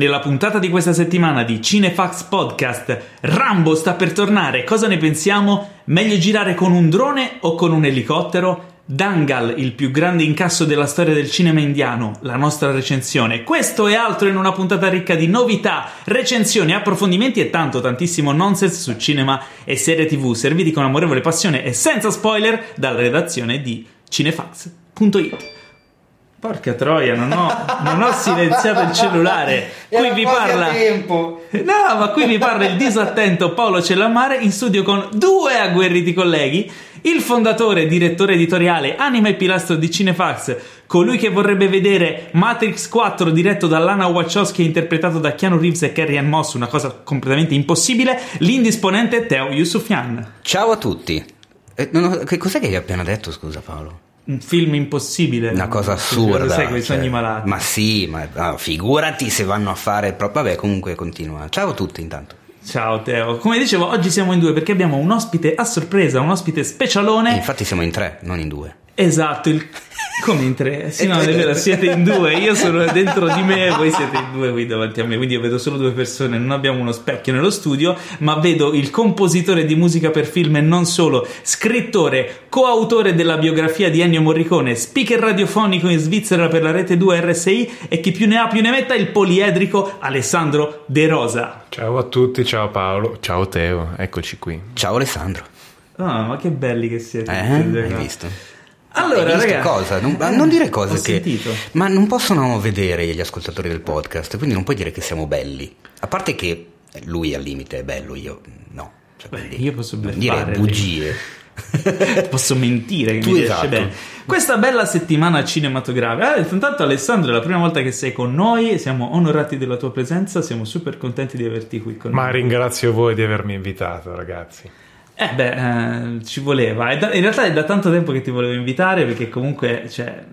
Nella puntata di questa settimana di Cinefax Podcast, Rambo sta per tornare. Cosa ne pensiamo? Meglio girare con un drone o con un elicottero? Dangal, il più grande incasso della storia del cinema indiano, la nostra recensione. Questo e altro in una puntata ricca di novità, recensioni, approfondimenti e tanto, tantissimo nonsense su cinema e serie tv, serviti con amorevole passione e senza spoiler dalla redazione di cinefax.it. Porca troia, non ho, non ho silenziato il cellulare. Qui vi parla. tempo. No, ma qui vi parla il disattento Paolo Cellamare in studio con due agguerriti colleghi. Il fondatore e direttore editoriale, anima e pilastro di Cinefax, colui che vorrebbe vedere Matrix 4 diretto da Lana Wachowski e interpretato da Keanu Reeves e Carrie Ann Moss, una cosa completamente impossibile, l'indisponente Teo Yusufian. Ciao a tutti. Eh, ho- che cos'è che hai appena detto, scusa Paolo? Un film impossibile. Una cosa assurda. Sai, quei cioè, sogni malati. Ma sì, ma ah, figurati se vanno a fare proprio. Vabbè, comunque continua. Ciao a tutti intanto. Ciao Teo. Come dicevo, oggi siamo in due perché abbiamo un ospite a sorpresa, un ospite specialone. Infatti siamo in tre, non in due. Esatto, il... come in tre? Sì, no, è vero, siete in due, io sono dentro di me e voi siete in due qui davanti a me, quindi io vedo solo due persone, non abbiamo uno specchio nello studio, ma vedo il compositore di musica per film e non solo, scrittore, coautore della biografia di Ennio Morricone, speaker radiofonico in Svizzera per la rete 2 RSI e chi più ne ha più ne metta, il poliedrico Alessandro De Rosa. Ciao a tutti, ciao Paolo, ciao Teo, eccoci qui. Ciao Alessandro. Ah, ma che belli che siete. Eh? Hai visto? Allora, ragazzi, cosa? Non, ma non dire ho cose che. sentito. Ma non possono vedere gli ascoltatori del podcast, quindi non puoi dire che siamo belli. A parte che lui al limite è bello, io no. Cioè, Beh, quindi io posso dire bugie. Posso mentire che Tu mi riesce esatto. bene. Questa bella settimana cinematografica. Ah, intanto Alessandro, è la prima volta che sei con noi, siamo onorati della tua presenza, siamo super contenti di averti qui con Ma noi. ringrazio voi di avermi invitato, ragazzi. Eh beh, eh, ci voleva. Da- in realtà è da tanto tempo che ti volevo invitare perché comunque, cioè,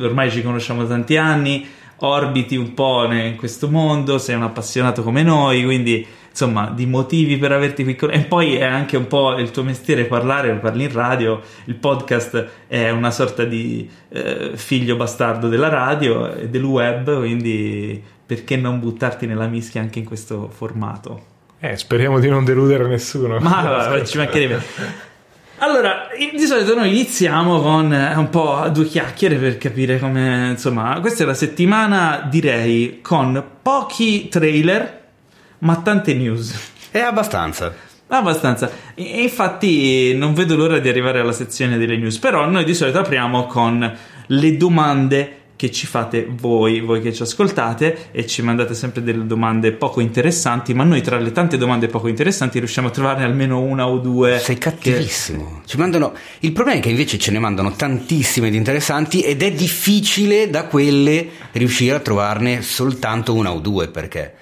ormai ci conosciamo tanti anni, orbiti un po' in questo mondo, sei un appassionato come noi, quindi insomma, di motivi per averti qui con E poi è anche un po' il tuo mestiere parlare, parli in radio, il podcast è una sorta di eh, figlio bastardo della radio e del web, quindi perché non buttarti nella mischia anche in questo formato? Eh, speriamo di non deludere nessuno. Ma ci mancherebbe. Allora, di solito noi iniziamo con eh, un po' due chiacchiere per capire come, insomma, questa è la settimana, direi, con pochi trailer, ma tante news. È abbastanza. Abbastanza. E infatti non vedo l'ora di arrivare alla sezione delle news, però noi di solito apriamo con le domande che ci fate voi, voi che ci ascoltate e ci mandate sempre delle domande poco interessanti, ma noi tra le tante domande poco interessanti riusciamo a trovarne almeno una o due. Sei che- cattivissimo. Ci mandano... Il problema è che invece ce ne mandano tantissime di interessanti ed è difficile da quelle riuscire a trovarne soltanto una o due perché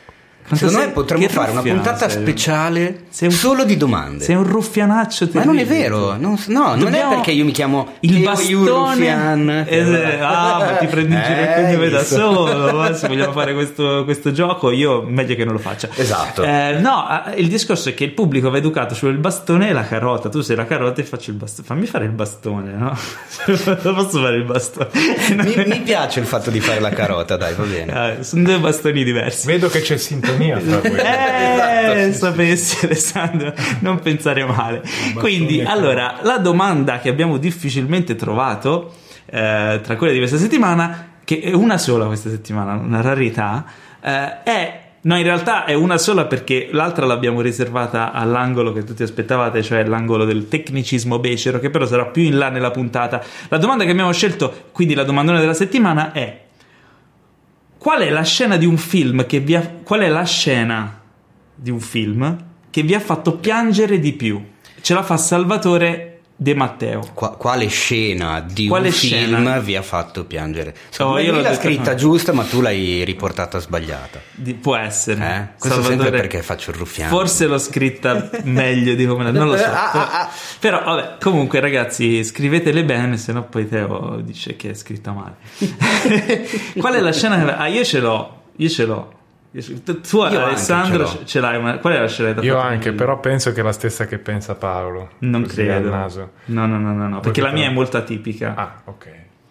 secondo sei- me potremmo fare una puntata sei. speciale Sei un- solo di domande. Sei un ruffianaccio Ma non è terribile. vero, non, no, non è Dobbiamo- perché io mi chiamo il Teo bastone. Eh, ah ma ti prendi in giro il Eh, cognome da solo ma se vogliamo fare questo, questo gioco io meglio che non lo faccia Esatto. Eh, no il discorso è che il pubblico va educato sul bastone e la carota tu sei la carota e faccio il bastone fammi fare il bastone no? non posso fare il bastone mi, mi piace il fatto di fare la carota, dai, va bene. Eh, sono due bastoni diversi Vedo che c'è sintonia tra voi. eh, Esatto, sapessi Alessandro, non pensare male. Quindi, allora, la domanda che abbiamo difficilmente trovato eh, tra quelle di questa settimana, che è una sola questa settimana, una rarità, eh, è No, in realtà è una sola perché l'altra l'abbiamo riservata all'angolo che tutti aspettavate, cioè l'angolo del tecnicismo becero, che però sarà più in là nella puntata. La domanda che abbiamo scelto, quindi la domandona della settimana, è Qual è la scena di un film che vi ha qual è la scena di un film che vi ha fatto piangere di più? Ce la fa Salvatore De Matteo. Qua- quale scena di Quale un film scena? vi ha fatto piangere? Secondo io l'ho scritta giusta, ma tu l'hai riportata sbagliata. Di- può essere. Eh? Questo sempre perché faccio il ruffiano. Forse l'ho scritta meglio di come la non lo so. Ah, Però, ah, ah. però, vabbè, comunque ragazzi, scrivetele bene, se no poi Teo dice che è scritta male. Qual è la scena che Ah, io ce l'ho, io ce l'ho. Io Tu, tu, anche Alessandro ce ce l'hai, ma qual è la ha Io anche, piangere? però penso che è la stessa che pensa Paolo. Non credo. al naso. No, no, no, no, no, perché la mia è molto atipica. Ah, ok.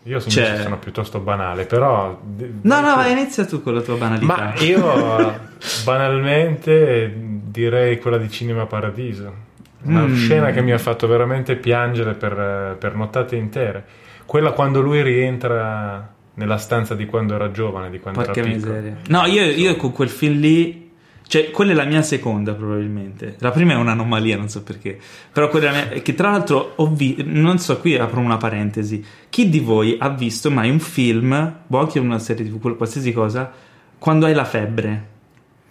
Io sono, Cioè- sono piuttosto banale, però... No, no, vai, inizia tu con la tua banalità. Ma io banalmente direi quella di Cinema Paradiso. Una Mm. scena che mi ha fatto veramente piangere per, per nottate intere. Quella quando lui rientra nella stanza di quando era giovane, di quando Porca era piccolo. miseria. No, io, io con quel film lì. Cioè, quella è la mia seconda, probabilmente. La prima è un'anomalia, non so perché. Però quella è la mia. Che tra l'altro ho visto. Non so, qui apro una parentesi. Chi di voi ha visto mai un film, o anche una serie di qualsiasi cosa, quando hai la febbre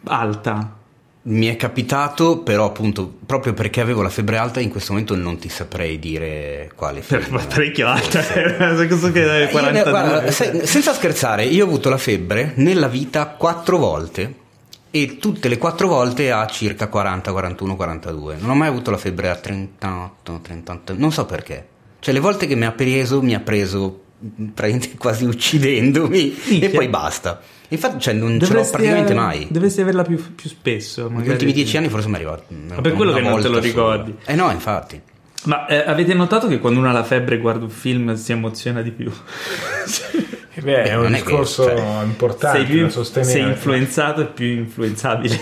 alta? Mi è capitato, però appunto, proprio perché avevo la febbre alta, in questo momento non ti saprei dire quale Per, film. parecchio alta. Questo che è Io ne- 42. guarda, se- senza scherzare, io ho avuto la febbre nella vita quattro volte e tutte le quattro volte a circa 40, 41, 42. Non ho mai avuto la febbre a 38, 38, non so perché. Cioè le volte che mi ha preso, mi ha preso quasi uccidendomi Minchia. e poi basta. Infatti cioè, non ce l'ho Dovresti, praticamente eh, mai. Dovresti averla più, più spesso. Negli ultimi dieci anni forse mi è arrivato. Ma per quello che non te lo ricordi. Eh no, infatti. Ma eh, avete notato che quando uno ha la febbre e guarda un film si emoziona di più? Eh beh, è un non è che- discorso cioè, importante sei, più, sei influenzato e più influenzabile.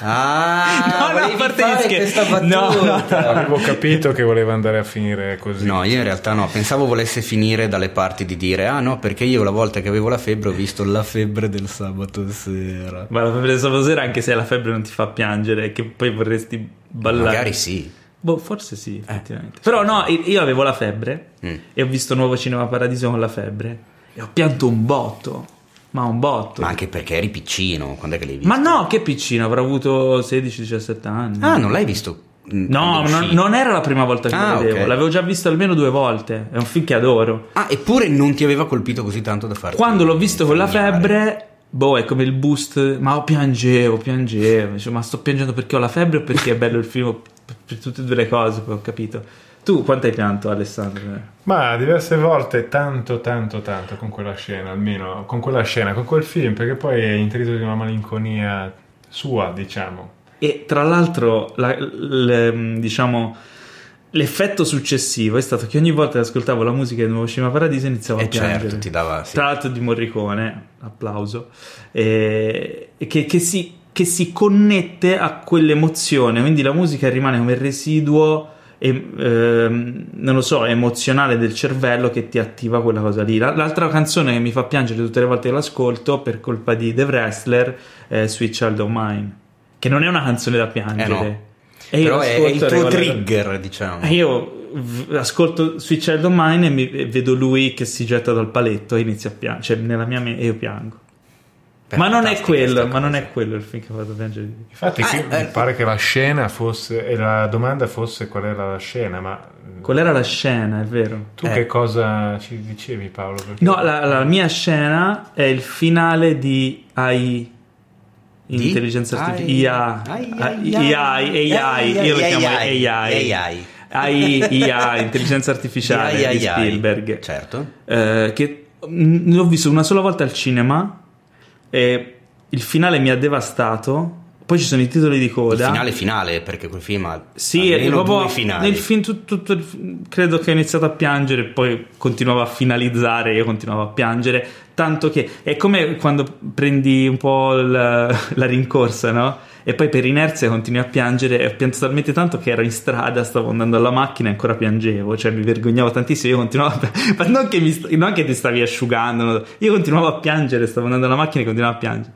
Ah, No, no, volevi a parte fare gli scherzi. questa No, battuta. no, Avevo capito che voleva andare a finire così. No, io in realtà no, pensavo volesse finire dalle parti di dire ah no, perché io la volta che avevo la febbre ho visto la febbre del sabato sera. Ma la febbre del sabato sera, anche se la febbre non ti fa piangere, che poi vorresti ballare. Magari sì. Boh, forse sì, effettivamente. Però no, io avevo la febbre Mm. e ho visto Nuovo Cinema Paradiso con la febbre e ho pianto un botto. Ma un botto. Ma anche perché eri piccino, quando è che l'hai visto? Ma no, che piccino, avrò avuto 16-17 anni. Ah, non l'hai visto? mm, No, non, non era la prima volta che Ah, lo vedevo, ok. l'avevo già visto almeno due volte. È un film che adoro. Ah, eppure non ti aveva colpito così tanto da farti Quando l'ho visto con la febbre, boh, è come il boost. Ma piangevo, piangevo. Dicevo, ma sto piangendo perché ho la febbre o perché è bello il film? Per tutte e due le cose, poi ho capito. Tu quanto hai pianto, Alessandro? Ma diverse volte tanto, tanto, tanto con quella scena, almeno con quella scena, con quel film, perché poi è intrito di una malinconia sua, diciamo. E tra l'altro, la- l- diciamo, l'effetto successivo è stato che ogni volta che ascoltavo la musica di Nuovo Cinema Paradiso iniziavo Eh a piangere. certo, ti dava... sì. Tra l'altro di Morricone, applauso, e, e che, che si, che si connette a quell'emozione, quindi la musica rimane come residuo, e, ehm, non lo so, emozionale del cervello che ti attiva quella cosa lì. La- L'altra canzone che mi fa piangere tutte le volte che l'ascolto per colpa di The Wrestler è Sweet Child of Mine, che non è una canzone da piangere. Eh no. E io Però è, è il tuo trigger, diciamo. E io v- ascolto Sweet Child of Mine e, mi- e vedo lui che si getta dal paletto e inizia a piangere. Cioè, nella mia mente e io piango. Ma non è quello, ma non è quello il film che ha fatto piangere. Infatti Ah, qui eh, mi pare che la scena fosse, e la domanda fosse qual era la scena, ma Qual era la scena, è vero? tu Eh. che cosa ci dicevi Paolo? Perché- No, la, la mia scena è il finale di AI. Di? Intelligenza AI. artificiale. AI, AI, AI, AI, io lo chiamo AI. AI. AI, AI, intelligenza artificiale AI, di AI. Spielberg. Certo. eh, che mm, l'ho visto una sola volta al cinema e il finale mi ha devastato. Poi ci sono i titoli di Il coda. finale finale, perché quel film ha Sì, almeno due finali. nel film tutto, tutto il credo che ho iniziato a piangere, poi continuavo a finalizzare, io continuavo a piangere, tanto che è come quando prendi un po' la, la rincorsa, no? E poi per inerzia continui a piangere e ho pianto talmente tanto che ero in strada, stavo andando alla macchina e ancora piangevo, cioè mi vergognavo tantissimo, io continuavo a ma non che, mi non che ti stavi asciugando, io continuavo a piangere, stavo andando alla macchina e continuavo a piangere.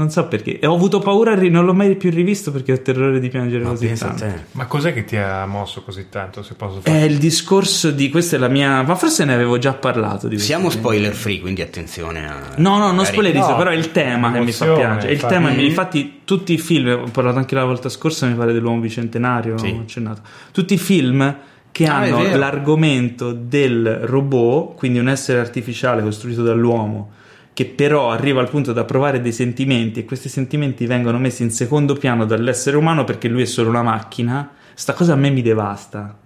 Non so perché. E ho avuto paura, non l'ho mai più rivisto perché ho terrore di piangere Ma così tanto. Ma cos'è che ti ha mosso così tanto, se posso È fare? il discorso di questa è la mia. Ma forse ne avevo già parlato di. Siamo spoiler free, quindi attenzione a... No, no, non spoilerizzo, No, però è il tema che mi fa piangere. Il tema, infatti, tutti i film, ho parlato anche la volta scorsa, mi pare dell'uomo bicentenario, Sì. ho accennato. Tutti i film che Ah, è hanno l'argomento del robot, quindi un essere artificiale costruito dall'uomo, che però arriva al punto da provare dei sentimenti e questi sentimenti vengono messi in secondo piano dall'essere umano perché lui è solo una macchina, sta cosa a me mi devasta.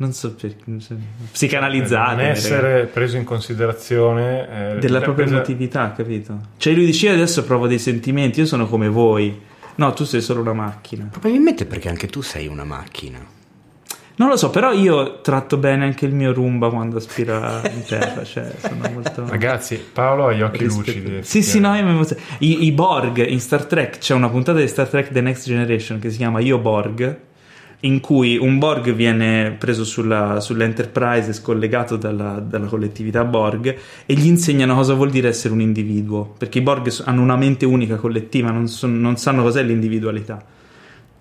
Non so perché, non so, psicanalizzate. Non essere preso in considerazione eh, della la propria presa- emotività, capito? Cioè lui dice io adesso provo dei sentimenti, io sono come voi. No, tu sei solo una macchina. Probabilmente perché anche tu sei una macchina. Non lo so, però io tratto bene anche il mio rumba quando aspira in terra, cioè sono molto... Ragazzi, Paolo ha gli occhi rispetto- lucidi. Sì, sì, no, io. I, I Borg in Star Trek, c'è una puntata di Star Trek The Next Generation che si chiama Io Borg, in cui un Borg viene preso sulla, sull'Enterprise e scollegato dalla, dalla collettività Borg e gli insegnano cosa vuol dire essere un individuo, perché i Borg hanno una mente unica collettiva, non, son- non sanno cos'è l'individualità.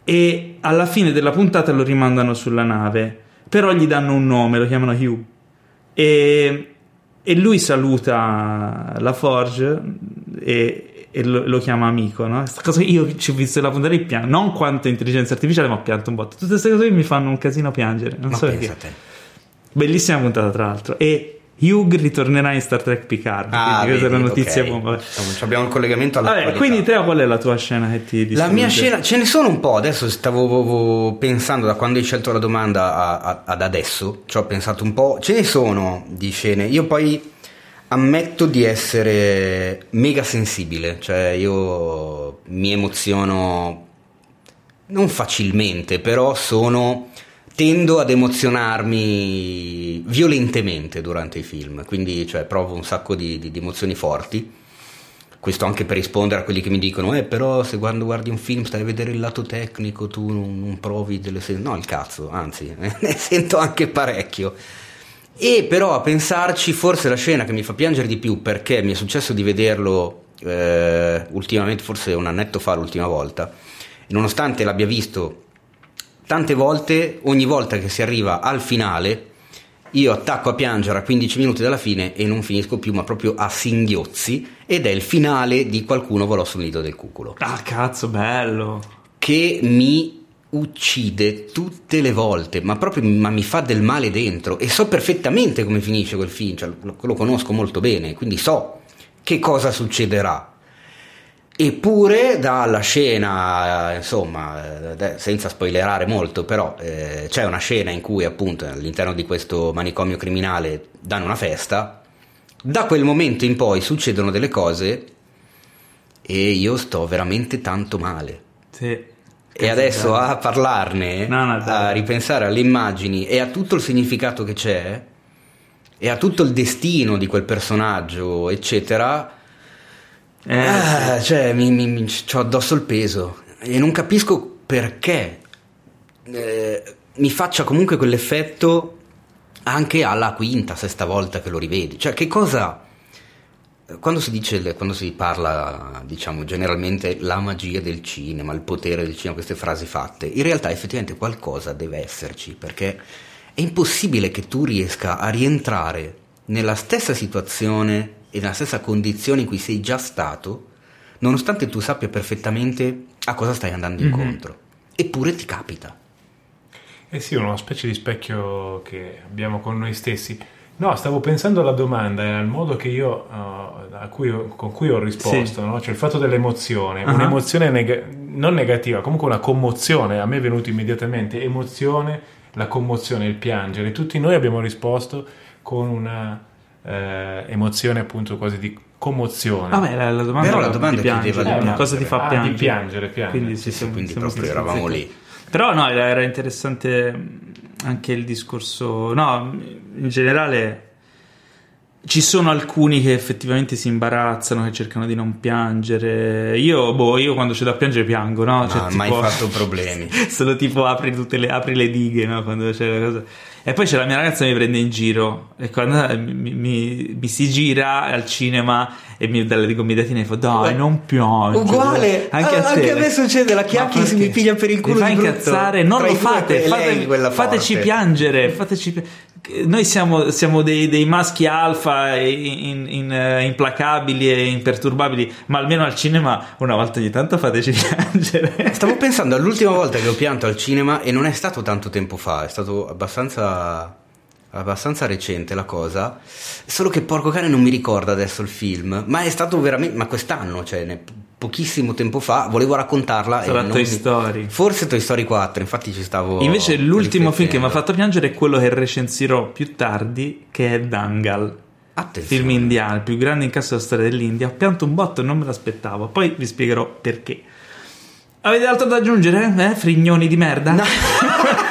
E alla fine della puntata lo rimandano sulla nave, però gli danno un nome, lo chiamano Hugh. E, e lui saluta la Forge e, e lo, lo chiama amico, no? Cosa io ci ho visto la puntata e pianto, non quanto intelligenza artificiale, ma pianto un botto. Tutte queste cose mi fanno un casino piangere, non Ma so perché. Bellissima puntata, tra l'altro. E Hugh ritornerà in Star Trek Picard. Ah, quindi questa è vedi, una notizia ok. bomba. Insomma, abbiamo il collegamento alla Vabbè, quindi Teo, qual è la tua scena che ti La distrugge? mia scena, ce ne sono un po', adesso stavo pensando da quando hai scelto la domanda a- a- ad adesso, ci ho pensato un po', ce ne sono di scene, io poi ammetto di essere mega sensibile, cioè io mi emoziono non facilmente, però sono tendo ad emozionarmi violentemente durante i film, quindi cioè, provo un sacco di- di- di emozioni forti. Questo anche per rispondere a quelli che mi dicono, eh, però se quando guardi un film stai a vedere il lato tecnico, tu non, non provi delle sen- No, il cazzo, anzi, ne sento anche parecchio. E però a pensarci, forse la scena che mi fa piangere di più, perché mi è successo di vederlo eh, ultimamente, forse un annetto fa l'ultima volta, nonostante l'abbia visto tante volte, ogni volta che si arriva al finale, io attacco a piangere a 15 minuti dalla fine e non finisco più, ma proprio a singhiozzi, ed è il finale di Qualcuno volò sul nido del cuculo, Ah, cazzo, bello. che mi uccide tutte le volte, ma proprio ma mi fa del male dentro e so perfettamente come finisce quel film, cioè, lo, lo conosco molto bene, quindi so che cosa succederà. Eppure dalla scena, insomma, eh, senza spoilerare molto, però eh, c'è una scena in cui appunto all'interno di questo manicomio criminale danno una festa, da quel momento in poi succedono delle cose e io sto veramente tanto male. Sì. E adesso a parlarne, No, no, a ripensare alle immagini e a tutto il significato che c'è, e a tutto il destino di quel personaggio, eccetera, Eh, ah, cioè mi, mi, mi c'ho addosso il peso e non capisco perché eh, mi faccia comunque quell'effetto anche alla quinta, sesta volta che lo rivedi. Cioè, che cosa. Quando si dice, quando si parla, diciamo, generalmente la magia del cinema, il potere del cinema, queste frasi fatte, in realtà effettivamente qualcosa deve esserci, perché è impossibile che tu riesca a rientrare nella stessa situazione e nella stessa condizione in cui sei già stato, nonostante tu sappia perfettamente a cosa stai andando incontro. Eppure ti capita. Eh sì, una specie di specchio che abbiamo con noi stessi. No, stavo pensando alla domanda e al modo che io, uh, a cui con cui ho risposto, Sì. no? cioè il fatto dell'emozione, Ah. un'emozione nega- non negativa, comunque una commozione, a me è venuto immediatamente emozione, la commozione, il piangere. Tutti noi abbiamo risposto con una eh, emozione appunto quasi di commozione. Vabbè, la, la domanda, Però la domanda di chiedeva piangere, di ma cosa ti fa Ah, piangere? di piangere, piangere. Quindi, sì, Sì, siamo- quindi siamo proprio eravamo lì. Però no, era interessante anche il discorso. No, in generale ci sono alcuni che effettivamente si imbarazzano, che cercano di non piangere. Io, boh, io quando c'è da piangere piango, no? Non Cioè, ha mai fatto problemi. Solo tipo apri tutte le, apri le dighe, no? Quando c'è la cosa. E poi c'è la mia ragazza che mi prende in giro e quando mi, mi- mi si gira al cinema e mi dà le gomitatine e fa dai non piangere Uguale, anche a, Ah, te anche a me succede, la Chiacchi si mi piglia per il culo mi fa incazzare. Non lo fate, fate- fateci piangere fateci pi- noi siamo, siamo dei, dei maschi alfa e in- in- eh, implacabili e imperturbabili ma almeno al cinema una volta ogni tanto fateci piangere Stavo pensando all'ultima volta che ho pianto al cinema e non è stato tanto tempo fa, è stato abbastanza, abbastanza recente la cosa. Solo che porco cane non mi ricorda adesso il film, ma è stato veramente, ma quest'anno, cioè ne- pochissimo tempo fa, volevo raccontarla. Sarà Toy mi- Story. Forse Toy Story 4, infatti ci stavo. Invece l'ultimo film che mi ha fatto piangere è quello che recensirò più tardi, che è Dangal. Attenzione. Film indiano, il più grande incasso della storia dell'India. Ho pianto un botto e non me l'aspettavo. Poi vi spiegherò perché. Avete altro da aggiungere? Eh? Frignoni di merda? no.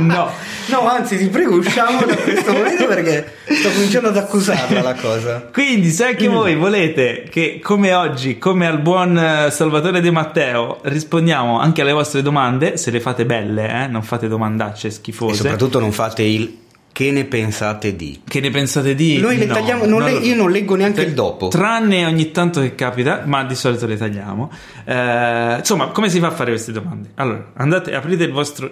No, anzi, ti prego, usciamo da questo momento perché sto cominciando ad accusarla la cosa. Quindi, se anche voi volete che, come oggi, come al buon eh, Salvatore De Matteo, rispondiamo anche alle vostre domande, se le fate belle, eh, non fate domandacce E schifose. soprattutto non fate il che ne pensate di. Che ne pensate di? Noi le No, tagliamo, non le- lo- io non leggo neanche il dopo. Tranne ogni tanto che capita, ma di solito le tagliamo. Eh, insomma, come si fa a fare queste domande? Allora, andate, aprite il vostro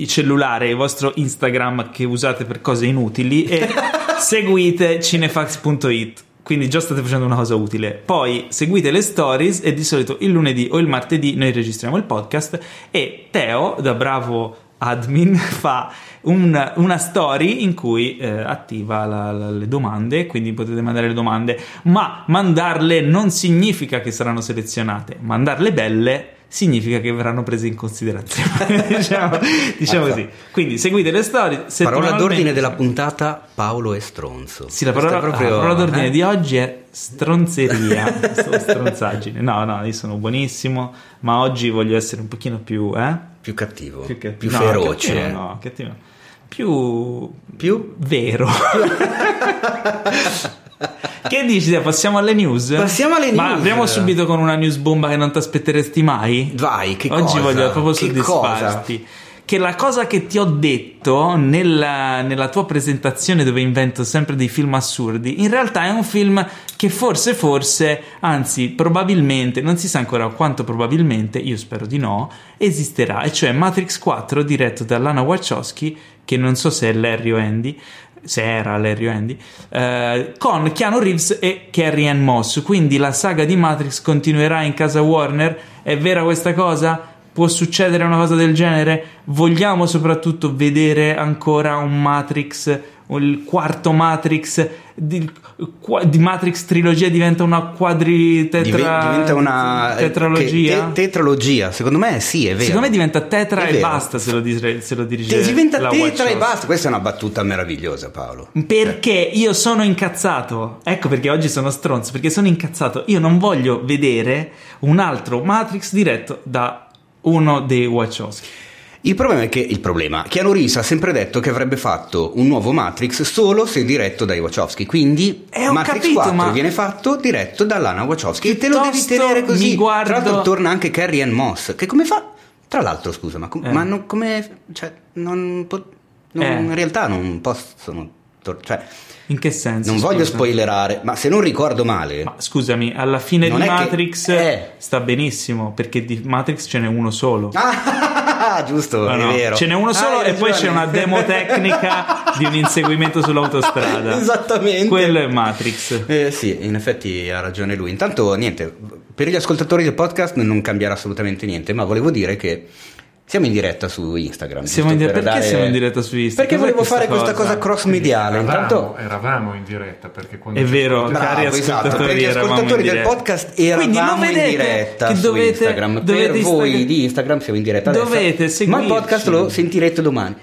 il cellulare, il vostro Instagram che usate per cose inutili e seguite cinefax.it. Quindi già state facendo una cosa utile. Poi seguite le stories e di solito il lunedì o il martedì noi registriamo il podcast e Teo, da bravo admin, fa un- una story in cui eh, attiva la- la- le domande, quindi potete mandare le domande, ma mandarle non significa che saranno selezionate, mandarle belle significa che verranno prese in considerazione. diciamo diciamo così. Quindi seguite le storie. Parola d'ordine della puntata Paolo è stronzo. sì, la parola, proprio- la parola d'ordine eh? di oggi è stronzeria, stronzaggine. No, no, io sono buonissimo, ma oggi voglio essere un pochino più, eh? Più cattivo, più, cattivo. No, feroce. cattivo no, cattivo. Più, Più? vero. che dici? Passiamo alle news? Passiamo alle Ma news. apriamo subito con una news bomba che non ti aspetteresti mai? Vai, che Oggi cosa? voglio proprio Che soddisfarti. Che la cosa che ti ho detto nella, nella tua presentazione dove invento sempre dei film assurdi, in realtà è un film che forse, forse, anzi probabilmente, non si sa ancora quanto probabilmente, io spero di no, esisterà, e cioè Matrix 4 diretto da Lana Wachowski, che non so se è Larry o Andy, se era Larry Andy, eh, con Keanu Reeves e Carrie Ann Moss. Quindi la saga di Matrix continuerà in casa Warner. È vera questa cosa? Può succedere una cosa del genere? Vogliamo soprattutto vedere ancora un Matrix, il quarto Matrix di, di Matrix trilogia diventa una quadritetra Dive- diventa una tetralogia? che- te- tetralogia. Secondo me sì, è vero. Secondo me diventa tetra e basta se lo, dire- se lo dirige Te- diventa tetra e basta. Questa è una battuta meravigliosa, Paolo. Perché io sono incazzato. Ecco perché oggi sono stronzo. Perché sono incazzato. Io non voglio vedere un altro Matrix diretto da uno dei Wachowski. Il problema è che il problema, Keanu Reeves ha sempre detto che avrebbe fatto un nuovo Matrix solo se diretto dai Wachowski. Quindi Eh, Matrix capito, 4 ma- viene fatto diretto da Lana Wachowski. E te lo devi tenere così. guardo- Tra l'altro torna anche Carrie Ann Moss. Che come fa? Tra l'altro, scusa, ma, com- Eh. ma non, come. Cioè, non, po- non- Eh. in realtà non possono. tor- cioè, In che senso? non voglio scusa? spoilerare, ma se non ricordo male. Ma scusami, alla fine di è che- Matrix eh. sta benissimo. Perché di Matrix ce n'è uno solo. Ah, giusto, No, no, è vero. Ce n'è uno Ah, solo hai e poi c'è una demo tecnica di un inseguimento sull'autostrada. Esattamente. Quello è Matrix. Eh, sì, in effetti ha ragione lui. Intanto, niente, per gli ascoltatori del podcast non cambierà assolutamente niente, ma volevo dire che siamo in diretta su Instagram. Siamo in per perché dare- siamo in diretta su Instagram? Perché Cos'è volevo fare questa questa cosa, cosa? cross mediale. Eravamo, Intanto, eravamo in diretta perché quando È vero, ascoltate- cari Bravo, esatto, ascoltatori, per gli eravamo ascoltatori in del diretta. podcast Quindi non eravamo in vedete diretta che su dovete- Instagram. dovete per voi di Instagram siamo in diretta adesso. Dovete Ma il seguirci. podcast lo sentirete domani.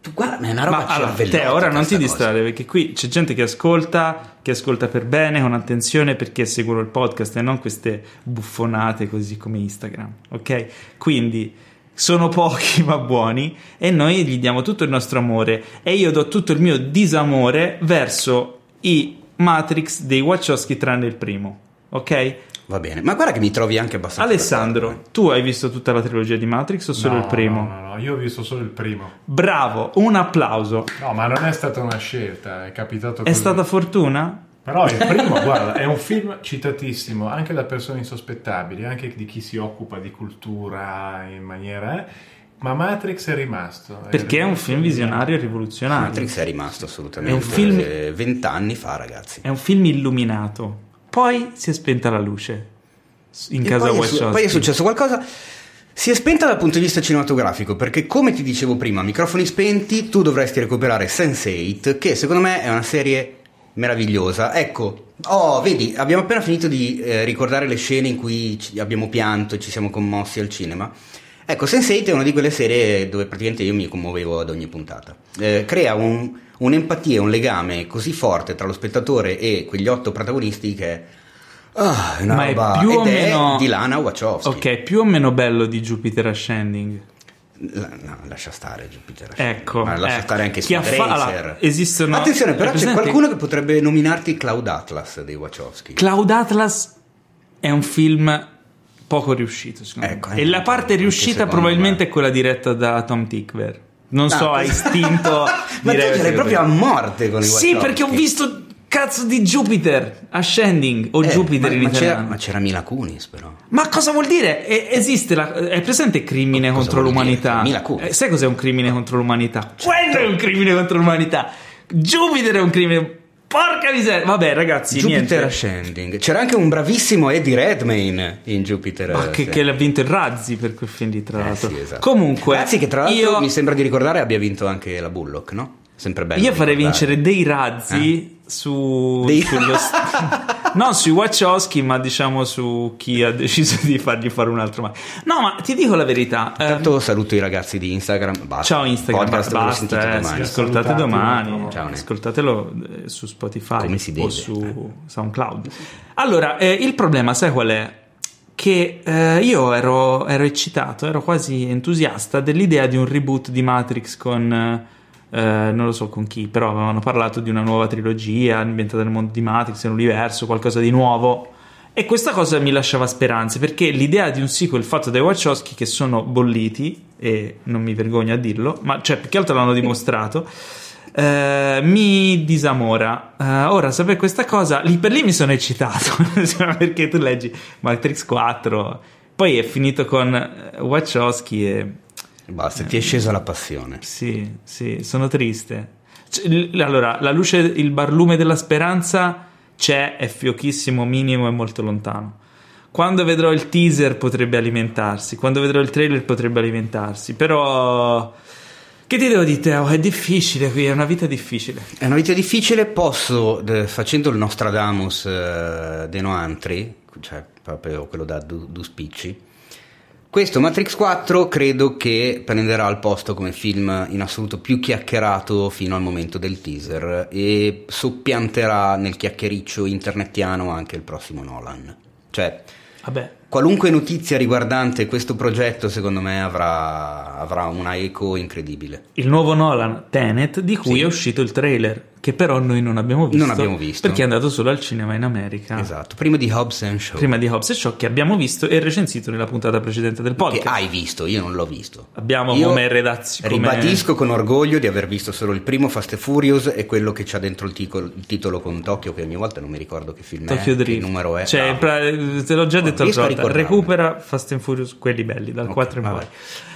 Tu guarda, è una roba Ma allora, te ora non ti distrarre perché qui c'è gente che ascolta, che ascolta per bene, con attenzione perché seguono il podcast e non queste buffonate così come Instagram, ok? Quindi sono pochi ma buoni e noi gli diamo tutto il nostro amore e io do tutto il mio disamore verso i Matrix dei Wachowski tranne il primo, ok? Va bene, ma guarda che mi trovi anche abbastanza Alessandro, d'accordo. tu hai visto tutta la trilogia di Matrix o solo No, il primo? No, no, no, io ho visto solo il primo. Bravo, un applauso. No, ma non è stata una scelta, è capitato È così. stata fortuna? Però il primo, guarda, è un film citatissimo anche da persone insospettabili, anche di chi si occupa di cultura in maniera... eh, Ma Matrix è rimasto. Perché è un film visionario e rivoluzionario. Matrix è rimasto assolutamente. È un film- eh, Vent'anni fa, ragazzi. È un film illuminato. Poi si è spenta la luce in E casa poi, è su- Wachowski. poi è successo qualcosa. Si è spenta dal punto di vista cinematografico perché, come ti dicevo prima, microfoni spenti, tu dovresti recuperare Sense8, che secondo me è una serie meravigliosa. Ecco, oh, vedi, abbiamo appena finito di eh, ricordare le scene in cui abbiamo pianto e ci siamo commossi al cinema. Ecco, Sense8 è una di quelle serie dove praticamente io mi commuovevo ad ogni puntata. Eh, crea un- un'empatia, un legame così forte tra lo spettatore e quegli otto protagonisti che ah, è una Ma è roba più o è meno- di Lana Wachowski. Ok, più o meno bello di Jupiter Ascending. La- no, lascia stare Jupiter. Ecco, Ma lascia ecco. stare anche Chi ha Speed fa- Racer. esistono- Attenzione, però c'è qualcuno che potrebbe nominarti Cloud Atlas dei Wachowski. Cloud Atlas è un film poco riuscito, secondo Ecco, me. eh, E la parte anche riuscita probabilmente me. è quella diretta da Tom Tickver. Non so, Ah, a istinto. Ma tu ce l'hai proprio a morte con i Sì, Wachowski. perché ho visto cazzo di Jupiter Ascending o Eh, Jupiter ma, in ma c'era, ma c'era Mila Kunis però. Ma cosa vuol dire? E- esiste la, è presente crimine Cosa contro l'umanità? Mila Kunis. Eh, sai cos'è un crimine contro l'umanità? Quello è un crimine contro l'umanità. Jupiter è un crimine. Porca miseria. Vabbè, ragazzi, Jupiter niente. Ascending. C'era anche un bravissimo Eddie Redmayne in Jupiter Ma che, che l'ha vinto il Razzi per quel film lì, tra Eh, l'altro. sì, esatto. Comunque, Anzi, che tra l'altro io, mi sembra di ricordare abbia vinto anche la Bullock, no? Sempre bello. io farei vincere dei razzi su. Dei- sullo st- non sui Wachowski, ma diciamo su chi ha deciso di fargli fare un altro male. No, ma ti dico la verità. eh, Intanto saluto i ragazzi di Instagram. Basta. Ciao Instagram, Podcast basta, eh, domani. ascoltate domani? Ciao, ascoltatelo eh, su Spotify Come si o deve. su SoundCloud. Allora, eh, il problema sai qual è? Che eh, io ero, ero eccitato, ero quasi entusiasta dell'idea di un reboot di Matrix con, eh, non lo so con chi, però avevano parlato di una nuova trilogia ambientata nel mondo di Matrix, nell'universo, qualcosa di nuovo. E questa cosa mi lasciava speranze perché l'idea di un sequel fatto dai Wachowski che sono bolliti, e non mi vergogno a dirlo, ma cioè più che altro l'hanno dimostrato, eh, mi disamora. Eh, ora, sapere questa cosa, lì per lì mi sono eccitato perché tu leggi Matrix 4, poi è finito con Wachowski e Basta, ti è scesa la passione. sì, sì, sono triste. Allora, la luce, il barlume della speranza c'è, è fiochissimo, minimo e molto lontano. Quando vedrò il teaser potrebbe alimentarsi, quando vedrò il trailer potrebbe alimentarsi, però... Che ti devo dire, Teo? È difficile qui, è una vita difficile. È una vita difficile, posso, facendo il Nostradamus eh, de Noantri, cioè proprio quello da Du, Du Spicci, questo Matrix 4 credo che prenderà il posto come film in assoluto più chiacchierato fino al momento del teaser e soppianterà nel chiacchiericcio internetiano anche il prossimo Nolan. Cioè, Vabbè, qualunque notizia riguardante questo progetto secondo me avrà, avrà una eco incredibile. il nuovo Nolan, Tenet, di cui Sì. è uscito il trailer, che però noi non abbiamo visto. Non abbiamo visto. Perché è andato solo al cinema in America. Esatto, prima di Hobbs and Shaw. Prima di Hobbs e Shaw, che abbiamo visto e recensito nella puntata precedente del Che podcast. hai visto, io non l'ho visto. Abbiamo Io come redazione. Ribadisco con orgoglio di aver visto solo il primo Fast and Furious e quello che c'ha dentro il, tico- il titolo con Tokyo, che ogni volta non mi ricordo che film Tokyo è, che Drift. numero è. Cioè, pra- te l'ho già detto l'altra volta. Recupera Fast and Furious, quelli belli, dal Ok, 4 in poi.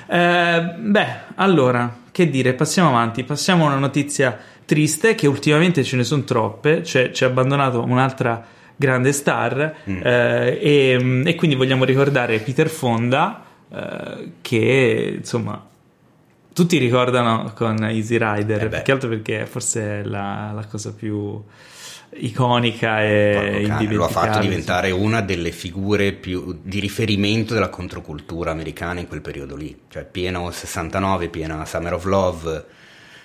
Eh, beh, allora, che dire, passiamo avanti. Passiamo a una notizia triste, che ultimamente ce ne sono troppe. Cioè, ci ha abbandonato un'altra grande star. Mm. eh, e, e quindi vogliamo ricordare Peter Fonda, eh, che insomma. Tutti ricordano con Easy Rider, Eh più che altro perché forse è la, la cosa più iconica e cane, lo ha fatto diventare una delle figure più di riferimento della controcultura americana in quel periodo lì. Cioè, pieno 69, piena Summer of Love,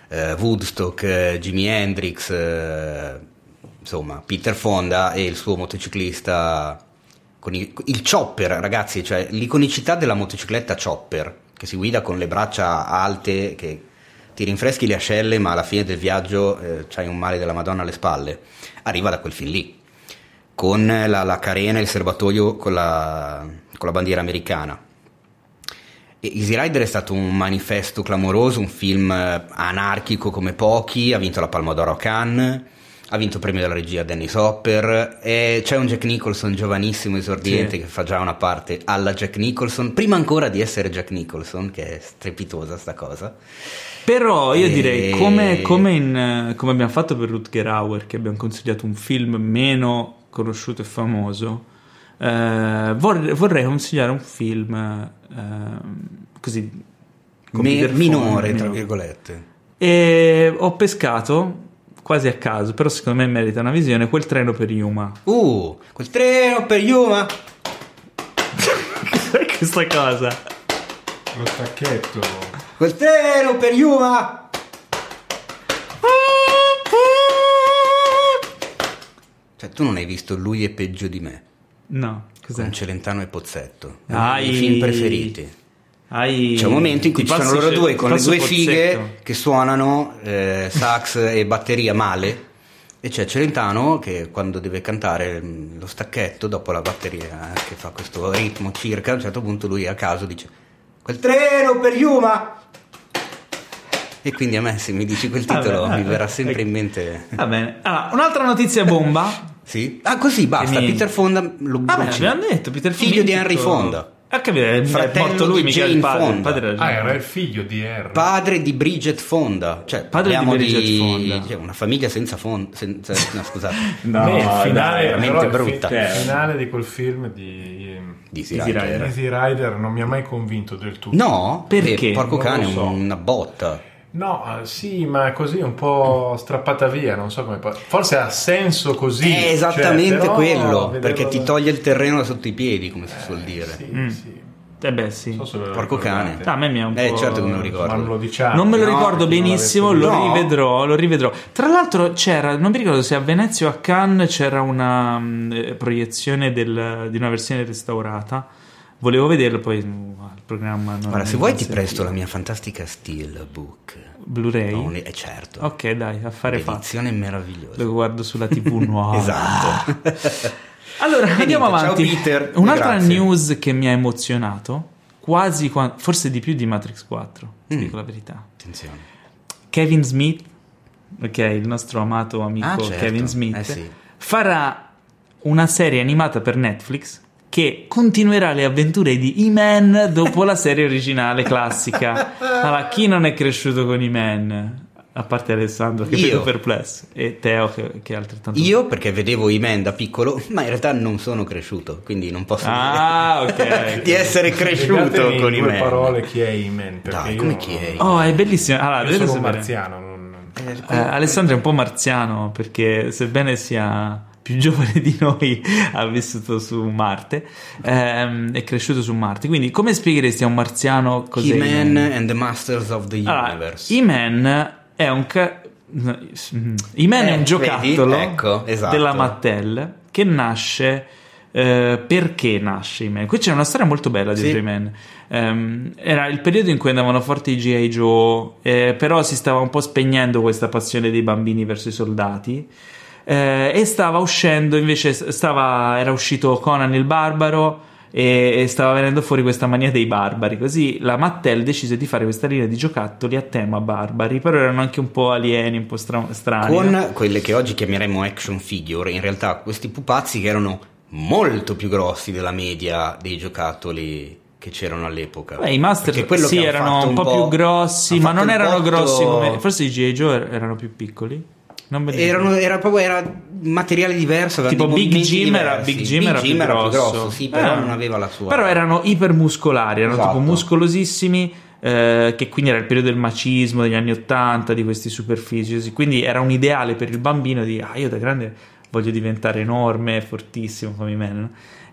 eh, Woodstock, eh, Jimi Hendrix, eh, insomma, Peter Fonda e il suo motociclista con il, il chopper, ragazzi, cioè l'iconicità della motocicletta chopper che si guida con le braccia alte che ti rinfreschi le ascelle, ma alla fine del viaggio eh, c'hai un male della Madonna alle spalle. Arriva da quel film lì, con la, la carena e il serbatoio con la, con la bandiera americana. Easy Rider è stato un manifesto clamoroso, un film eh, anarchico come pochi, ha vinto la Palma d'Oro a Cannes, ha vinto il premio della regia Dennis Hopper, e c'è un Jack Nicholson giovanissimo, esordiente, Sì. che fa già una parte alla Jack Nicholson, prima ancora di essere Jack Nicholson, che è strepitosa sta cosa. Però io E- direi, come, come in, come abbiamo fatto per Rutger Hauer, che abbiamo consigliato un film meno conosciuto e famoso, eh, vorrei, vorrei consigliare un film eh, così Me- minore, tra virgolette. E ho pescato quasi a caso, però secondo me merita una visione, quel treno per Yuma. Uh, quel treno per Yuma! Cos'è questa cosa? Lo stacchetto. Quel treno per Yuma! Cioè, tu non hai visto Lui è peggio di me, No, cos'è? con Celentano e Pozzetto. Ah, I film preferiti. Hai C'è un momento in cui ci sono loro due con le due il fighe pozzetto. che suonano eh, sax e batteria male. E c'è Celentano che quando deve cantare mm, lo stacchetto dopo la batteria eh, che fa questo ritmo circa, a un certo punto lui a caso dice quel treno per Yuma! E quindi a me se mi dici quel titolo Vabbè, mi verrà sempre in mente... Va bene. Allora, un'altra notizia bomba. Sì? Ah così basta, mi- Peter Fonda lo Vabbè, bruci. abbiamo detto Peter Fonda. Figlio di Henry Fonda. Ha capito, è Fratello morto lui, di mica il Jane padre. Il Fonda. padre era Ah, era il figlio di R. Padre di Bridget Fonda, cioè Padre di Bridget Fonda. cioè, una famiglia senza fondo, senza, no scusate, No, me il finale, dai, veramente brutta. il finale di quel film di di Easy Rider. Easy Rider non mi ha mai convinto del tutto. No, Perché? Eh, porco Non cane, so. una botta. No, eh, sì, ma è così un po' strappata via, non so come... Forse ha senso così. è esattamente cioè, però quello, perché ti toglie il terreno da sotto i piedi, come si suol dire. Sì, Mm. sì. Eh beh, sì. So Porco cane. Ah, a me mi è un Eh, po'... certo che me lo ricordo. non lo diciamo. Non me lo No, ricordo benissimo, lo. No. rivedrò, lo rivedrò. Tra l'altro c'era, non mi ricordo se a Venezia o a Cannes c'era una mm, eh, proiezione del- di una versione restaurata. Volevo vederlo, poi mm, il programma non Guarda, se vuoi ti presto la mia fantastica Steelbook. Blu-ray. No, eh, certo. Ok, dai, affare fatto. Edizione meravigliosa. Lo guardo sulla TV nuova. Esatto. Allora, andiamo niente, ciao avanti. Peter, Un'altra grazie. news che mi ha emozionato, quasi qua- forse di più di Matrix 4, ti Mm. dico la verità. Attenzione. Kevin Smith, ok, il nostro amato amico Ah, certo. Kevin Smith, Eh sì. farà una serie animata per Netflix che continuerà le avventure di E-Man dopo la serie originale classica. Allora, chi non è cresciuto con E-Man? A parte Alessandro che Io. vedo perplesso e Teo che, che è altrettanto Io perché vedevo i men da piccolo, ma in realtà non sono cresciuto, quindi non posso Ah, dire ok. di essere cresciuto Spiegatemi con men. parole chi è Iman. perché Dai, come non- chi è? Oh, è bellissimo. Allora, Io sono un sapere. marziano. non- Eh, Alessandro è un po' marziano perché sebbene sia più giovane di noi ha vissuto su Marte ehm, è cresciuto su Marte quindi come spiegheresti a un marziano cos'è He-Man E-Man? and the Masters of the Allora, Universe. E-Man è un ca- E-Man è Eh, un giocattolo vedi? Ecco, esatto. della Mattel che nasce eh, perché nasce E-Man? Qui c'è una storia molto bella di Sì. E-Man. Ehm, era il periodo in cui andavano forti i G.I. Joe, eh, però si stava un po' spegnendo questa passione dei bambini verso i soldati. Eh, e stava uscendo invece, stava, era uscito Conan il Barbaro e, e stava venendo fuori questa mania dei barbari. Così la Mattel decise di fare questa linea di giocattoli a tema barbari, però erano anche un po' alieni, un po' stra- strani. Con quelle che oggi chiameremo action figure, in realtà questi pupazzi che erano molto più grossi della media dei giocattoli che c'erano all'epoca. Beh, i Master sì, erano un po' più grossi, ma non erano botto- grossi come. Forse i G.I. Joe er- erano più piccoli. Me Erano, era proprio era materiale diverso. Tipo Big Jim era, diversi. Big Jim era più grosso, sì, però Eh. non aveva la sua. Però erano ipermuscolari, erano Esatto. tipo muscolosissimi. eh, che quindi era il periodo del macismo degli anni 80 di questi superfisici quindi era un ideale per il bambino di ah io da grande voglio diventare enorme fortissimo come Iman no?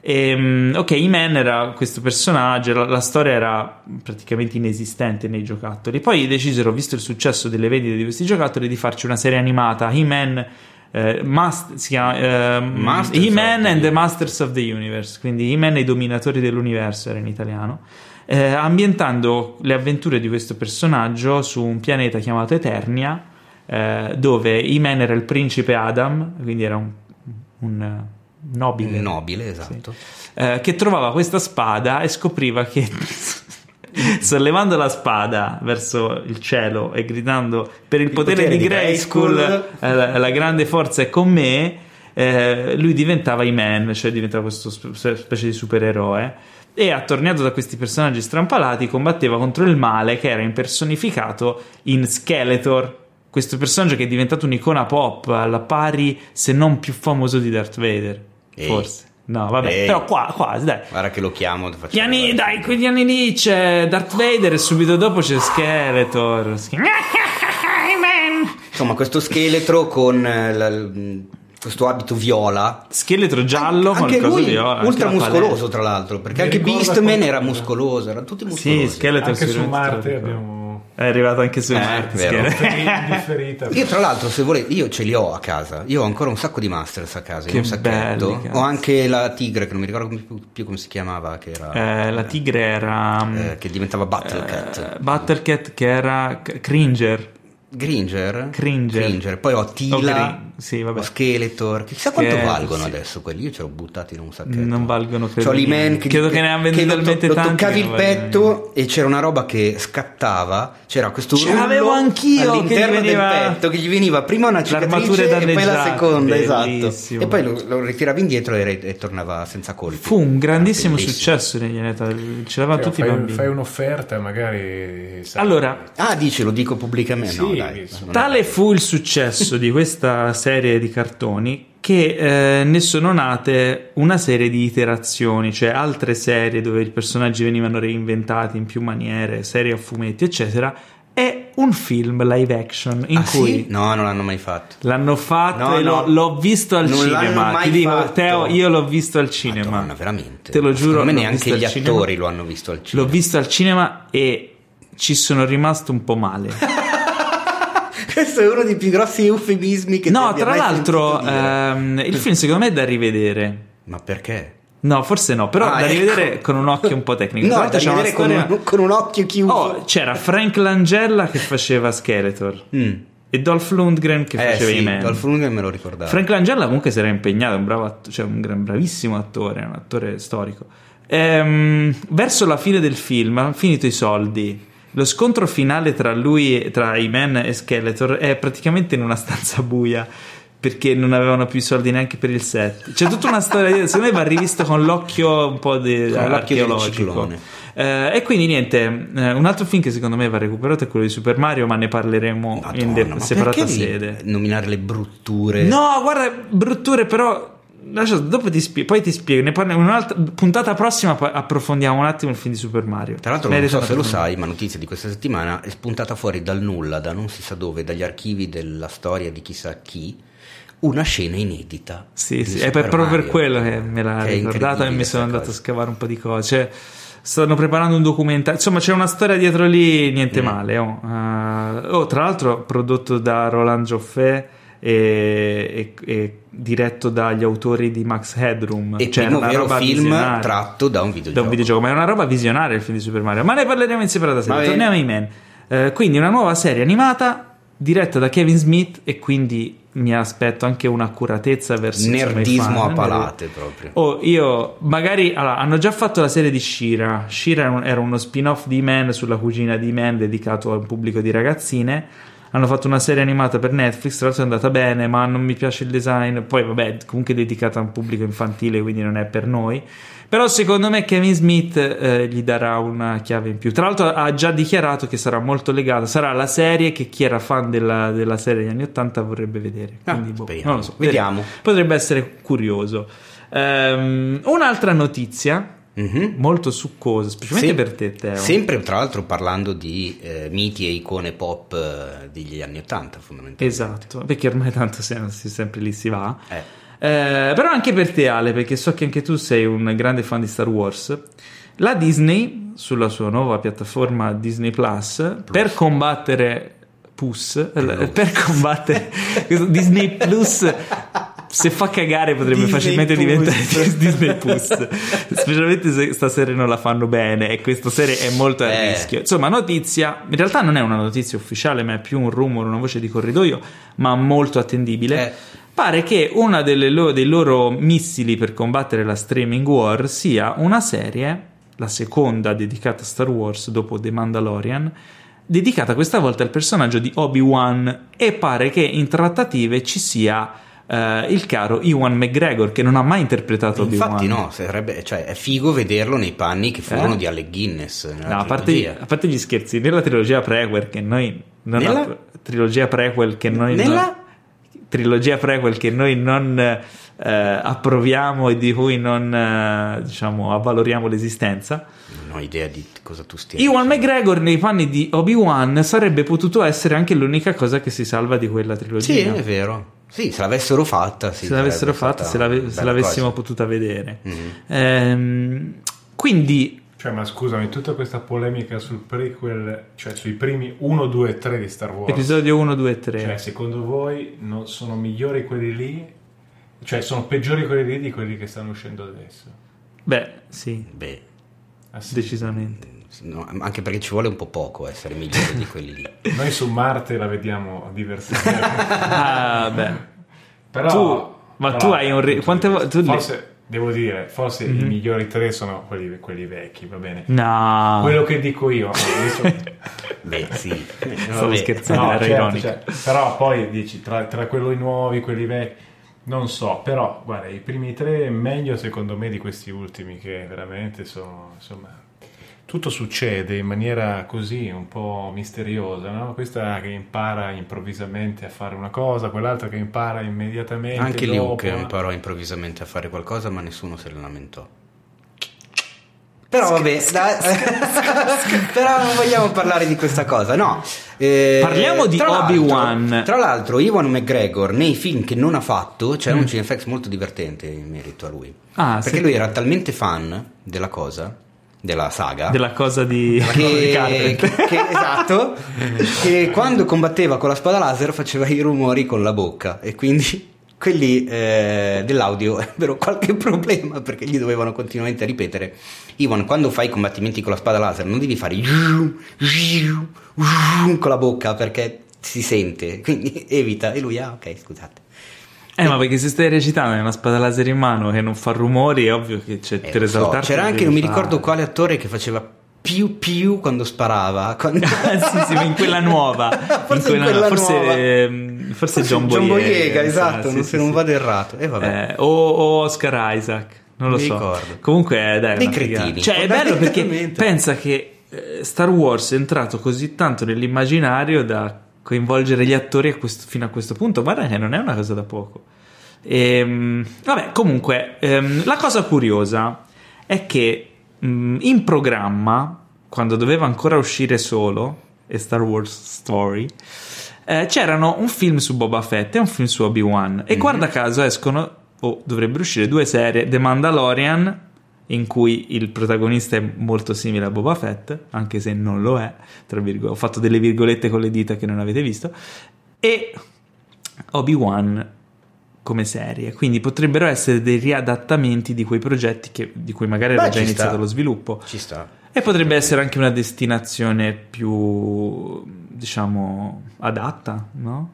E, mm, ok Iman era questo personaggio la, la storia era praticamente inesistente nei giocattoli poi decisero visto il successo delle vendite di questi giocattoli di farci una serie animata He-Man eh, Mast- si chiama ehm, Masters He-Man and the. Masters of the Universe, quindi He-Man e i dominatori dell'universo era in italiano, eh, ambientando le avventure di questo personaggio su un pianeta chiamato Eternia, eh, dove He-Man era il principe Adam, quindi era un, un, eh, nobile, nobile, esatto. eh, che trovava questa spada e scopriva che sollevando la spada verso il cielo e gridando per il, potere, potere di Grayskull, Grayskull, eh, la, la grande forza è con me, eh, lui diventava Iman, cioè diventava questo sp- specie di supereroe. E attorniato da questi personaggi strampalati, combatteva contro il male che era impersonificato in Skeletor. Questo personaggio che è diventato un'icona pop alla pari, se non più famoso di Darth Vader. Ehi. Forse. No, vabbè, Ehi. però qua, quasi, dai. Guarda che lo chiamo. Gli anni, dai, quegli anni lì c'è Darth Vader e subito dopo c'è Skeletor. Insomma, questo scheletro con eh, la- questo abito viola. Skeletor giallo con anche lui viola. ultra muscoloso, tra l'altro. Perché Mi anche Beastman era muscoloso, erano tutti muscolosi. Sì, Skeletor Anche su Marte abbiamo È arrivato anche su Eh, Differita. Io tra l'altro se volete, io ce li ho a casa, io ho ancora un sacco di Masters a casa, in Che un sacchetto, belli, ho anche la tigre che non mi ricordo più, come si chiamava, che era... Eh, la tigre era... eh, che diventava Battlecat. eh, Battlecat che era Cringer. Gringer? Cringer. Poi ho Tila, sì, vabbè. ho Skeletor. Chissà quanto valgono adesso quelli. Io ce l'ho buttati in un sacchetto. Non valgono credo C'ho l'E-Man niente. che, Credo che ne ha venduti che lo, talmente lo tanti toccavi che il petto e c'era una roba che scattava. C'era questo Ce l'avevo anch'io, all'interno veniva- del petto che gli veniva prima una cicatrice e poi la seconda, Bellissimo. esatto. E poi lo, lo ritiravi indietro e, re- e tornava senza colpi. Fu un grandissimo successo negli anni 80, ce l'avevano Cioè, tutti i fai, bambini. fai un'offerta, magari. sai. Allora, Ah, dici, lo dico pubblicamente. no, Sì, dai. Tale fu il successo di questa serie di cartoni che eh, ne sono nate una serie di iterazioni, cioè altre serie dove i personaggi venivano reinventati in più maniere, serie a fumetti, eccetera, e un film live action in Ah, cui sì? No, non l'hanno mai fatto. l'hanno fatto No, e l'ho, no. l'ho visto al Non cinema. Ti dico, fatto. Teo, io l'ho visto al cinema. Madonna, veramente. Te lo giuro, Secondo me l'ho neanche gli al cinema. attori lo hanno visto al cinema. L'ho visto al cinema e ci sono rimasto un po' male. Questo è uno dei più grossi eufemismi che ti No, tra l'altro, ehm, il film secondo me è da rivedere. Ma perché? No, forse no, però Ah, da ecco. rivedere con un occhio un po' tecnico. No, da rivedere con, storia- un, con un occhio chiuso. Oh, c'era Frank Langella che faceva Skeletor Mm. e Dolph Lundgren che Eh faceva sì, i Man. Dolph Lundgren me lo ricordavo. Frank Langella comunque si era impegnato, è un, bravo att- cioè un gran- bravissimo attore, un attore storico. Ehm, verso la fine del film hanno finito i soldi. Lo scontro finale tra lui, e- tra i Man e Skeletor è praticamente in una stanza buia perché non avevano più i soldi neanche per il set. C'è tutta una storia, secondo me va rivisto con l'occhio un po' de- Con archeologico. Eh, e quindi niente, eh, un altro film che secondo me va recuperato è quello di Super Mario, ma ne parleremo Madonna, in de- separata sede. nominare le brutture. No, guarda, brutture però. Lascia- dopo ti spiego, poi ti spiego. Ne parliamo in un'altra puntata prossima. Approfondiamo un attimo il film di Super Mario. Tra l'altro, non Merita so se lo sai, ma notizia di questa settimana è spuntata fuori dal nulla, da non si sa dove, dagli archivi della storia di chissà chi, una scena inedita. Sì, sì, è per- proprio per quello che me l'ha ricordata e mi sono andato a cosa. scavare un po' di cose. Cioè, stanno preparando un documentario. Insomma, c'è una storia dietro lì, niente Mm. male. Oh. Eh, oh, tra l'altro, prodotto da Roland Joffé. E, e- e diretto dagli autori di Max Headroom E Cioè, primo vero roba film visionaria. tratto da un da videogioco. un videogioco, ma è una roba visionaria il film di Super Mario. Ma ne parleremo in separata serie. Torniamo ai men. Eh, quindi una nuova serie animata diretta da Kevin Smith e quindi mi aspetto anche un'accuratezza verso Nerdismo fan. a palate proprio. Oh, io magari allora, hanno già fatto la serie di Shira. Shira era un- era uno spin-off di Man sulla cugina di Man dedicato a un pubblico di ragazzine. Hanno fatto una serie animata per Netflix, tra l'altro è andata bene, ma non mi piace il design. Poi, vabbè, comunque è dedicata a un pubblico infantile, quindi non è per noi. Però secondo me Kevin Smith eh, gli darà una chiave in più. Tra l'altro ha già dichiarato che sarà molto legato, sarà la serie che chi era fan della, della serie degli anni 80 vorrebbe vedere. Ah, Quindi, boh, speriamo. non lo so, Vediamo. Potrebbe essere curioso. Ehm, un'altra notizia Mhm. molto succosa, specialmente Sem- per te, Teo. Sempre tra l'altro parlando di eh, miti e icone pop eh, degli anni 80 fondamentalmente. Esatto, perché ormai tanto se- si- sempre lì si va. Eh. Eh, però anche per te, Ale, perché so che anche tu sei un grande fan di Star Wars. La Disney, sulla sua nuova piattaforma Disney Plus, per combattere Plus, eh, per combattere Disney Plus, se fa cagare potrebbe Disney facilmente Plus. diventare Disney Plus, specialmente se stasera non la fanno bene e questa serie è molto a Eh. rischio. Insomma, notizia, in realtà non è una notizia ufficiale, ma è più un rumore, una voce di corridoio, ma molto attendibile. Eh. Pare che uno dei loro missili per combattere la streaming war sia una serie, la seconda dedicata a Star Wars dopo The Mandalorian, dedicata questa volta al personaggio di Obi-Wan e pare che in trattative ci sia eh, il caro Ewan McGregor che non ha mai interpretato Obi-Wan. Infatti no, sarebbe, cioè, è figo vederlo nei panni che furono Eh? di Alec Guinness. No, a parte, a parte gli scherzi, nella trilogia prequel che noi non Nella? app- trilogia prequel che noi Nella? non, trilogia prequel che noi non eh, approviamo e di cui non eh, diciamo avvaloriamo l'esistenza. Non ho idea di cosa tu stia dicendo. McGregor nei panni di Obi-Wan sarebbe potuto essere anche l'unica cosa che si salva di quella trilogia. Sì, è vero. Sì, se l'avessero fatta, sì, se l'avessero fatta, se, l'ave- se l'avessimo cosa. potuta vedere. Mhm. Ehm, quindi Cioè, ma scusami, tutta questa polemica sul prequel, cioè sui primi 1, 2 e 3 di Star Wars. Episodio 1, 2 e 3. Cioè, secondo voi non sono migliori quelli lì? Cioè, sono peggiori quelli lì di quelli che stanno uscendo adesso? Beh, sì, Beh, Ah, sì? decisamente. No, anche perché ci vuole un po' poco essere migliori di quelli lì. Noi su Marte la vediamo diversamente. Ah, beh. Però, Tu- ma però, tu hai un ri- quante vo- tu li- forse, devo dire, forse Mhm. i migliori tre sono quelli, quelli vecchi, va bene? No. Quello che dico io, adesso- Beh, sì. Stavo scherzando, No, era certo, ironico. cioè, però poi dici tra, tra quelli nuovi, quelli vecchi, non so, però guarda, i primi tre è meglio secondo me di questi ultimi che veramente sono, insomma, tutto succede in maniera così un po' misteriosa, no? Questa che impara improvvisamente a fare una cosa, quell'altra che impara immediatamente Anche dopo, Luke imparò improvvisamente a fare qualcosa, ma nessuno se ne lamentò. Però vabbè, dai, però non vogliamo parlare di questa cosa, no. Eh, Parliamo di Obi-Wan. Tra l'altro, Iwan McGregor nei film che non ha fatto c'è Mm. un cinefx molto divertente in merito a lui. Ah, perché sì. lui era talmente fan della cosa, della saga, Della cosa di, che, che- che- esatto, che quando combatteva con la spada laser faceva i rumori con la bocca. E quindi quelli eh, dell'audio ebbero qualche problema perché gli dovevano continuamente ripetere Ivan quando fai i combattimenti con la spada laser non devi fare con la bocca perché si sente quindi evita. E lui ah ok scusate Eh, ma perché se stai recitando una spada laser in mano che non fa rumori, è ovvio che c'è Eh, per so. c'era anche non mi ricordo quale attore che faceva più più quando sparava quando... sì, sì, ma in quella nuova. Forse in quella forse, nuova. ehm, forse John John Boyega. Esatto, sì, non- sì, se non vado errato. E vabbè. Eh, o, o Oscar Isaac, non lo Mi so. ricordo. Comunque, eh, dai, è Dei cretini, Cioè, è bello perché pensa che eh, Star Wars è entrato così tanto nell'immaginario da coinvolgere gli attori a questo- fino a questo punto. Guarda che non è una cosa da poco. Ehm, vabbè, comunque, ehm, la cosa curiosa è che mh, in programma, quando doveva ancora uscire solo, e Star Wars Story, eh, c'erano un film su Boba Fett e un film su Obi-Wan. E guarda caso escono, o dovrebbero uscire due serie, The Mandalorian, in cui il protagonista è molto simile a Boba Fett, anche se non lo è, tra virgolette, ho fatto delle virgolette con le dita che non avete visto, e Obi-Wan come serie, quindi potrebbero essere dei riadattamenti di quei progetti che- di cui magari era Beh, già ci iniziato sta. lo sviluppo. Ci sta. E potrebbe essere anche una destinazione più, diciamo, adatta, no?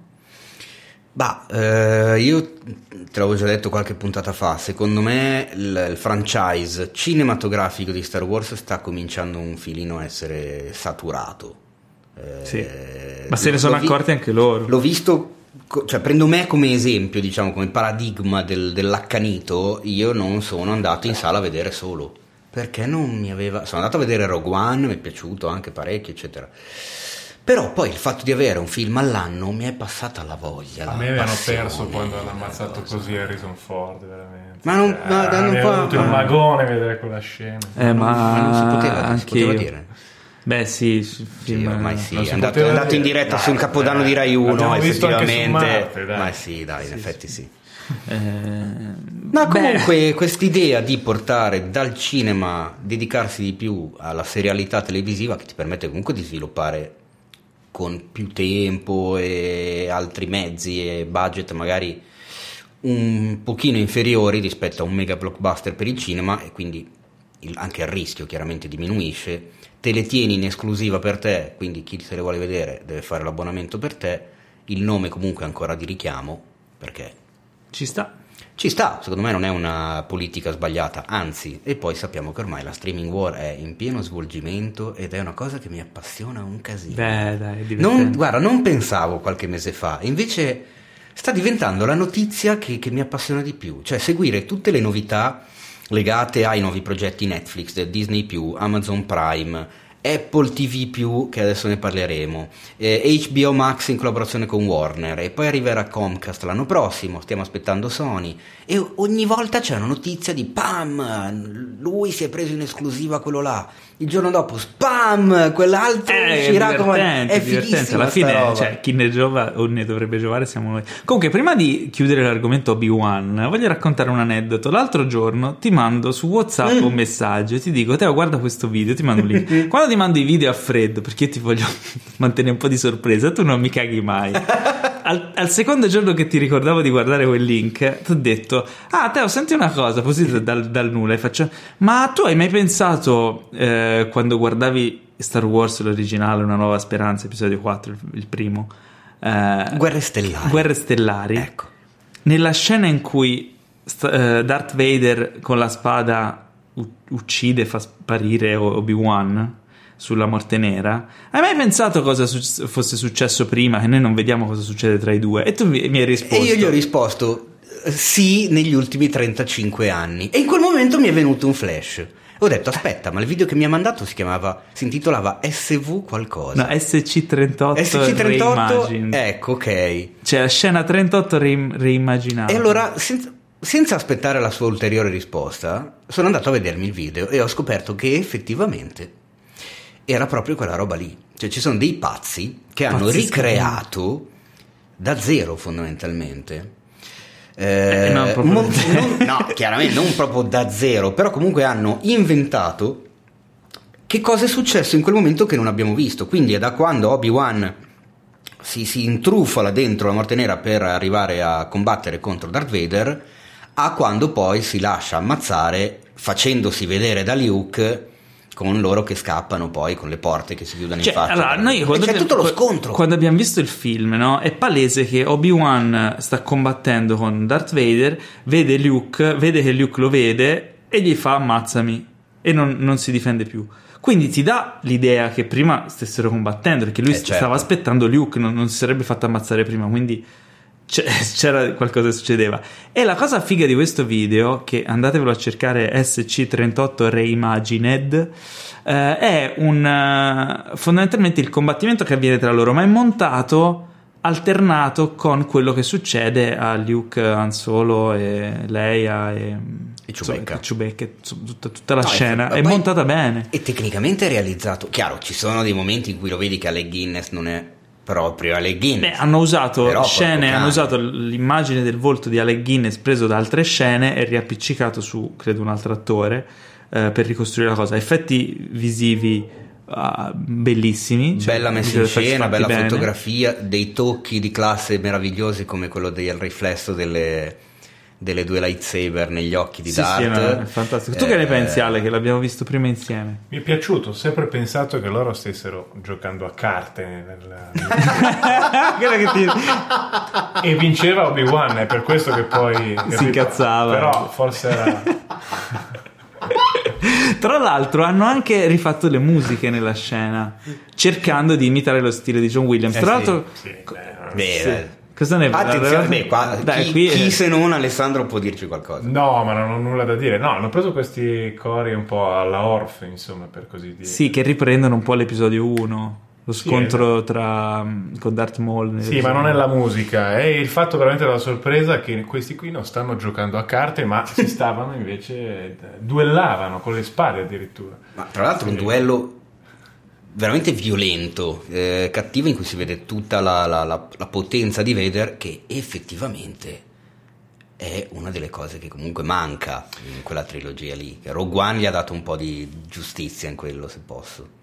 Bah, eh, io te l'avevo già detto qualche puntata fa, secondo me il, il franchise cinematografico di Star Wars sta cominciando un filino a essere saturato. Eh, Sì. Ma se ne sono vi- accorti anche loro. L'ho visto, cioè prendo me come esempio, diciamo, come paradigma del- dell'accanito, io non sono andato in sala a vedere solo, perché non mi aveva... Sono andato a vedere Rogue One, mi è piaciuto anche parecchio, eccetera. Però poi il fatto di avere un film all'anno mi è passata la voglia. A la me mi hanno passione, perso quando hanno ammazzato così Harrison Ford, veramente. Ma non- ma- non è il ma- magone vedere quella scena. Eh, ma, ma non si poteva, si anche poteva dire. Beh, sì, il film, Sì, ormai sì, non si è andato, è andato in dire. diretta Dai, sul capodanno dai, di Rai 1, l'abbiamo visto anche su effettivamente. Marte. Ma sì, dai, in Sì, effetti sì. eh, Ma beh, comunque quest'idea di portare dal cinema, dedicarsi di più alla serialità televisiva che ti permette comunque di sviluppare con più tempo e altri mezzi e budget magari un pochino inferiori rispetto a un mega blockbuster per il cinema e quindi il- anche il rischio chiaramente diminuisce, te le tieni in esclusiva per te, quindi chi se le vuole vedere deve fare l'abbonamento per te, il nome comunque è ancora di richiamo perché ci sta. Ci sta, secondo me non è una politica sbagliata, anzi, e poi sappiamo che ormai la streaming war è in pieno svolgimento ed è una cosa che mi appassiona un casino. Beh, dai, non, guarda, non pensavo qualche mese fa, invece sta diventando la notizia che, che mi appassiona di più, cioè seguire tutte le novità legate ai nuovi progetti Netflix, Disney+, Amazon Prime, Apple TV che adesso ne parleremo, eh, HBO Max in collaborazione con Warner e poi arriverà Comcast l'anno prossimo, stiamo aspettando Sony e ogni volta c'è una notizia di pam, lui si è preso in esclusiva quello là, il giorno dopo spam, quell'altro Eh, uscirà come... È divertente. Alla fine, roba. cioè, chi ne giova o ne dovrebbe giovare siamo noi. Comunque, prima di chiudere l'argomento Obi-Wan, voglio raccontare un aneddoto. L'altro giorno ti mando su WhatsApp Mm. un messaggio e ti dico: Teo, guarda questo video. Ti mando un link. Quando ti mando i video a freddo, perché io ti voglio mantenere un po' di sorpresa, tu non mi caghi mai. Al, al secondo giorno che ti ricordavo di guardare quel link, ti ho detto: Ah, Teo, senti una cosa, così dal, dal nulla. E faccio: Ma tu hai mai pensato eh, quando guardavi Star Wars l'originale, Una nuova speranza, episodio 4, il, il primo? eh, Guerre stellari. Guerre stellari. Ecco. Nella scena in cui sta- eh, Darth Vader con la spada uccide, fa sparire Obi-Wan sulla morte nera, hai mai pensato cosa su- fosse successo prima? Che noi non vediamo cosa succede tra i due? E tu mi, mi hai E risposto. io gli ho risposto eh, sì negli ultimi 35 anni. E in quel momento mi è venuto un flash. Ho detto aspetta, ma il video che mi ha mandato si chiamava, si intitolava SV qualcosa. No, SC38 SC38, Reimagined. ecco ok. Cioè, la scena 38 reim- reimaginata. E allora, senza, senza aspettare la sua ulteriore risposta, sono andato a vedermi il video e ho scoperto che effettivamente era proprio quella roba lì. Cioè ci sono dei pazzi che hanno ricreato da zero fondamentalmente. Eh, Eh, non da zero. non- no, chiaramente non proprio da zero, però comunque hanno inventato che cosa è successo in quel momento che non abbiamo visto. Quindi è da quando Obi-Wan si, si intrufola dentro la morte nera per arrivare a combattere contro Darth Vader, a quando poi si lascia ammazzare facendosi vedere da Luke con loro che scappano poi con le porte che si chiudono Cioè, in faccia. allora, noi quando c'è abbiamo- tutto lo scontro. Quando abbiamo visto il film, no? È palese che Obi-Wan sta combattendo con Darth Vader, vede Luke, vede che Luke lo vede e gli fa ammazzami e non, non si difende più. Quindi ti dà l'idea che prima stessero combattendo, perché lui Eh, certo. stava aspettando Luke, non, non si sarebbe fatto ammazzare prima, quindi c'era qualcosa che succedeva. E la cosa figa di questo video, che andatevelo a cercare SC38 Reimagined, eh, è un eh, fondamentalmente il combattimento che avviene tra loro, ma è montato alternato con quello che succede a Luke, Han Solo e Leia e, E Chewbacca. insomma, Chewbacca, tutta, tutta la No, scena è poi- montata bene. E tecnicamente è realizzato. Chiaro, ci sono dei momenti in cui lo vedi che Alec Guinness non è proprio Alec Guinness. Beh, hanno usato Però, scene, hanno usato l'immagine del volto di Alec Guinness preso da altre scene e riappiccicato su, credo, un altro attore eh, per ricostruire la cosa. Effetti visivi ah, bellissimi. cioè, bella messa in scena, bella bene. fotografia, dei tocchi di classe meravigliosi come quello del riflesso delle, delle due lightsaber negli occhi di Sì, Darth. sì, no, è fantastico. Tu che ne Eh, pensi, Ale, che l'abbiamo visto prima insieme? Mi è piaciuto, ho sempre pensato che loro stessero giocando a carte nel- Guarda che ti- e vinceva Obi-Wan, è per questo che poi Si incazzava. Però forse era Tra l'altro hanno anche rifatto le musiche nella scena, cercando di imitare lo stile di John Williams. Eh Tra sì. l'altro, sì, beh, Beh, Sì. Eh, cosa ne Attenzione, beh, qua, Dai, chi, qui chi se non Alessandro può dirci qualcosa? No, ma non ho nulla da dire. No, hanno preso questi cori un po' alla Orf, insomma, per così dire. Sì, che riprendono un po' l'episodio 1, lo Sì, scontro tra mm, con Darth Maul. Sì, ma non è la musica, è il fatto veramente della sorpresa che questi qui non stanno giocando a carte, ma si stavano invece duellavano con le spade addirittura. Ma tra l'altro un duello veramente violento, eh, cattivo, in cui si vede tutta la, la- la- la potenza di Vader che effettivamente è una delle cose che comunque manca in quella trilogia lì. Rogue One gli ha dato un po' di giustizia in quello, se posso.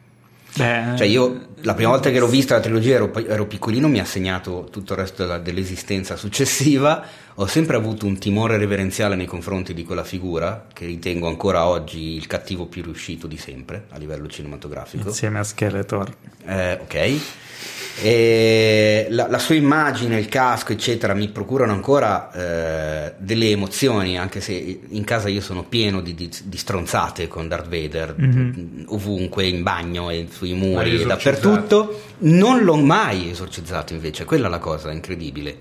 Beh, Cioè io la prima volta che l'ho vista la trilogia ero, ero piccolino, mi ha segnato tutto il resto della- dell'esistenza successiva, ho sempre avuto un timore reverenziale nei confronti di quella figura, che ritengo ancora oggi il cattivo più riuscito di sempre a livello cinematografico. insieme a Skeletor. Eh, ok. E la, la sua immagine, il casco, eccetera, mi procurano ancora eh, delle emozioni, anche se in casa io sono pieno di, di- di stronzate con Darth Vader, Mhm. ovunque, in bagno e sui muri e dappertutto. Non l'ho mai esorcizzato invece, quella è la cosa incredibile.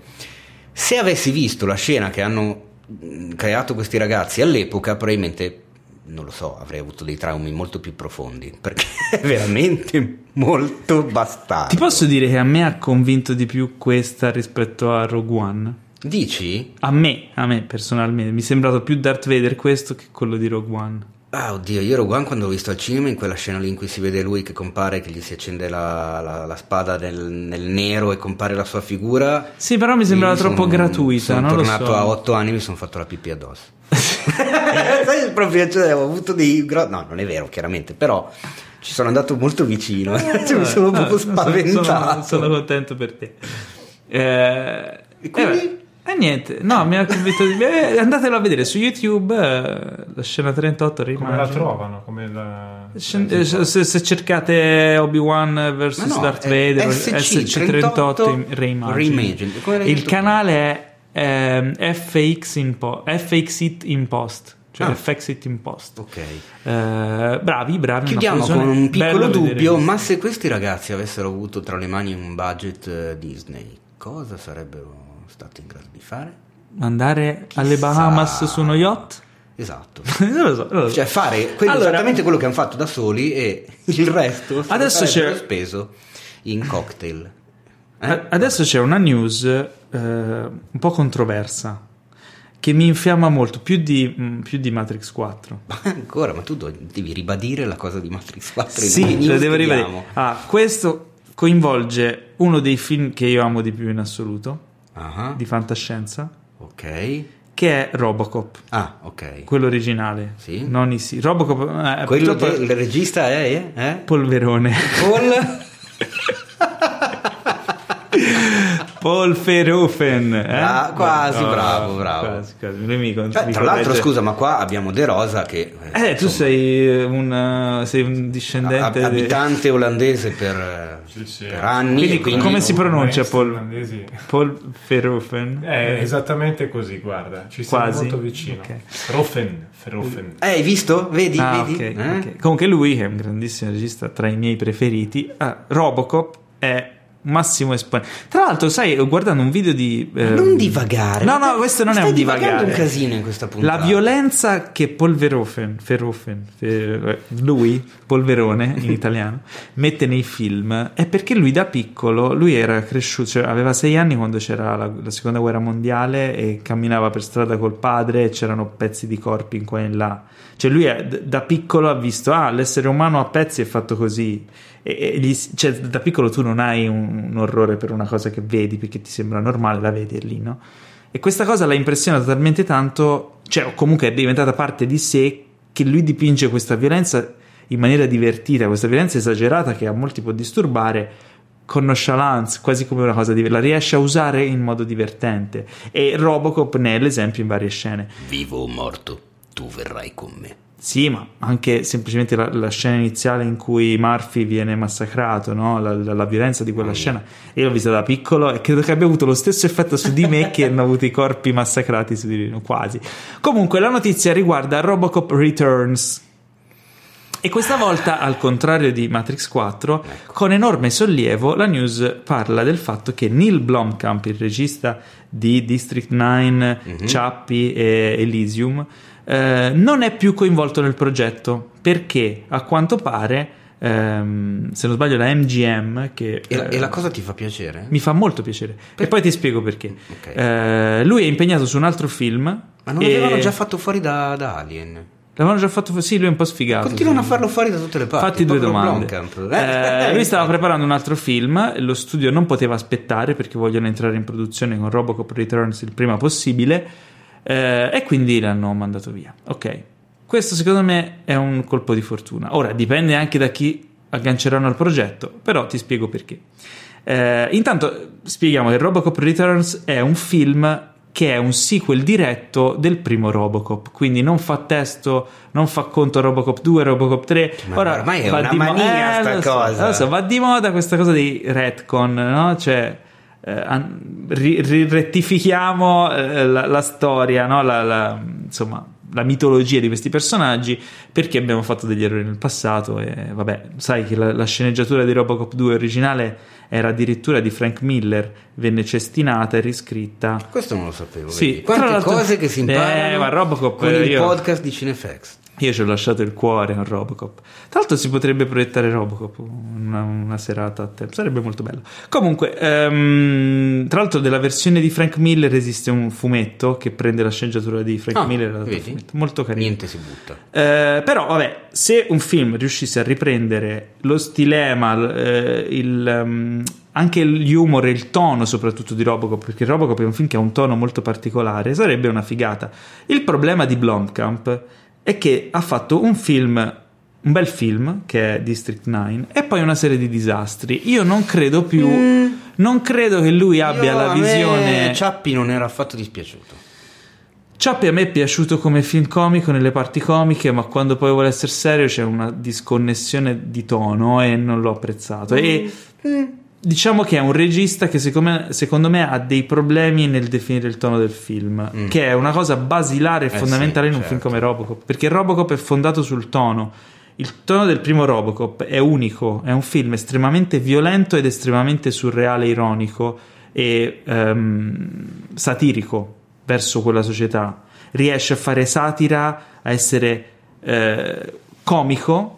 Se avessi visto la scena che hanno mm, creato questi ragazzi all'epoca, probabilmente non lo so, avrei avuto dei traumi molto più profondi, perché è veramente molto bastardo. Ti posso dire che a me ha convinto di più questa rispetto a Rogue One? Dici? A me, a me personalmente, mi è sembrato più Darth Vader questo che quello di Rogue One. Ah, oddio, io Rogue One quando l'ho visto al cinema, in quella scena lì in cui si vede lui che compare, che gli si accende la, la- la spada nel, nel nero e compare la sua figura. Sì, però mi sembrava troppo sono- gratuita, Sono tornato so. a otto anni e mi sono fatto la pipì addosso. Sai, proprio, cioè, ho avuto dei... gro- No, non è vero, chiaramente, però ci sono andato molto vicino. Cioè, mi sono Eh, proprio eh, spaventato. Sono, sono contento per te. Eh, E quindi? eh, beh, eh, niente, no, mi ha convinto di eh, Andatelo a vedere su YouTube, eh, la scena 38 Come la rimane. trovano? Come la... Scen- eh, se, se cercate Obi-Wan vs no, Darth Vader SC38 in- Reimagined. Il canale è ehm, FX, in po- FX It in Post cioè Ah. FX It in Post Ok. Eh, bravi bravi Chiudiamo con un piccolo dubbio, ma se questi ragazzi avessero avuto tra le mani un budget eh, Disney, cosa sarebbero stati in grado fare? andare alle Chissà. Bahamas su uno yacht Esatto. non lo so, non lo so. Cioè fare quello- Allora- esattamente quello che hanno fatto da soli e il resto Adesso c'è- speso in cocktail. Eh? Adesso c'è una news eh, un po' controversa che mi infiamma molto, più di, mm, più di Matrix 4. Ma ancora, ma tu devi ribadire la cosa di Matrix 4 in ogni Sì, lo devo ribadire. Ah, questo coinvolge uno dei film che io amo di più in assoluto, Ah, di fantascienza, ok. che è Robocop. Ah, ok. Quello originale, Sì. non i sì. Robocop eh, Quello del regista è, è? Polverone. Paul? Paul Verhoeven. Eh? Ah, quasi, No, bravo, bravo. Quasi, quasi. Lui mi Cioè, tra l'altro, scusa, ma qua abbiamo De Rosa che... Eh, tu insomma, sei un, sei un discendente ab- di- abitante olandese per, Sì, sì. per anni. Quindi quindi come si pronuncia Paul? olandesi. Paul Verhoeven. È esattamente così, guarda, ci siamo Quasi? molto vicino. Ok. Rofen, Verhoeven. Eh, hai visto? Vedi? Ah, vedi? ok, Eh? ok. Comunque lui, è un grandissimo regista, tra i miei preferiti, ah, Robocop è massimo esponente. Tra l'altro, sai, guardando un video di... ehm, Non divagare. No, no, questo non è un divagare. divagando un casino in questa puntata. La violenza che Paul Verhoeven, Verhoeven, Ver- lui, Polverone in italiano, mette nei film è perché lui da piccolo, lui era cresciuto, cioè aveva sei anni quando c'era la, la seconda guerra mondiale e camminava per strada col padre e c'erano pezzi di corpi in qua e in là. Cioè lui è- da piccolo ha visto, ah, l'essere umano a pezzi è fatto così. E, e gli- cioè, da piccolo tu non hai un, un orrore per una cosa che vedi perché ti sembra normale, la vedi lì, no? E questa cosa l'ha impressionato talmente tanto, cioè comunque è diventata parte di sé, che lui dipinge questa violenza in maniera divertita, questa violenza esagerata che a molti può disturbare, con nonchalance, quasi come una cosa divertente, la riesce a usare in modo divertente. E Robocop ne è l'esempio in varie scene. Vivo o morto, tu verrai con me. Sì, ma anche semplicemente la, la scena iniziale in cui Murphy viene massacrato, no? la, la- la violenza di quella scena. Io l'ho vista da piccolo e credo che abbia avuto lo stesso effetto su di me che hanno avuto i corpi massacrati su di lui, quasi. Comunque la notizia riguarda Robocop Returns. E questa volta, al contrario di Matrix 4, con enorme sollievo la news parla del fatto che Neil Blomkamp, il regista di District 9, Chappie e Elysium, eh, non è più coinvolto nel progetto perché a quanto pare, ehm, se non sbaglio, la MGM, che E, la, eh, e la cosa ti fa piacere? mi fa molto piacere, e poi ti spiego perché. Ok. Eh, lui è impegnato su un altro film. Ma non e- l'avevano già fatto fuori da, da Alien? L'avevano già fatto, sì, lui è un po' sfigato. Continuano sì. a farlo fuori da tutte le parti. Fatti due domande. Eh, Eh, lui stava preparando un altro film, lo studio non poteva aspettare perché vogliono entrare in produzione con Robocop Returns il prima possibile eh, e quindi l'hanno mandato via. Ok, questo secondo me è un colpo di fortuna. Ora dipende anche da chi agganceranno al progetto, però ti spiego perché. Eh, intanto spieghiamo che Robocop Returns è un film che è un sequel diretto del primo Robocop, quindi non fa testo, non fa conto Robocop 2, Robocop 3. Ma Ora ormai è una di mo- mania eh, so, cosa. lo so, va di moda questa cosa dei retcon, no? Cioè eh, rettifichiamo eh, la, la storia, no? La- la- insomma, la mitologia di questi personaggi perché abbiamo fatto degli errori nel passato e vabbè, sai che la, la sceneggiatura di Robocop 2 originale era addirittura di Frank Miller, venne cestinata e riscritta. Questo non lo sapevo. Sì, vedi. Quante cose che si imparano Eh, ma Robocop, con il io- podcast di Cinefax. Io ci ho lasciato il cuore a Robocop. Tra l'altro si potrebbe proiettare Robocop una, una serata a tempo, sarebbe molto bello. Comunque, ehm, tra l'altro della versione di Frank Miller esiste un fumetto che prende la sceneggiatura di Frank Ah, Miller. fumetto. Molto carino. Niente si butta. Eh, però, vabbè, se un film riuscisse a riprendere lo stilema, eh, il, ehm, anche gli humor e il tono, soprattutto di Robocop, perché Robocop è un film che ha un tono molto particolare, sarebbe una figata. Il problema di Blomkamp è che ha fatto un film, un bel film che è District 9, e poi una serie di disastri. Io non credo più, non credo che lui abbia Io- la visione. Ciappi non era affatto dispiaciuto. Ciappi a me è piaciuto come film comico nelle parti comiche, ma quando poi vuole essere serio c'è una disconnessione di tono e non l'ho apprezzato. E diciamo che è un regista che secondo me, secondo me ha dei problemi nel definire il tono del film, Mm. che è una cosa basilare e Eh fondamentale sì, in un film certo. come Robocop, perché Robocop è fondato sul tono. Il tono del primo Robocop è unico, è un film estremamente violento ed estremamente surreale, ironico e ehm, satirico verso quella società. Riesce a fare satira, a essere eh, comico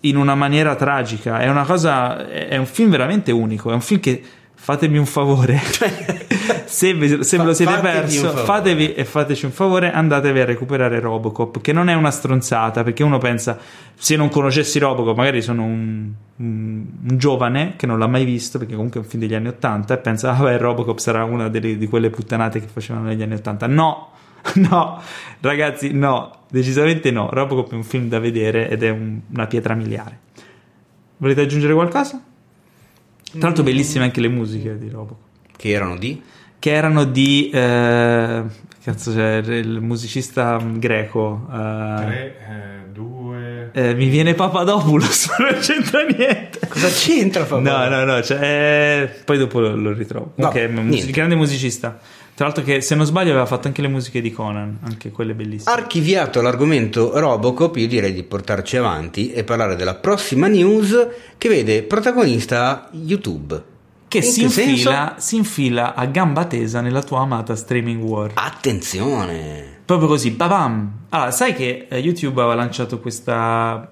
in una maniera tragica. È una cosa, è un film veramente unico. È un film che fatemi un favore. se, ve, se ve lo siete perso, fatevi e fateci un favore, andatevi a recuperare Robocop, che non è una stronzata, perché uno pensa, se non conoscessi Robocop, magari sono un, un- un giovane che non l'ha mai visto, perché comunque è un film degli anni Ottanta, e pensa, ah beh, Robocop sarà una delle- di quelle puttanate che facevano negli anni Ottanta. No! No, ragazzi, no, decisamente no. Robocop è un film da vedere ed è un- una pietra miliare. Volete aggiungere qualcosa? Tra l'altro, bellissime anche le musiche di Robocop Che erano di? che erano di eh, cazzo c'è il musicista greco eh, 3, 2... eh, mi viene Papadopoulos non c'entra niente Cosa c'entra no no no cioè, eh, poi dopo lo, lo ritrovo No, Ok, è un mus- niente. grande musicista tra l'altro che se non sbaglio aveva fatto anche le musiche di Conan anche quelle bellissime Archiviato l'argomento Robocop, io direi di portarci avanti e parlare della prossima news che vede protagonista YouTube. che si che infila, si infila a gamba tesa nella tua amata streaming war Attenzione! Proprio così, babam. Allora, sai che eh, YouTube aveva lanciato questa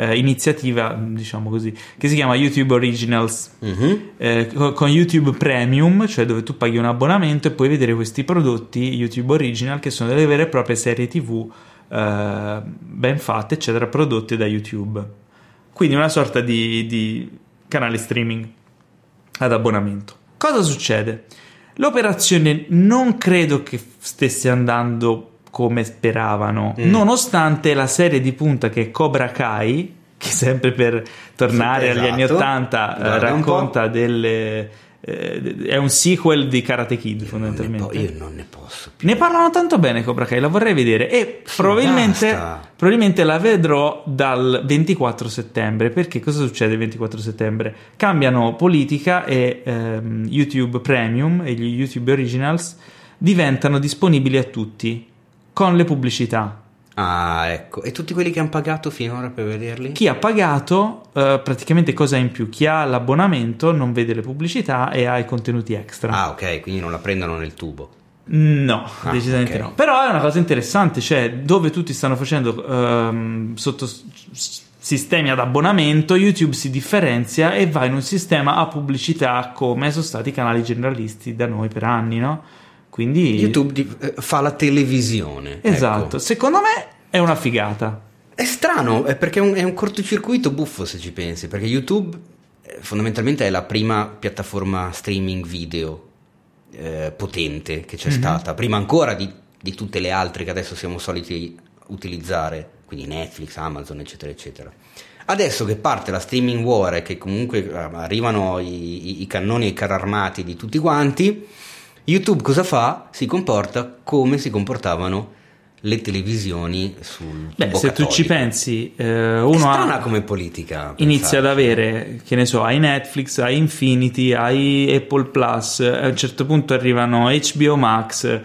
eh, iniziativa, diciamo così, che si chiama YouTube Originals, Mhm. eh, co- con YouTube Premium, cioè dove tu paghi un abbonamento e puoi vedere questi prodotti YouTube Original, che sono delle vere e proprie serie TV eh, ben fatte, eccetera, prodotte da YouTube. Quindi una sorta di, di canale streaming ad abbonamento. Cosa succede? L'operazione non credo che stesse andando come speravano, Mm. nonostante la serie di punta che Cobra Kai, che sempre per tornare Sì, agli anni esatto. 80 eh, racconta delle... eh, è un sequel di Karate Kid Non ne fondamentalmente. po- io non ne posso più. Ne parlano tanto bene Cobra Kai, la vorrei vedere e probabilmente, probabilmente la vedrò dal 24 settembre perché cosa succede il 24 settembre? Cambiano politica e ehm, YouTube Premium e gli YouTube Originals diventano disponibili a tutti con le pubblicità. Ah, ecco. E tutti quelli che hanno pagato finora per vederli? Chi ha pagato eh, praticamente cosa ha in più? Chi ha l'abbonamento non vede le pubblicità e ha i contenuti extra. Ah, ok, quindi non la prendono nel tubo. No, Ah, decisamente ok. no. Però è una cosa interessante, cioè dove tutti stanno facendo ehm, sotto sistemi ad abbonamento, YouTube si differenzia e va in un sistema a pubblicità come sono stati i canali generalisti da noi per anni, no? Quindi YouTube di- eh, fa la televisione. Esatto, ecco. secondo me è una figata. È strano, è perché è un, è un cortocircuito buffo se ci pensi, perché YouTube eh, fondamentalmente è la prima piattaforma streaming video eh, potente che c'è stata, prima ancora di, di tutte le altre che adesso siamo soliti utilizzare, quindi Netflix, Amazon, eccetera, eccetera. Adesso che parte la streaming war e che comunque eh, arrivano i, i- i cannoni e i carri armati di tutti quanti, YouTube cosa fa? Si comporta come si comportavano le televisioni sul Beh, se tu ci pensi, eh, È uno strana ha, come politica. inizia ad avere, che ne so, hai Netflix, hai Infinity, hai Apple Plus, a un certo punto arrivano HBO Max, eh,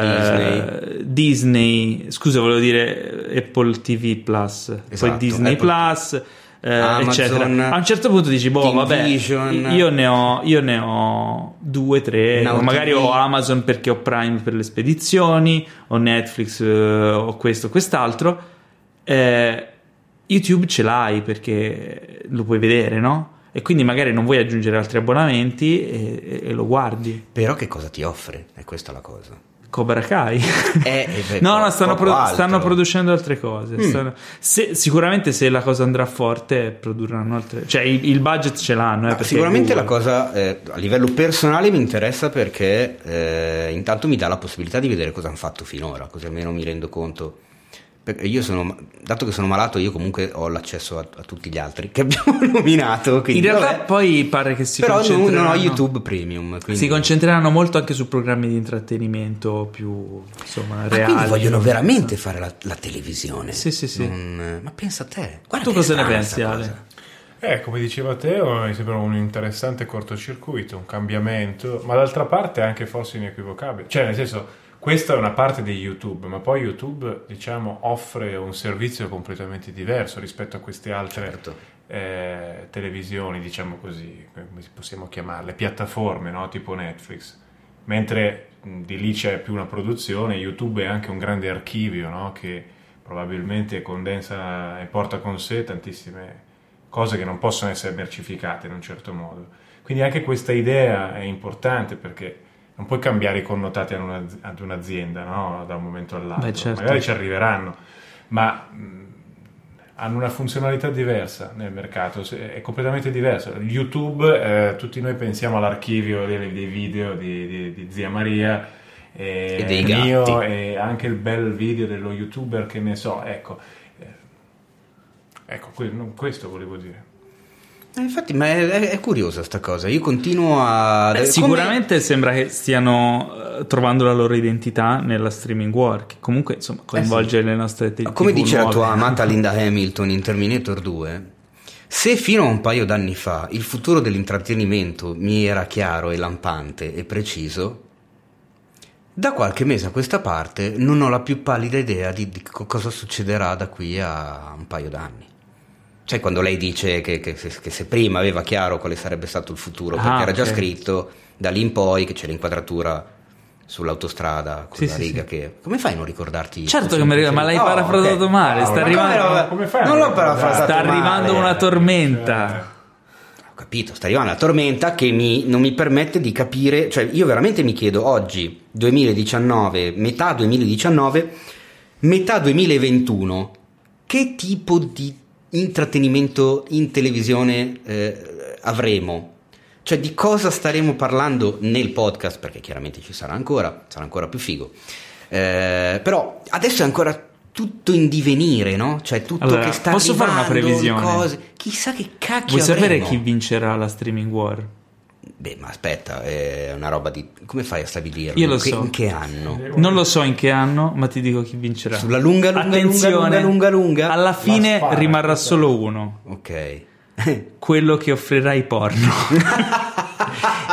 Disney. Disney, scusa, volevo dire Apple TV Plus, poi Esatto, Disney Apple- Plus. Eh, Amazon, eccetera. A un certo punto dici, boh, Team vabbè, Vision. io ne ho, io ne ho due, tre, Now magari TV. ho Amazon perché ho Prime per le spedizioni, ho Netflix, eh, ho questo, quest'altro. eh, YouTube ce l'hai perché lo puoi vedere, no? E quindi magari non vuoi aggiungere altri abbonamenti e, e lo guardi. Però che cosa ti offre? È questa la cosa. Cobra Kai. Eh, eh, no, no, stanno, pro- stanno producendo altre cose. Mm. Stanno- se- sicuramente se la cosa andrà forte produrranno altre... Cioè il, il budget ce l'hanno. eh, perché sicuramente la cosa eh, a livello personale mi interessa perché eh, intanto mi dà la possibilità di vedere cosa hanno fatto finora, così almeno mi rendo conto. Perché io sono, dato che sono malato, io comunque ho l'accesso a, a tutti gli altri che abbiamo nominato. In Quindi, realtà vabbè. poi pare che si però non, non ho concentreranno- YouTube Premium. Quindi... Si concentreranno molto anche su programmi di intrattenimento più insomma reali. quindi vogliono veramente fare la, la televisione. Sì, sì, sì. Non- ma pensa a te. Guarda Tu cosa ne pensi, Ale? cosa. Eh, come diceva Teo, mi sembra un interessante cortocircuito, un cambiamento, ma d'altra parte anche forse inequivocabile. Cioè, nel senso, questa è una parte di YouTube, ma poi YouTube, diciamo, offre un servizio completamente diverso rispetto a queste altre Certo. eh, televisioni, diciamo così, come possiamo chiamarle, piattaforme, no? tipo Netflix. Mentre di lì c'è più una produzione, YouTube è anche un grande archivio, no? Che probabilmente condensa e porta con sé tantissime cose che non possono essere mercificate in un certo modo. Quindi anche questa idea è importante perché non puoi cambiare i connotati ad, una- ad un'azienda no? da un momento all'altro. Beh, certo. Magari ci arriveranno, ma mh, hanno una funzionalità diversa nel mercato, è completamente diverso. YouTube, eh, tutti noi pensiamo all'archivio dei, dei video di, di- di zia Maria e, E dei mio gatti. e anche il bel video dello youtuber che ne so, ecco. Eh, Ecco, questo volevo dire. Eh, infatti, ma è, è- è curiosa sta cosa. Io continuo a. Beh, come- sicuramente sembra che stiano eh, trovando la loro identità nella streaming war, che comunque insomma coinvolge le nostre te- Come dice la tua nuove. amata Linda Hamilton in Terminator 2, se fino a un paio d'anni fa il futuro dell'intrattenimento mi era chiaro e lampante e preciso, da qualche mese a questa parte non ho la più pallida idea di, di co- cosa succederà da qui a un paio d'anni. Cioè quando lei dice che, che se, che se prima aveva chiaro quale sarebbe stato il futuro, perché Ah, era già ok. scritto, da lì in poi che c'è l'inquadratura sull'autostrada con Sì, la sì, riga sì. che... Come fai a non ricordarti? Certo che mi ricordo, ma l'hai Oh, parafrasato ok. male, sta Ma arrivando- come Come fai Non l'ho parafrasato Sta arrivando male. una tormenta. Ho capito, sta arrivando una tormenta che mi- non mi permette di capire, cioè io veramente mi chiedo oggi, 2019, metà 2019, metà 2021, che tipo di intrattenimento in televisione eh, avremo? Cioè di cosa staremo parlando nel podcast, perché chiaramente ci sarà ancora, sarà ancora più figo. Eh, però adesso è ancora tutto in divenire, no? Cioè tutto Allora, che sta posso fare una arrivando, previsione? cose. Chissà che cacchio Vuoi sapere avremo. chi vincerà la streaming war? Beh, ma aspetta, è una roba di... Come fai a stabilirlo? Io lo che- so. In che anno? Non lo so in che anno, ma ti dico chi vincerà. Sulla lunga, lunga, Attenzione, lunga, lunga, lunga, lunga? alla fine spara, rimarrà solo uno, Ok. quello che offrirà i porno.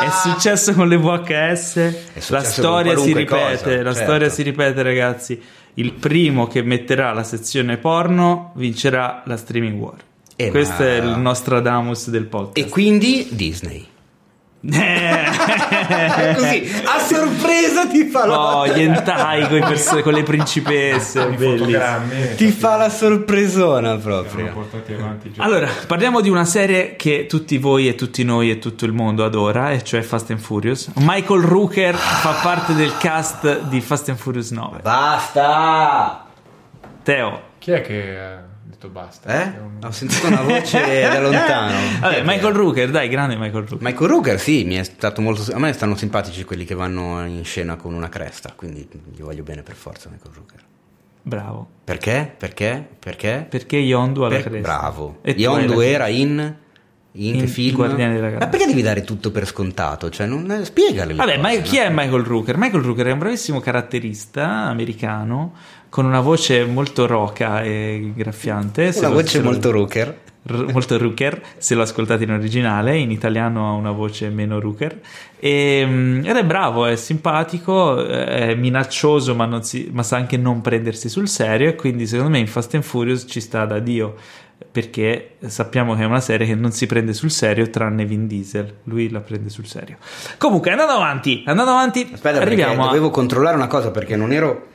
È successo con le VHS, la storia si ripete, cosa, la certo. storia si ripete ragazzi. Il primo che metterà la sezione porno vincerà la streaming war. Eh, Questo ma- è il Nostradamus del podcast. E quindi Disney. Così, a sorpresa ti fa la... Oh, gli hentai coi pers- con le principesse, I bellissimo. fotogrammi Ti fa la sorpresona proprio. Allora, parliamo di una serie che tutti voi e tutti noi e tutto il mondo adora, e cioè Fast and Furious. Michael Rooker fa parte del cast di Fast and Furious 9. Basta! Teo. Chi è che detto basta? Eh? Un- Ho sentito una voce da lontano. Vabbè, Michael Rooker, dai, grande Michael Rooker. Michael Rooker, sì, mi è stato molto. A me stanno simpatici quelli che vanno in scena con una cresta, quindi gli voglio bene per forza Michael Rooker. Bravo. Perché? Perché? Perché? Perché Yondu alla Per- cresta. Bravo. E Yondu era in. In, In che film? Guardiani della Galassia. Ma perché devi dare tutto per scontato? Cioè, non, eh, spiegale. le Vabbè, cose, ma chi no? è Michael Rooker? Michael Rooker è un bravissimo caratterista americano con una voce molto roca e graffiante. Una voce lo- molto Rooker. R- molto Rooker, se lo ascoltate in originale, in italiano ha una voce meno Rooker. E, mm, ed è bravo, è simpatico, è minaccioso, ma, non si- ma sa anche non prendersi sul serio. E quindi, secondo me, in Fast and Furious ci sta da Dio. Perché sappiamo che è una serie che non si prende sul serio, tranne Vin Diesel. Lui la prende sul serio. Comunque, andando avanti, andando avanti, Aspetta, arriviamo a. dovevo controllare una cosa perché non ero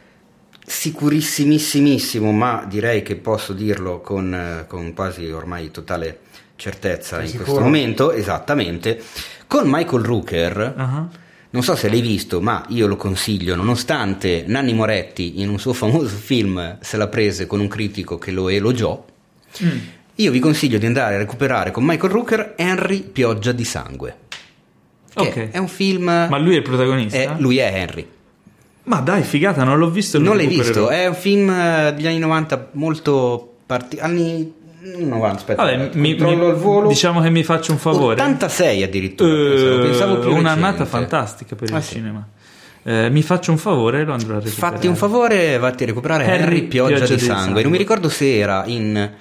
sicurissimissimo, ma direi che posso dirlo con, eh, con quasi ormai totale certezza Sei in sicuro? questo momento, esattamente, con Michael Rooker. Ah. Non so se l'hai visto, ma io lo consiglio, nonostante Nanni Moretti in un suo famoso film se la prese con un critico che lo elogiò. Mm. Io vi consiglio di andare a recuperare con Michael Rooker Henry Pioggia di Sangue. Che Ok. È un film. Ma lui è il protagonista? è- lui è Henry. Ma dai, figata, non l'ho visto. Non l'hai visto? È un film eh, degli anni 90 molto parti- anni 90, aspetta. Vabbè, mi- controllo mi- al volo. diciamo che mi faccio un favore. 86 addirittura. Eh, pensavo, pensavo più un'annata fantastica per Ah, il sì. cinema. Eh, mi faccio un favore e lo andrò a recuperare. Fatti un favore, vatti a recuperare Harry Harry Pioggia, Pioggia di sangue. sangue. Non mi ricordo se era in.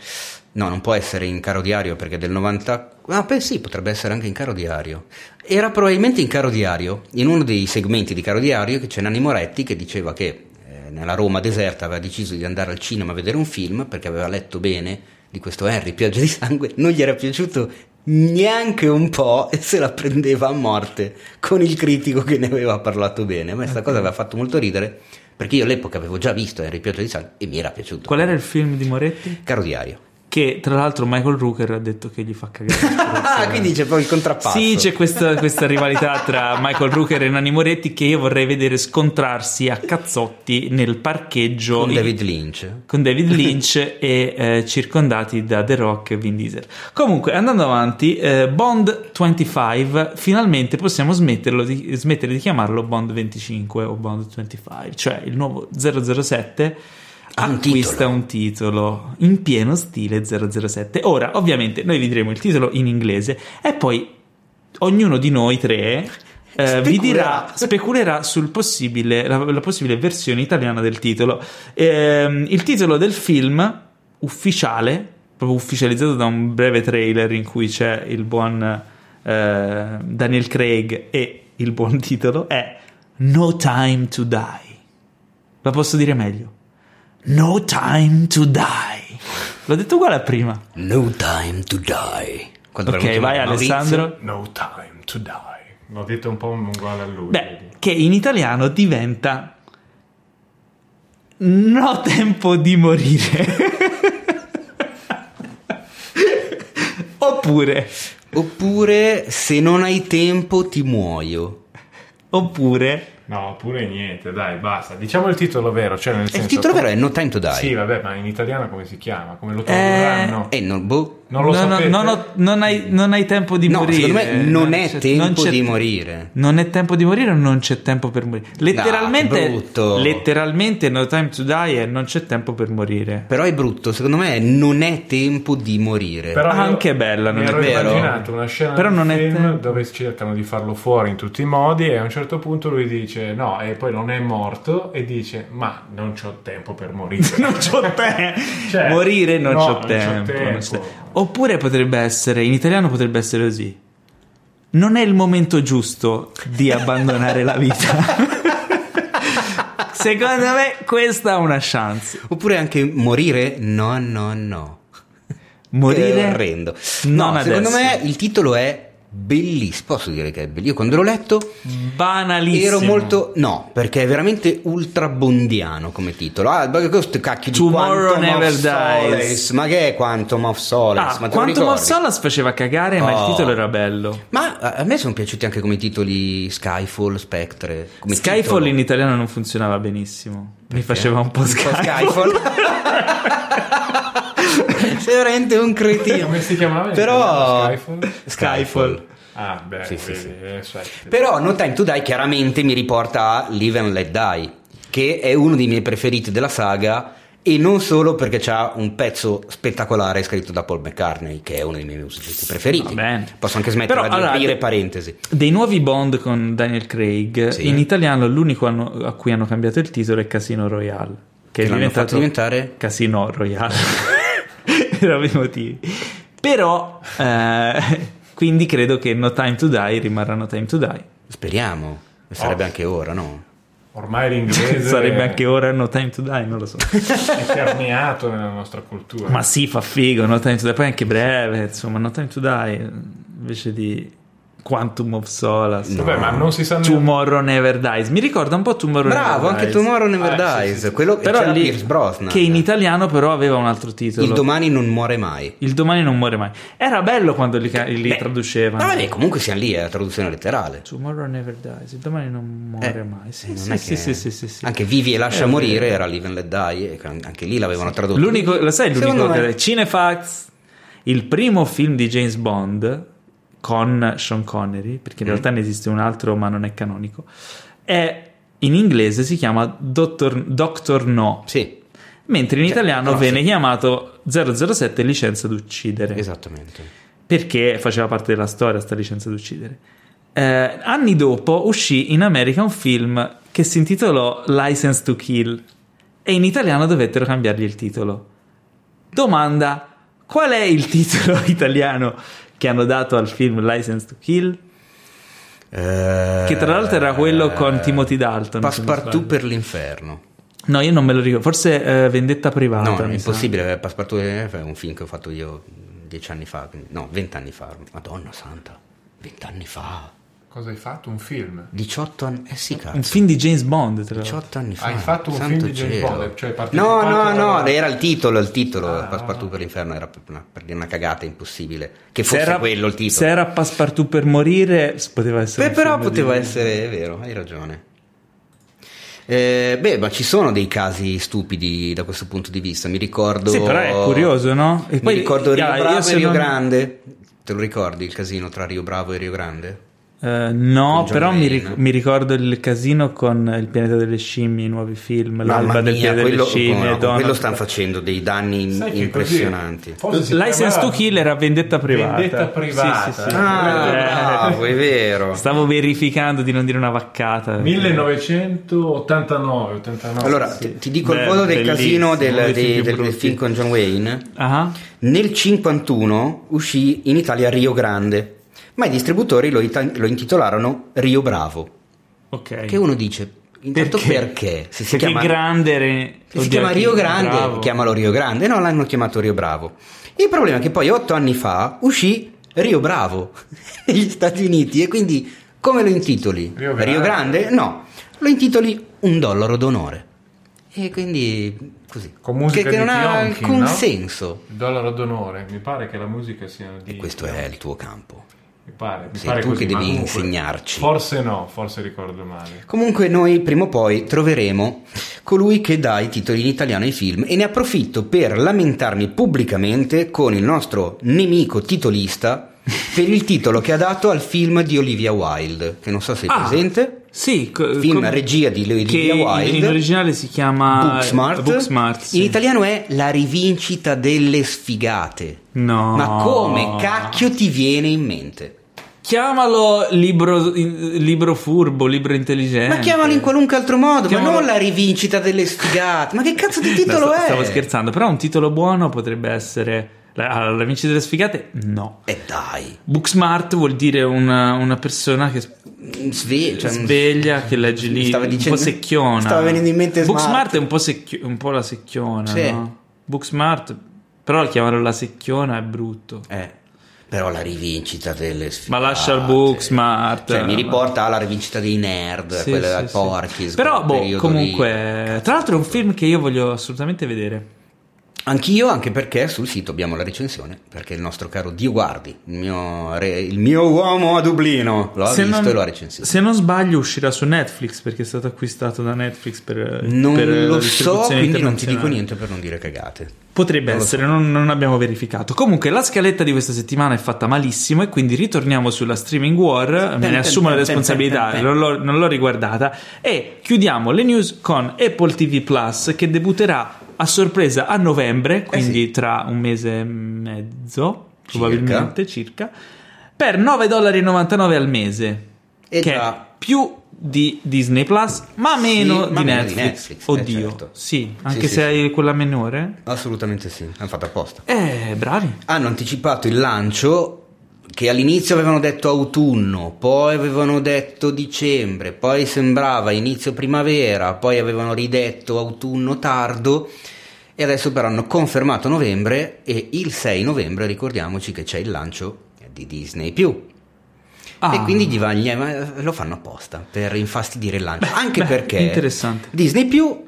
No, non può essere in caro diario perché è del 90. Ah, beh, sì, potrebbe essere anche in caro diario. Era probabilmente in caro diario, in uno dei segmenti di caro diario che c'è Nanni Moretti che diceva che eh, nella Roma deserta aveva deciso di andare al cinema a vedere un film perché aveva letto bene di questo Harry Pioggia di sangue, non gli era piaciuto neanche un po' e se la prendeva a morte con il critico che ne aveva parlato bene. A me questa cosa aveva fatto molto ridere perché io all'epoca avevo già visto Harry Pioggia di sangue e mi era piaciuto. Qual era il film di Moretti? Caro diario. Che tra l'altro Michael Rooker ha detto che gli fa cagare. Quindi c'è poi il contrappasso. Sì, c'è questa, questa rivalità tra Michael Rooker e Nanni Moretti che io vorrei vedere scontrarsi a cazzotti nel parcheggio con in- David Lynch. con David Lynch e eh, circondati da The Rock e Vin Diesel. Comunque, andando avanti, eh, Bond 25, finalmente possiamo smetterlo di, smettere di chiamarlo Bond 25 o Bond 25, cioè il nuovo 007 Ha un acquista titolo. un titolo in pieno stile 007. Ora, ovviamente, noi vi diremo il titolo in inglese e poi ognuno di noi tre eh, vi dirà, speculerà sul possibile, possibile versione italiana del titolo. Ehm, il titolo del film ufficiale, proprio ufficializzato da un breve trailer in cui c'è il buon eh, Daniel Craig e il buon titolo, è No Time to Die. La posso dire meglio? No Time to Die. L'ho detto uguale a prima. No time to die. Quando Ok, vai Maurizio, Alessandro. No time to die. L'ho detto un po' uguale a lui. Beh, vedi. che in italiano diventa No tempo di morire. oppure, Oppure se non hai tempo ti muoio. oppure No, pure niente, dai, basta. Diciamo il titolo vero, cioè nel E senso... il titolo vero è No time to die. Sì, vabbè, ma in italiano come si chiama? Come lo Eh, tradurranno? E non, boh. Non lo no, no, sapete? non, ho- non hai, non hai tempo di No, morire. secondo me non è tempo non c'è- di morire. Non è tempo di morire o non c'è tempo per morire? Letteralmente, brutto. letteralmente No Time to Die è non c'è tempo per morire. Però è brutto, secondo me non è tempo di morire. Però io Anche bella, non mi è ero vero? immaginato una scena Però non è film tempo. dove cercano di farlo fuori in tutti i modi e a un certo punto lui dice no e poi non è morto e dice ma non c'ho tempo per morire. non c'ho tempo. Cioè, morire non no, c'ho non c'ho tempo. Oppure potrebbe essere, in italiano potrebbe essere così. Non è il momento giusto di abbandonare la vita. Secondo me questa ha una chance. Oppure anche morire? No, no, no. Morire è orrendo. No, secondo adesso. me il titolo è bellissimo. Posso dire che è bellissimo. Io quando l'ho letto banalissimo. ero molto. No, perché è veramente ultra bondiano come titolo. Ah, questo cacchio di Tomorrow Quantum Never Dies. Ma che è Quantum of Solace? Ah, ma Quantum of? Solace faceva cagare, ma il Oh. titolo era bello. Ma a me sono piaciuti anche come titoli Skyfall, Spectre. Come Skyfall titolo. in italiano non funzionava benissimo. Mi faceva un po' Un po' Skyfall. Sei veramente un cretino. Come si chiamava? Però? Skyfall? Skyfall. Ah, beh, Sì, sì, sì. eh, sai. Però No Time to Die chiaramente mi riporta a Live and Let Die, che è uno dei miei preferiti della saga e non solo perché c'ha un pezzo spettacolare scritto da Paul McCartney, che è uno dei miei musicisti preferiti. Posso anche smetterla Però, di allora, aprire parentesi. Dei nuovi Bond con Daniel Craig, Sì. in italiano l'unico a cui hanno cambiato il titolo è Casino Royale. Che è Che l'hanno diventato fatto diventare? Casino Royale. per ovvi motivi. Però, eh, quindi credo che No Time to Die rimarrà No Time to Die. Speriamo. E Sarebbe Oh. anche ora, no? Ormai l'inglese Sarebbe anche ora No Time to Die, non lo so. è permeato nella nostra cultura. Ma sì, fa figo, No Time to Die, poi è anche breve, insomma, No Time to Die, invece di Quantum of Solace. Vabbè, ma non si sa neanche- Tomorrow Never Dies. Mi ricorda un po' Tomorrow Bravo, Never anche Dies. Tomorrow Never Ah, sì, Dies. sì, sì. Quello Però c'era lì- Pierce Brosnan. che in italiano però aveva un altro titolo. Il domani non muore mai. Il domani non muore mai. Era bello quando li, li Beh, traducevano. Ma vabbè, comunque siamo lì, è la traduzione letterale. Tomorrow Never Dies. Il domani non muore Eh, mai. Sì, non sì, sì, sì, sì, sì, sì. Anche Vivi e lascia È morire era Live and Let Die, e anche lì l'avevano tradotto. L'unico, lo sai l'unico me- che- Cinefax, il primo film di James Bond con Sean Connery, perché in Mm. realtà ne esiste un altro ma non è canonico, è in inglese si chiama Doctor, Doctor No, Sì, mentre in Cioè, italiano no, venne sì. chiamato 007 licenza d'uccidere, esattamente. perché faceva parte della storia sta licenza d'uccidere. Eh, anni dopo uscì in America un film che si intitolò License to Kill e in italiano dovettero cambiargli il titolo. Domanda: qual è il titolo italiano che hanno dato al film License to Kill? Eh, Che tra l'altro era quello con Timothy Dalton, Passepartout per l'inferno. No, io non me lo ricordo. Forse eh, Vendetta privata. No, è mi sa. impossibile. eh, Passepartout è un film che ho fatto io dieci anni fa, no, vent'anni fa. Madonna santa, vent'anni fa. Cosa hai fatto? Un film? 18 anni, eh sì, cazzo. Un film di James Bond. Tra l'altro. 18 anni fa. Hai fatto un santo film di James cielo. Bond, cioè No, no, no, a- era il titolo, il titolo, Ah. Passepartout per l'inferno era per una, per dire una cagata impossibile. Che fosse Se era, quello il se titolo. era Passepartout per morire, poteva essere. Beh, però film di- poteva essere, è vero, hai ragione. Eh, beh, ma ci sono dei casi stupidi da questo punto di vista. Mi ricordo. Sì, però è curioso, no? E Mi poi- ricordo Rio ah, io Bravo se e Rio non- Grande. Te lo ricordi il casino tra Rio Bravo e Rio Grande? Eh, no, però mi, ric- mi ricordo il casino con il pianeta delle scimmie, i nuovi film, l'alba Mamma del mia, pianeta quello, delle scimmie. no, Donald- quello stanno facendo dei danni Sai che impressionanti. License to Kill era vendetta privata. Vendetta privata. Sì, sì, sì. Ah, Eh, bravo, è vero. Stavo verificando di non dire una vaccata. 1989 89. Allora, ti, ti dico il Beh, volo del bellissimo, casino del, dei del- del film con John Wayne. Ah, Nel 51 uscì in Italia Rio Grande, ma i distributori lo, ita- lo intitolarono Rio Bravo. ok. Che uno dice, intanto perché? Se si Perché chiama, grande re- se si chiama chi- Rio Grande, bravo. chiamalo Rio Grande. No, l'hanno chiamato Rio Bravo. Il problema è che poi otto anni fa uscì Rio Bravo negli Stati Uniti e quindi come lo intitoli? Rio Grande? Grande? No, lo intitoli Un dollaro d'onore. E quindi così. Con musica che, che di non ha alcun no? senso. Il dollaro d'onore, mi pare che la musica sia di E questo è il tuo campo. Mi pare, mi Sei pare tu così, che devi comunque- insegnarci. Forse no, forse ricordo male. Comunque noi prima o poi troveremo colui che dà i titoli in italiano ai film e ne approfitto per lamentarmi pubblicamente con il nostro nemico titolista per il titolo che ha dato al film di Olivia Wilde, che non so se è Ah, presente. Sì, co- Film come- regia di Olivia Wilde. in originale si chiama Booksmart. Booksmart, sì. In italiano è La rivincita delle sfigate. No. Ma come cacchio ti viene in mente? Chiamalo libro, libro furbo, libro intelligente. Ma chiamalo in qualunque altro modo, Chiamalo- ma non la rivincita delle sfigate. Ma che cazzo di No, titolo sta- è? Stavo scherzando, però un titolo buono potrebbe essere allora, la vincita delle sfigate? No. E dai, Booksmart vuol dire una, una persona che sve- cioè, sveglia, che legge lì, un dicendo- po' secchiona. stava venendo in mente Booksmart Smart. è un po', secchio- un po' la secchiona, Sì. no? Booksmart, però chiamarlo la secchiona è brutto. Eh, però la rivincita delle sfigate. Ma lascia il Booksmart. Cioè, mi riporta alla rivincita dei nerd, Sì, quella sì, del sì. Porky's. Però, boh, comunque, lì. tra l'altro è un film che io voglio assolutamente vedere. Anch'io, anche perché sul sito abbiamo la recensione, perché il nostro caro Dio Guardi, il mio, re- il mio uomo a Dublino, lo ha Se visto non- e lo ha recensito. Se non sbaglio uscirà su Netflix perché è stato acquistato da Netflix per Non per lo so, quindi non ti dico niente per non dire cagate. Potrebbe Non essere, non, non abbiamo verificato. Comunque, la scaletta di questa settimana è fatta malissimo e quindi ritorniamo sulla streaming war. Me ne assumo la responsabilità. Non, l'ho, non l'ho riguardata. E chiudiamo le news con Apple TV Plus che debutterà a sorpresa a novembre, quindi sì. tra un mese e mezzo, probabilmente circa, per 9,99 al mese. E che già. è più di Disney Plus, ma meno, ma di, meno Netflix. di Netflix, eh, Oddio, certo. sì, anche sì, se sì. hai quella minore. Assolutamente sì, hanno fatto apposta. Eh, bravi. Hanno anticipato il lancio che all'inizio avevano detto autunno, poi avevano detto dicembre, poi sembrava inizio primavera, poi avevano ridetto autunno tardo e adesso però hanno confermato novembre e il 6 novembre ricordiamoci che c'è il lancio di Disney+. Ah. E quindi gli va, gli- lo fanno apposta per infastidire il lancio. Anche beh, perché. Disney più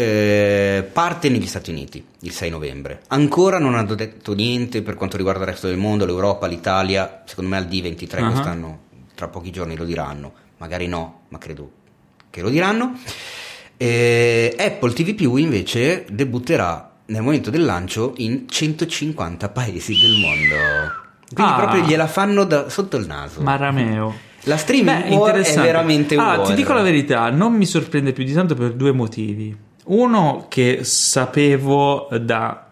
eh, parte negli Stati Uniti il 6 novembre. Ancora non hanno detto niente per quanto riguarda il resto del mondo, l'Europa, l'Italia. Secondo me al D23 Ah. quest'anno, tra pochi giorni lo diranno. Magari no, ma credo che lo diranno. Eh, Apple TV invece debutterà nel momento del lancio in 150 paesi del mondo. Quindi Ah. proprio gliela fanno da- sotto il naso. Marameo. La streaming war è veramente Ah, war. ti dico la verità, non mi sorprende più di tanto per due motivi. Uno che sapevo da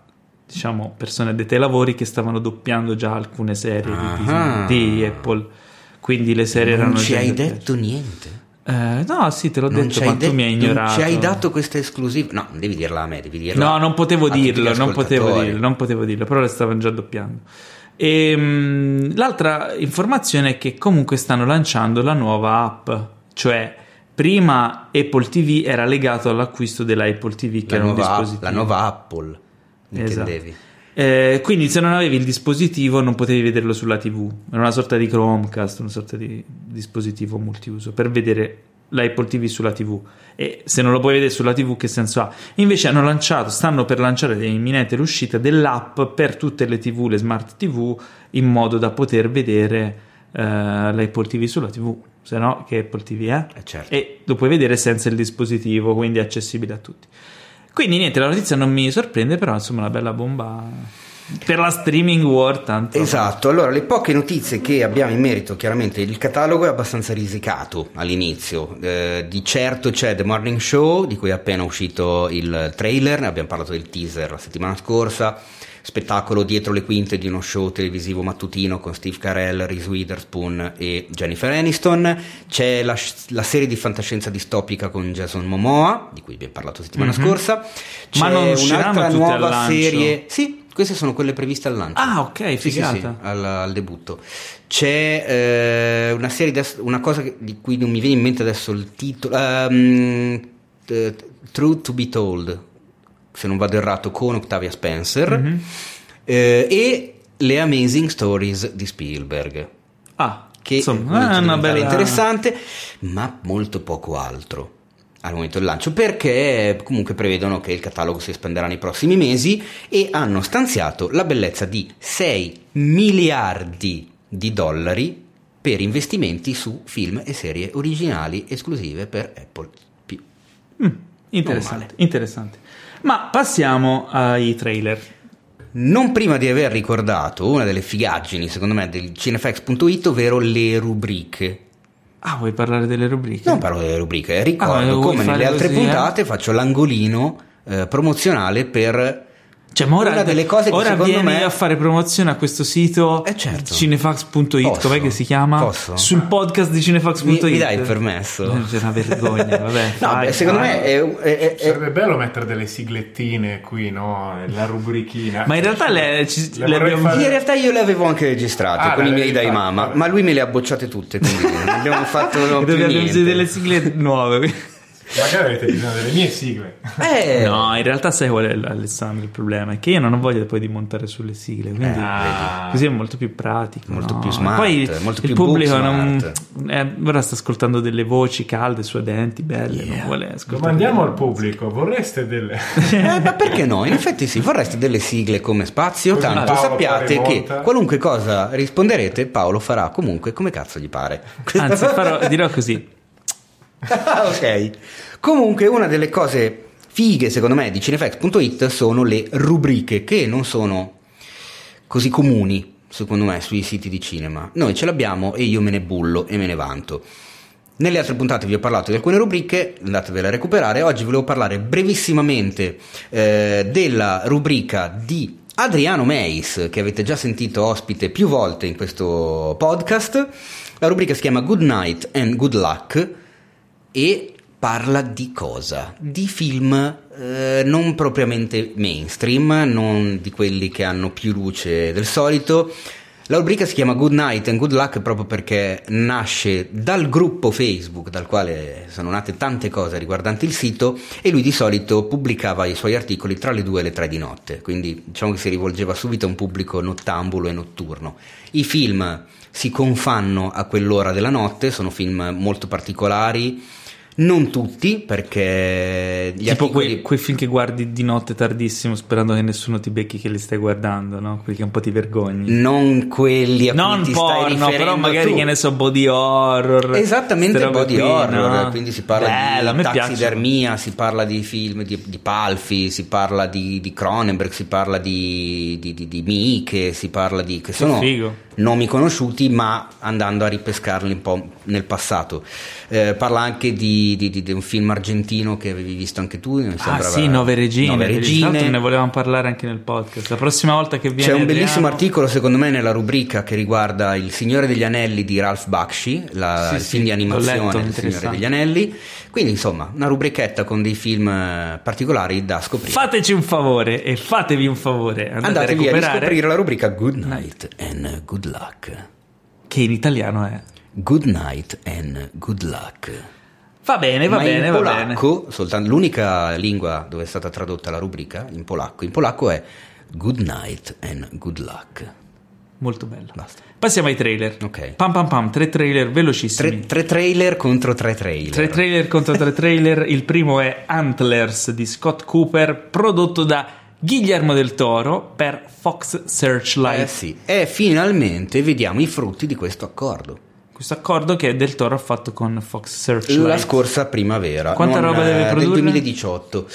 diciamo persone addette ai lavori che stavano doppiando già alcune serie di, Ah. Disney- di Apple. Quindi le serie Non erano ci già hai detto niente. Eh, no, sì, te l'ho Non detto, ci, tu de- mi hai non ignorato. ci hai dato questa esclusiva. No, non devi dirla a me, devi dirla No, non potevo dirlo, non potevo dirlo, non potevo dirlo, però le stavano già doppiando. E, mh, l'altra informazione è che comunque stanno lanciando la nuova app, cioè prima Apple TV era legato all'acquisto della Apple TV che La era un nuova, dispositivo. la nuova Apple, Esatto. intendevi. Eh, quindi se non avevi il dispositivo non potevi vederlo sulla TV, era una sorta di Chromecast, una sorta di dispositivo multiuso per vedere l'Apple TV sulla TV e se non lo puoi vedere sulla TV che senso ha? Invece hanno lanciato, stanno per lanciare è imminente l'uscita dell'app per tutte le TV, le smart TV in modo da poter vedere eh, l'Apple TV sulla TV, se no che Apple TV è? Eh, certo. E lo puoi vedere senza il dispositivo, quindi è accessibile a tutti. Quindi niente, la notizia non mi sorprende, però insomma una bella bomba per la streaming war tanto. Esatto, allora le poche notizie che abbiamo in merito, chiaramente il catalogo è abbastanza risicato all'inizio, Eh, di certo c'è The Morning Show di cui è appena uscito il trailer, ne abbiamo parlato del teaser la settimana scorsa, spettacolo dietro le quinte di uno show televisivo mattutino con Steve Carell, Reese Witherspoon e Jennifer Aniston, c'è la, la serie di fantascienza distopica con Jason Momoa, di cui abbiamo parlato la settimana scorsa, c'è. Ma non un'altra nuova serie... Sì, queste sono quelle previste al lancio. Ah, ok, Sì, sì, figata. sì, al, al debutto. C'è eh, una serie, adesso- una cosa che- di cui non mi viene in mente adesso il titolo. eh, Truth to be Told, se non vado errato, con Octavia Spencer. Mhm. eh, e Le Amazing Stories di Spielberg. Ah, Che insomma, è è una bella interessante, ma molto poco altro al momento del lancio perché comunque prevedono che il catalogo si espanderà nei prossimi mesi e hanno stanziato la bellezza di 6 miliardi di dollari per investimenti su film e serie originali esclusive per Apple. Mm, interessante, interessante. Ma passiamo ai trailer. Non prima di aver ricordato una delle figaggini, secondo me, del cinefax.it, ovvero le rubriche. Ah, vuoi parlare delle rubriche? Non parlo delle rubriche, Ah, ricordo vuoi come nelle altre così, eh? puntate faccio l'angolino eh, promozionale per Cioè, ma ora, una delle cose che ora secondo vieni me- a fare promozione a questo sito Eh, certo. cinefax.it, Posso? com'è che si chiama? Posso? Sul podcast di cinefax.it. Mi- mi dai il permesso? C'è una vergogna, vabbè. No, fai, secondo fai. me è, è- è- Sarebbe bello mettere delle siglettine qui, no? La rubrichina. Ma in realtà le, ci- Le le abbiamo... fare- in realtà io le avevo anche registrate Ah, con i miei dai vabbè. ma lui me le ha bocciate tutte, quindi non abbiamo fatto più Dobbiamo delle sigle nuove. Magari avete bisogno delle mie sigle. Eh, No, in realtà sai qual è Alessandro il problema? È che io non ho voglia poi di montare sulle sigle, quindi Ah. così è molto più pratico. Molto no? più smart, Poi molto il più pubblico non, eh, ora sta ascoltando delle voci calde, suadenti, belle, non vuole ascoltare. Domandiamo al pubblico, vorreste delle... Eh, ma perché no? In effetti sì, vorreste delle sigle come spazio, Così tanto Paolo sappiate che qualunque cosa risponderete, Paolo farà comunque come cazzo gli pare. Anzi, farò- dirò così. Ah, ok. Comunque, una delle cose fighe, secondo me, di cinefax.it sono le rubriche che non sono così comuni, secondo me, sui siti di cinema. Noi ce l'abbiamo e io me ne bullo e me ne vanto. Nelle altre puntate vi ho parlato di alcune rubriche, andatevele a recuperare. Oggi volevo parlare brevissimamente eh, della rubrica di Adriano Meis, che avete già sentito ospite più volte in questo podcast. La rubrica si chiama Good Night and Good Luck e parla di cosa? Di film eh, non propriamente mainstream, non di quelli che hanno più luce del solito, La rubrica si chiama Good Night and Good Luck proprio perché nasce dal gruppo Facebook dal quale sono nate tante cose riguardanti il sito e lui di solito pubblicava i suoi articoli tra le due e le tre di notte, quindi diciamo che si rivolgeva subito a un pubblico nottambulo e notturno. I film si confanno a quell'ora della notte, sono film molto particolari, non tutti, perché gli Tipo articoli... quei, quei film che guardi di notte tardissimo sperando che nessuno ti becchi che li stai guardando, no? Quelli che un po' ti vergogni. Non quelli a cui Non ti stai porno, però magari tu. che ne so, body horror. Esattamente body horror, no? quindi si parla Bello, a me di piace. taxidermia, si parla di film di, di Palfi, si parla di, di Cronenberg, si parla di, di, di, di Miche, si parla di... che sono figo. nomi conosciuti ma andando a ripescarli un po' nel passato. Eh, parla anche di, di- di- di un film argentino che avevi visto anche tu, mi Ah sì, Nove Regine. Nove Regine. ne volevamo parlare anche nel podcast. La prossima volta che viene C'è un bellissimo Adriano- articolo, secondo me, nella rubrica che riguarda Il Signore degli Anelli di Ralph Bakshi, la- Sì, il sì, film di l'ho animazione letto, del Signore degli Anelli. Quindi, insomma, una rubrichetta con dei film eh, particolari da scoprire. Fateci un favore e fatevi un favore. Andate Andate a via a recuperare riscoprire la rubrica Good Night and Good Luck. che in italiano è. Good Night and Good Luck. Va bene, va Ma bene, in va bene. polacco, soltanto l'unica lingua dove è stata tradotta la rubrica, in polacco, in polacco è Good Night and Good Luck. Molto bello. Basta. Passiamo ai trailer. Ok. Pam pam pam, tre trailer velocissimi. Tre, tre trailer contro tre trailer. Tre trailer contro tre trailer. Il primo è Antlers di Scott Cooper, prodotto da Guillermo del Toro per Fox Searchlight. Eh sì, e finalmente vediamo i frutti di questo accordo. Questo accordo che Del Toro ha fatto con Fox Searchlight. La scorsa primavera. Quanta non, roba deve eh, produrre? Del 2018.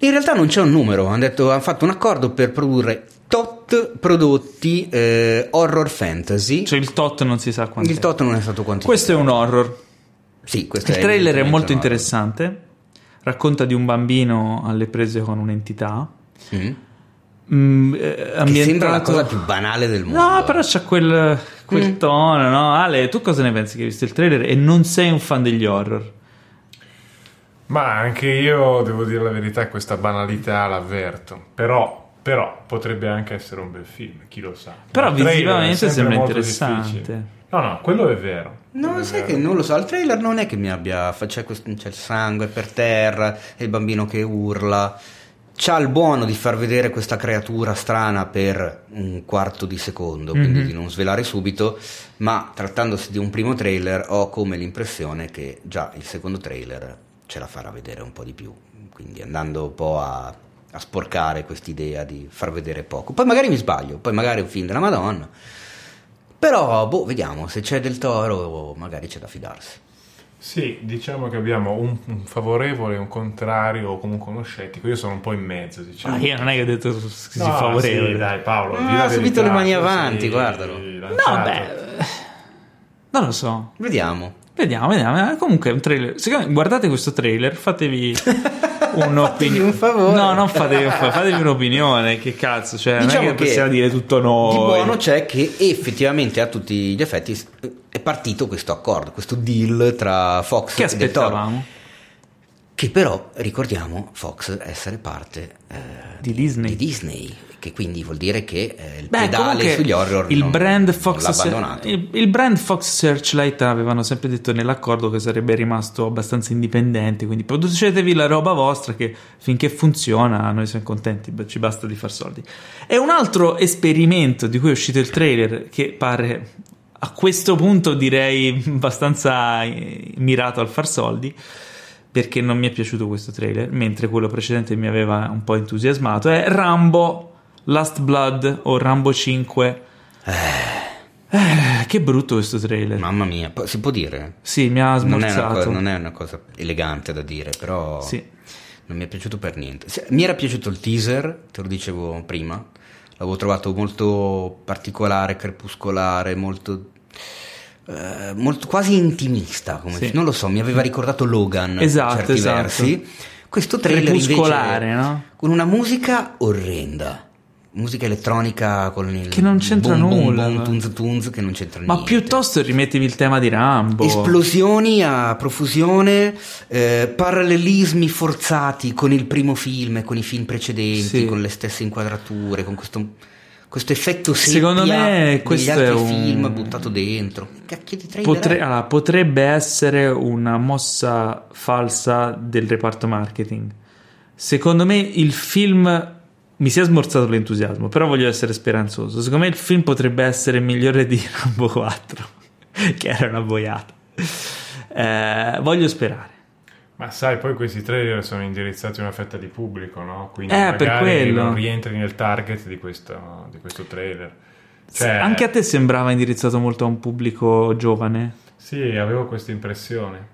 In realtà non c'è un numero, hanno, detto, hanno fatto un accordo per produrre tot prodotti eh, horror fantasy. Cioè il tot non si sa quanto. Il tot non è stato quantificato. Questo è un horror. Sì, questo Il trailer è molto interessante. Racconta di un bambino alle prese con un'entità. Mm. Mm, eh, Che ambientato- sembra la cosa più banale del mondo. No, però c'ha quel, quel Mm. tono, no? Ale, tu cosa ne pensi che hai visto il trailer e non sei un fan degli horror? Ma anche io devo dire la verità, questa banalità l'avverto. Però, però potrebbe anche essere un bel film, chi lo sa. Però visivamente sembra molto interessante. difficile. No, no, quello è vero. No, è sai vero. che non lo so, il trailer non è che mi abbia... C'è, questo- c'è il sangue per terra, e il bambino che urla. C'ha il buono di far vedere questa creatura strana per un quarto di secondo, quindi Mhm. di non svelare subito, ma trattandosi di un primo trailer ho come l'impressione che già il secondo trailer ce la farà vedere un po' di più, quindi andando un po' a, a sporcare quest'idea di far vedere poco. Poi magari mi sbaglio, poi magari è un film della Madonna. Però, boh, vediamo, se c'è del toro magari c'è da fidarsi. Sì, diciamo che abbiamo un, un favorevole, un contrario o comunque uno scettico. Io sono un po' in mezzo, diciamo. Ah, io non è che ho detto che si No, favorevole. sì, dai Paolo, Ah, ha subito le mani avanti, guardalo. No, beh, non lo so. Vediamo. Vediamo, vediamo. Eh, Comunque è un trailer. Secondo me, guardate questo trailer, fatevi un'opinione. un favore. No, non fatevi un favore, fatevi un'opinione. Che cazzo, cioè, non Diciamo è che, che possiamo dire tutto noi. Di buono c'è che effettivamente a tutti gli effetti è partito questo accordo, questo deal tra Fox Che e aspettavamo? Che però ricordiamo Fox essere parte eh, Di Disney. di Disney, che quindi vuol dire che eh, il Beh, pedale sugli horror il non, brand Fox abbandonato. il, il brand Fox Searchlight avevano sempre detto nell'accordo che sarebbe rimasto abbastanza indipendente quindi producetevi la roba vostra che finché funziona noi siamo contenti ci basta di far soldi e un altro esperimento di cui è uscito il trailer che pare a questo punto direi abbastanza mirato al far soldi perché non mi è piaciuto questo trailer mentre quello precedente mi aveva un po' entusiasmato è Rambo Last Blood o Rambo 5 Eh, che brutto questo trailer Mamma mia, si può dire? sì mi ha Non è, una smorzato cosa, non è una cosa elegante da dire, però Sì. non mi è piaciuto per niente. Mi era piaciuto il teaser, te lo dicevo prima, l'avevo trovato molto particolare, crepuscolare, molto, eh, molto quasi intimista, Sì. non lo so, mi aveva ricordato Logan Esatto, certi esatto. versi. Questo trailer invece no? con una musica orrenda. Musica elettronica con il Che non c'entra boom, boom, nulla, boom, ma- tunz, tunz, che non c'entra ma niente. piuttosto rimettevi il tema di Rambo Esplosioni a profusione, eh, parallelismi forzati con il primo film e con i film precedenti, Sì. con le stesse inquadrature, con questo, questo effetto seppia Secondo me questo altri è un- film buttato dentro. Cacchio di trailer Potre- è? allora, potrebbe essere una mossa falsa del reparto marketing. Secondo me il film mi si è smorzato l'entusiasmo, però voglio essere speranzoso. Secondo me il film potrebbe essere migliore di Rambo 4, che era una boiata. Eh, voglio sperare. Ma sai, poi questi trailer sono indirizzati a una fetta di pubblico, no? Quindi Eh, per quello. non rientri nel target di questo, di questo trailer. Cioè, Anche a te sembrava indirizzato molto a un pubblico giovane. Sì, avevo questa impressione.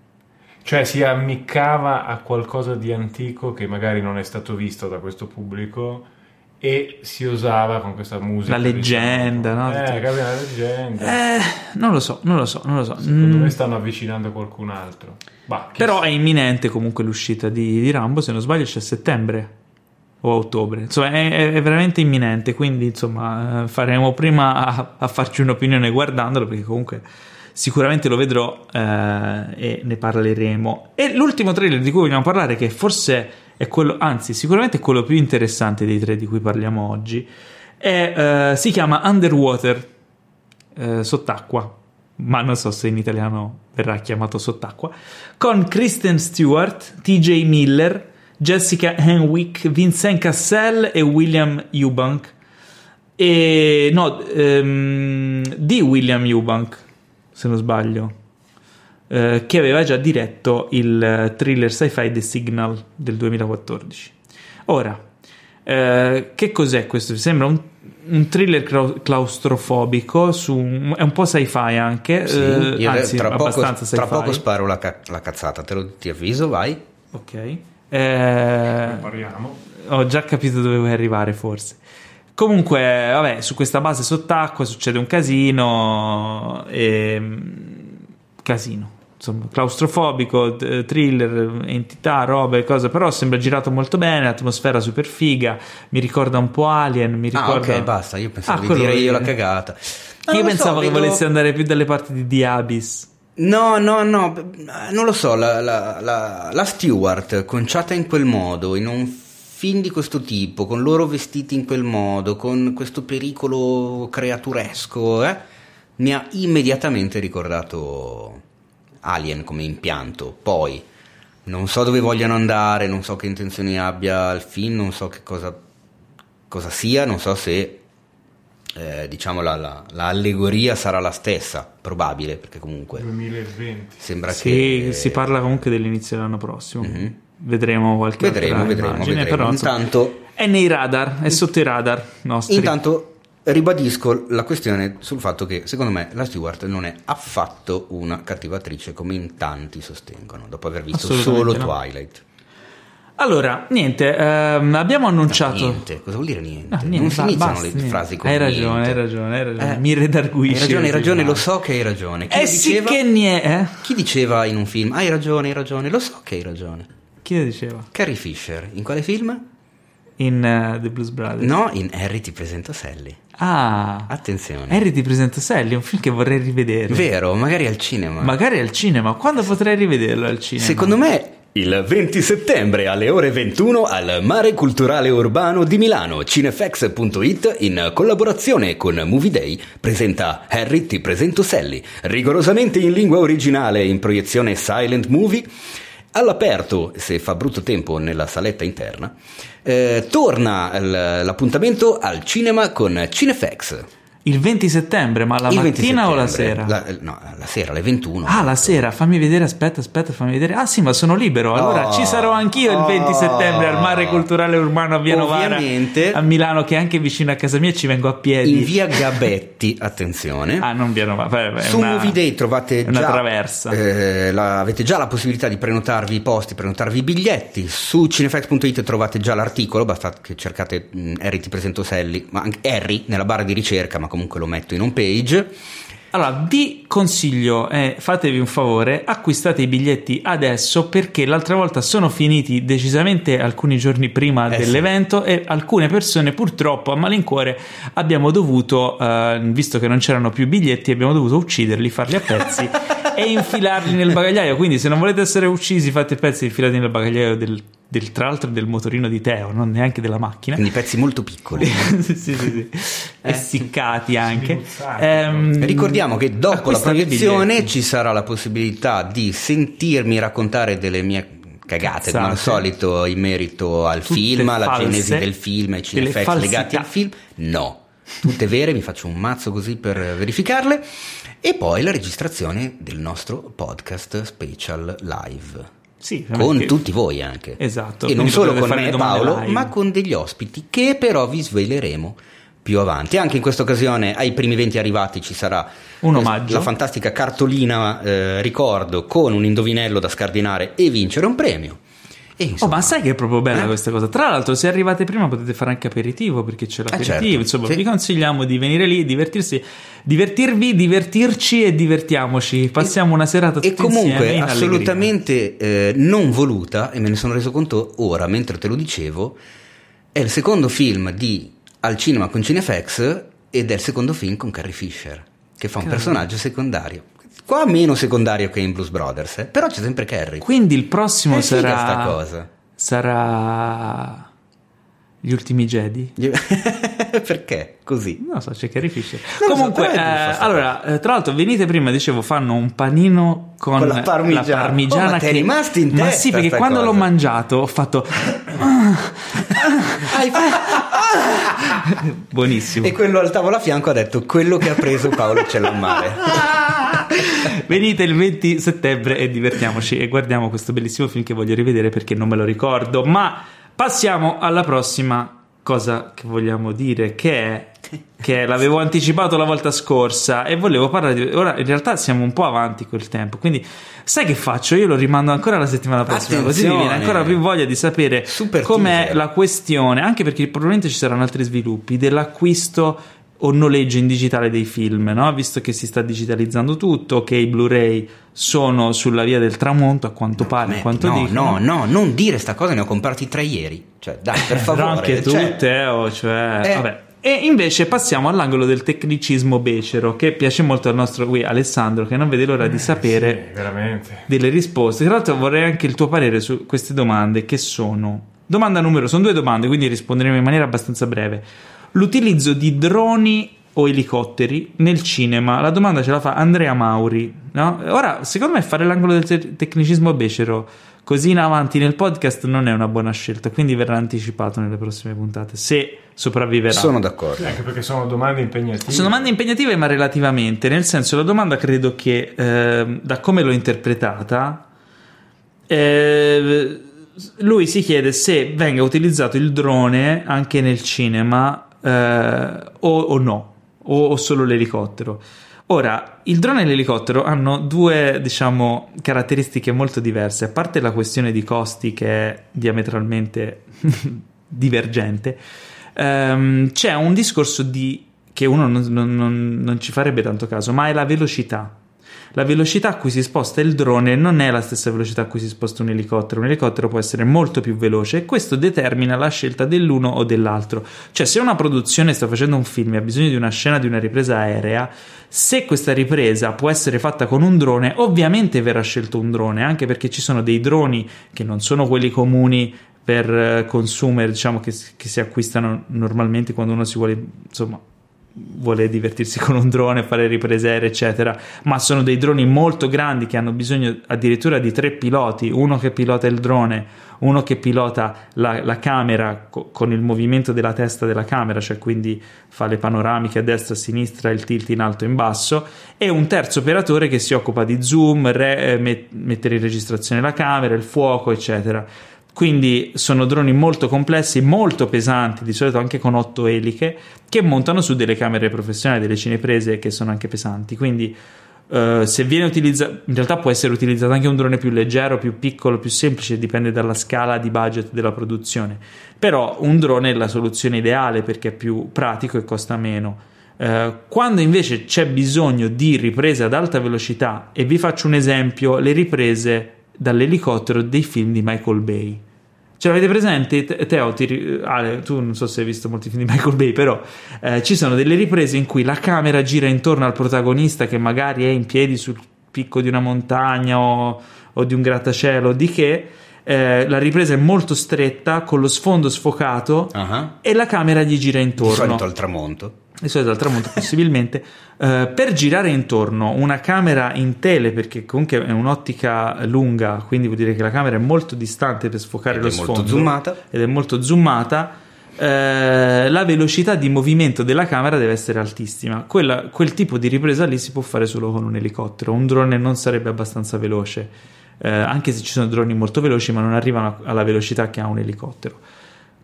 Cioè si ammiccava a qualcosa di antico che magari non è stato visto da questo pubblico e si usava con questa musica. La leggenda, diciamo. no? Eh, Tutto- capi la leggenda. Eh, non lo so, non lo so, non lo so. Secondo Mm, me stanno avvicinando qualcun altro. Bah. Però è imminente comunque l'uscita di, di Rambo, se non sbaglio c'è a settembre o a ottobre. Insomma, è, è- è veramente imminente, quindi insomma eh, faremo prima a, a farci un'opinione guardandolo, perché comunque sicuramente lo vedrò eh, e ne parleremo. E l'ultimo trailer di cui vogliamo parlare, che forse è quello, anzi sicuramente è quello più interessante dei tre di cui parliamo oggi, è, eh, si chiama Underwater, eh, sott'acqua, ma non so se in italiano verrà chiamato sott'acqua, con Kristen Stewart, TJ Miller, Jessica Henwick, Vincent Cassell e William Eubank. E no, ehm, di William Eubank, se non sbaglio, eh, che aveva già diretto il eh, thriller sci-fi The Signal del 2014. Ora, eh, che cos'è questo? Sembra un, un thriller clau- claustrofobico, su un- è un po' sci-fi anche, Sì, eh, io anzi tra, poco, tra poco sparo la, ca- la cazzata, te lo ti avviso, vai. Ok. Eh, Parliamo. ho già capito dove vuoi arrivare, forse. Comunque, vabbè, su questa base sott'acqua succede un casino. E... Casino. Insomma, claustrofobico, thriller, entità, robe, cose. Però sembra girato molto bene. Atmosfera super figa. Mi ricorda un po' Alien. Mi Ah, ricorda. ok, basta, io pensavo Ah, di dire io la cagata. Io non lo pensavo so, che vedo- volessi andare più dalle parti di The Abyss. No, no, no, non lo so, la, la, la, la Stewart conciata in quel modo, in un film di questo tipo, con loro vestiti in quel modo, con questo pericolo creaturesco, eh, mi ha immediatamente ricordato Alien come impianto. Poi non so dove vogliano andare, non so che intenzioni abbia il film, non so che cosa, cosa sia, non so se eh, diciamo la, la- la allegoria sarà la stessa, probabile, perché comunque 2020. sembra Sì, che si parla comunque dell'inizio dell'anno prossimo. Mhm. Vedremo qualche Vedremo, vedremo, immagine, vedremo. però, Intanto- è nei radar, è sotto i radar nostri. Intanto ribadisco la questione sul fatto che secondo me la Stewart non è affatto una cattiva attrice come in tanti sostengono, dopo aver visto solo no. Twilight. Allora, niente, ehm, abbiamo annunciato. Niente, cosa vuol dire niente? No, niente, non si iniziano basta, le niente. frasi con Hai ragione, hai ragione, hai ragione. Eh, Mi redarguisci. Hai ragione, hai ragione, lo so che hai ragione. Chi Eh lo sì diceva? che niente. Eh? Chi diceva in un film? Hai ragione, hai ragione, lo so che hai ragione. Chi lo diceva? Carrie Fisher, in quale film? In eh, The Blues Brothers. No, in Harry ti presento Sally. Ah, Attenzione. Harry ti presenta Sally, è un film che vorrei rivedere. Vero, magari al cinema. Magari al cinema. Quando potrei rivederlo al cinema? Secondo me il 20 settembre alle ore 21 al Mare Culturale Urbano di Milano, cinefx.it in collaborazione con Movie Day presenta Harry ti presento Sally, rigorosamente in lingua originale in proiezione silent movie. All'aperto, se fa brutto tempo nella saletta interna, eh, torna l'appuntamento al cinema con Cinefx. Il 20 settembre, ma la Il 20 mattina o la sera? La- no, la sera, alle 21. Ah, la sera, fammi vedere, aspetta, aspetta, fammi vedere. Ah sì, ma sono libero. Allora Oh, ci sarò anch'io il 20 oh. settembre al Mare Culturale Urbano a Via Novara, a Milano, che è anche vicino a casa mia, ci vengo a piedi. In via Gabetti, attenzione. Ah, non Via Novara, beh, Su una- Movie Day trovate una già, traversa. eh, la- avete già la possibilità di prenotarvi i posti, prenotarvi i biglietti. Su cinefx.it trovate già l'articolo, basta che cercate mh, Harry ti presento Sally, ma anche Harry nella barra di ricerca, ma comunque lo metto in home page. Allora, vi consiglio, eh, fatevi un favore, acquistate i biglietti adesso perché l'altra volta sono finiti decisamente alcuni giorni prima Eh dell'evento e alcune persone purtroppo a malincuore abbiamo dovuto, eh, visto che non c'erano più biglietti, abbiamo dovuto ucciderli, farli a pezzi e infilarli nel bagagliaio. Quindi se non volete essere uccisi fate pezzi e infilati nel bagagliaio del, del- tra l'altro del motorino di Teo, non neanche della macchina. Quindi pezzi molto piccoli. sì, sì, sì, sì. essiccati anche. Sminuzzati, Ehm, Ricordiamo che dopo la proiezione ci sarà la possibilità di sentirmi raccontare delle mie cagate, come al solito, in merito al Tutte film, alla genesi del film, ai cinefx legati al film. No, tutte vere, mi faccio un mazzo così per verificarle. E poi la registrazione del nostro podcast special live. Sì, Con tutti voi anche. Esatto, E non solo con me e Paolo, live. ma con degli ospiti che però vi sveleremo più avanti. Anche in questa occasione ai primi 20 arrivati ci sarà Un omaggio. la fantastica cartolina eh, ricordo con un indovinello da scardinare e vincere un premio. E Oh, insomma, ma sai che è proprio bella Eh? questa cosa? Tra l'altro, se arrivate prima potete fare anche aperitivo perché c'è l'aperitivo. certo, Insomma, sì. vi consigliamo di venire lì, divertirsi, divertirvi, divertirci e divertiamoci. Passiamo una serata tutti E comunque assolutamente eh, non voluta, e me ne sono reso conto ora mentre te lo dicevo, è il secondo film di Al cinema con Cinefx ed è il secondo film con Carrie Fisher, che fa un Cavolo. personaggio secondario. Qua meno secondario che in Blues Brothers, eh, però c'è sempre Carrie. Quindi il prossimo figa sarà sta cosa. sarà Gli ultimi Jedi. Perché? Così. Non lo so, c'è Carrie Fisher. Non so, Comunque, buffa eh, allora, eh, tra l'altro, venite prima, dicevo, fanno un panino con, Con la parmigiana. parmigiana Oh, ma ti è che- rimasto in Ma testa sì, perché quando cosa. l'ho mangiato ho fatto buonissimo. e quello al tavolo a fianco ha detto quello che ha preso Paolo Cellammare. Venite il 20 settembre e divertiamoci e guardiamo questo bellissimo film che voglio rivedere perché non me lo ricordo. Ma passiamo alla prossima cosa che vogliamo dire, che è che l'avevo anticipato la volta scorsa e volevo parlare di ora in realtà siamo un po' avanti col tempo quindi sai che faccio io lo rimando ancora la settimana prossima così mi viene Attenzione. ancora più voglia di sapere Super com'è teaser. la questione anche perché probabilmente ci saranno altri sviluppi dell'acquisto o noleggio in digitale dei film, no? visto che si sta digitalizzando tutto, che i Blu-ray sono sulla via del tramonto, a quanto pare, a Me- quanto no, dicono. no, no, non dire sta cosa, ne ho comprati tre ieri. Cioè, dai, per favore. Però anche cioè, tutte, eh, oh, cioè, Eh. vabbè. E invece passiamo all'angolo del tecnicismo becero, che piace molto al nostro qui Alessandro, che non vede l'ora di sapere Sì, veramente. delle risposte. Tra l'altro vorrei anche il tuo parere su queste domande che sono... Domanda numero, sono due domande, quindi risponderemo in maniera abbastanza breve. L'utilizzo di droni o elicotteri nel cinema, la domanda ce la fa Andrea Mauri. no? Ora, secondo me fare l'angolo del te- tecnicismo becero così in avanti nel podcast non è una buona scelta, quindi verrà anticipato nelle prossime puntate, se sopravviverà. Sono d'accordo. Anche perché sono domande impegnative. Sono domande impegnative, ma relativamente, nel senso, la domanda credo che ehm, da come l'ho interpretata, eh, lui si chiede se venga utilizzato il drone anche nel cinema eh, o, o no, o, o solo l'elicottero. Ora, il drone e l'elicottero hanno due, diciamo, caratteristiche molto diverse, a parte la questione di costi che è diametralmente divergente, ehm, c'è un discorso di, che uno non, non- non- non ci farebbe tanto caso, ma è la velocità. La velocità a cui si sposta il drone non è la stessa velocità a cui si sposta un elicottero. Un elicottero può essere molto più veloce e questo determina la scelta dell'uno o dell'altro. Cioè, se una produzione sta facendo un film e ha bisogno di una scena di una ripresa aerea, se questa ripresa può essere fatta con un drone, ovviamente verrà scelto un drone, anche perché ci sono dei droni che non sono quelli comuni per eh, consumer, diciamo che, che si acquistano normalmente quando uno si vuole, insomma, vuole divertirsi con un drone, fare riprese aeree, eccetera, ma sono dei droni molto grandi che hanno bisogno addirittura di tre piloti, uno che pilota il drone, uno che pilota la, la camera co- con il movimento della testa della camera, cioè quindi fa le panoramiche a destra, a sinistra, il tilt in alto e in basso, e un terzo operatore che si occupa di zoom, re- eh, met- mettere in registrazione la camera, il fuoco, eccetera. Quindi sono droni molto complessi, molto pesanti, di solito anche con otto eliche, che montano su delle camere professionali, delle cineprese che sono anche pesanti. Quindi eh, se viene utilizzato, in realtà può essere utilizzato anche un drone più leggero, più piccolo, più semplice, dipende dalla scala di budget della produzione. Però un drone è la soluzione ideale perché è più pratico e costa meno. Eh, quando invece c'è bisogno di riprese ad alta velocità, e vi faccio un esempio, le riprese dall'elicottero dei film di Michael Bay. Ce l'avete presente? Te- Teo, ti Ale, tu non so se hai visto molti film di Michael Bay, però eh, ci sono delle riprese in cui la camera gira intorno al protagonista che magari è in piedi sul picco di una montagna o, o di un grattacielo, di che eh, la ripresa è molto stretta con lo sfondo sfocato Ah, e la camera gli gira Di intorno. solito al tramonto. Il sole dal tramonto possibilmente, eh, per girare intorno una camera in tele, perché comunque è un'ottica lunga, quindi vuol dire che la camera è molto distante per sfocare Ed lo sfondo zoomata. ed è molto zoomata, eh, la velocità di movimento della camera deve essere altissima. Quella- quel tipo di ripresa lì si può fare solo con un elicottero, un drone non sarebbe abbastanza veloce, eh, anche se ci sono droni molto veloci, ma non arrivano alla velocità che ha un elicottero.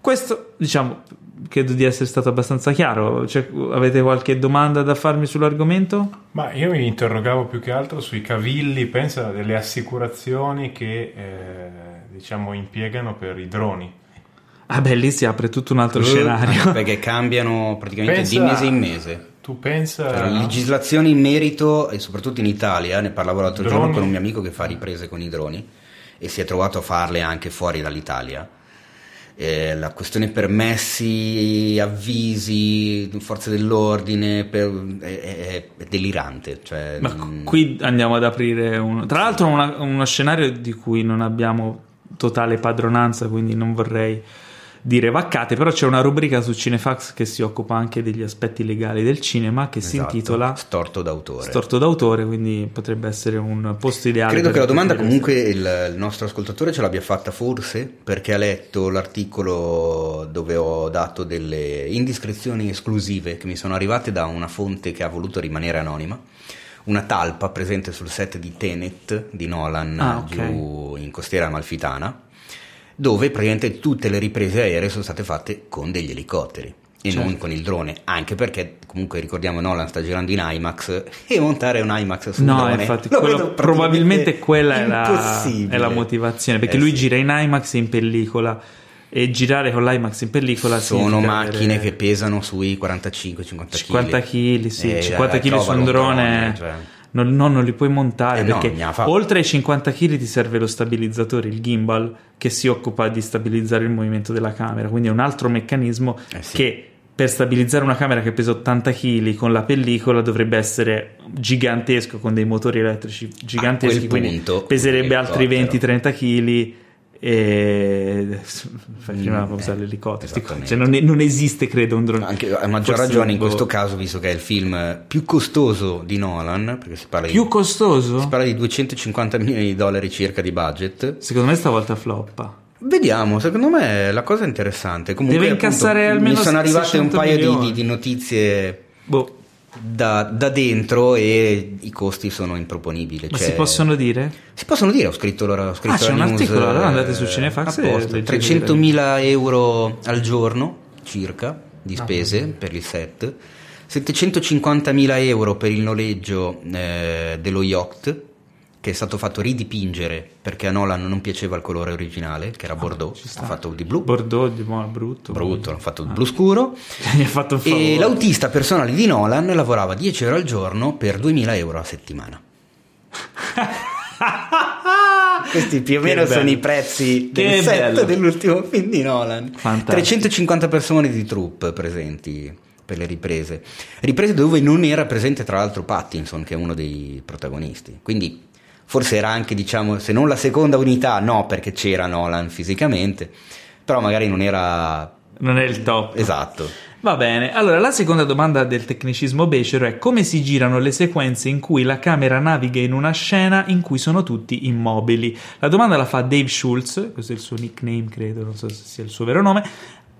Questo, diciamo, credo di essere stato abbastanza chiaro. Cioè, avete qualche domanda da farmi sull'argomento? Ma io mi interrogavo più che altro sui cavilli, pensa delle assicurazioni che eh, diciamo impiegano per i droni. Ah, beh, lì si apre tutto un altro Eh, scenario. Perché cambiano praticamente Pensa- di mese in mese. Tu pensa Cioè, la legislazione in merito, e soprattutto in Italia, ne parlavo l'altro Droni. giorno con un mio amico che fa riprese con i droni e si è trovato a farle anche fuori dall'Italia. Eh, la questione permessi, avvisi, forze dell'ordine per- è, è- è delirante. Cioè, Ma mm, qui andiamo ad aprire un... Tra l'altro una- uno scenario di cui non abbiamo totale padronanza, quindi non vorrei dire vaccate, però c'è una rubrica su Cinefax che si occupa anche degli aspetti legali del cinema che si esatto, intitola Storto d'autore. Storto d'autore, quindi potrebbe essere un posto ideale. Credo che la domanda comunque il, il nostro ascoltatore ce l'abbia fatta forse perché ha letto l'articolo dove ho dato delle indiscrezioni esclusive che mi sono arrivate da una fonte che ha voluto rimanere anonima. Una talpa presente sul set di Tenet di Nolan Ah, ok. giù in costiera amalfitana, dove praticamente tutte le riprese aeree sono state fatte con degli elicotteri e Certo. non con il drone, anche perché comunque ricordiamo Nolan sta girando in IMAX e montare un IMAX su un No, drone infatti, lo quello- probabilmente quella è la, è la motivazione, perché Eh lui sì. gira in IMAX e in pellicola e girare con l'IMAX in pellicola sono macchine avere che pesano sui 45-50 kg 50 kg, sì, Eh, 50 kg su trovalo un un drone. drone, cioè. Non, no, non li puoi montare Eh no, perché ha fatto. oltre ai 50 kg ti serve lo stabilizzatore, il gimbal, che si occupa di stabilizzare il movimento della camera. Quindi è un altro meccanismo Eh sì. che per stabilizzare una camera che pesa 80 kg con la pellicola dovrebbe essere gigantesco con dei motori elettrici giganteschi. quindi punto, peserebbe altri l'elicottero. 20-30 kg. E fai prima a usare eh, l'elicottero. Cioè, non, non esiste, credo, un drone. anche a maggior ragione in questo caso visto che è il film più costoso di Nolan perché si parla, più di, costoso? si parla di 250 milioni di dollari circa di budget Secondo me stavolta floppa. Vediamo, secondo me la cosa è interessante. Comunque, Deve appunto, incassare almeno mi sono arrivate un 600 paio di, di- di notizie Boh, da, da dentro e i costi sono improponibili. ma cioè- si possono dire? Si possono dire, ho scritto, l'ora- ho scritto Ah, c'è un articolo, allora andate eh, su Cinefax e apposta. leggete 300.000 euro al giorno circa di spese per il set, 750.000 euro per il noleggio eh, dello yacht che è stato fatto ridipingere perché a Nolan non piaceva il colore originale che era Bordeaux, ci sta. ha fatto di blu, Bordeaux di mo- brutto. brutto, l'hanno fatto di blu scuro e l'autista personale di Nolan lavorava 10 ore al giorno per 2.000 euro a settimana. Questi più o Che meno bello. sono i prezzi Che del set bello. dell'ultimo film di Nolan. Fantastico. 350 persone di troupe presenti per le riprese. Riprese dove non era presente tra l'altro Pattinson, che è uno dei protagonisti. Quindi forse era anche, diciamo, se non la seconda unità, no, perché c'era Nolan fisicamente, però magari non era Non è il top. esatto. Va bene, allora la seconda domanda del tecnicismo becero è come si girano le sequenze in cui la camera naviga in una scena in cui sono tutti immobili. La domanda la fa Dave Schultz, questo è il suo nickname credo, non so se sia il suo vero nome,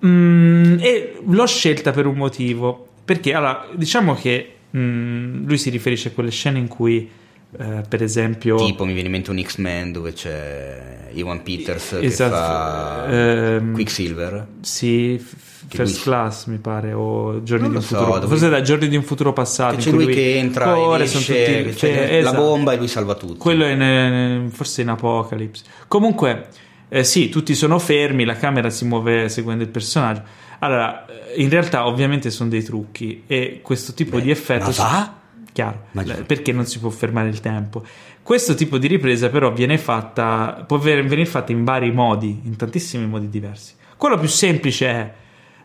Mm, e l'ho scelta per un motivo, perché allora diciamo che mm, lui si riferisce a quelle scene in cui eh, per esempio... Tipo mi viene in mente un X-Men dove c'è Iwan Peters che Esatto, fa ehm, Quicksilver. Sì, Che First lui- Class mi pare, o Giorni di un so, futuro. dove- Forse da Giorni di un futuro passato. Che c'è cui lui che entra e sono esce, tutti- c'è che- la esatto. bomba e lui salva tutti. Quello è in- forse in Apocalypse. Comunque, eh, sì, tutti sono fermi, la camera si muove seguendo il personaggio. Allora, eh, in realtà, ovviamente, sono dei trucchi e questo tipo Beh, di effetto. ma va? Chiaro, Ma- l- perché non si può fermare il tempo. Questo tipo di ripresa, però, viene fatta, può venire fatta in vari modi, in tantissimi modi diversi. Quello più semplice è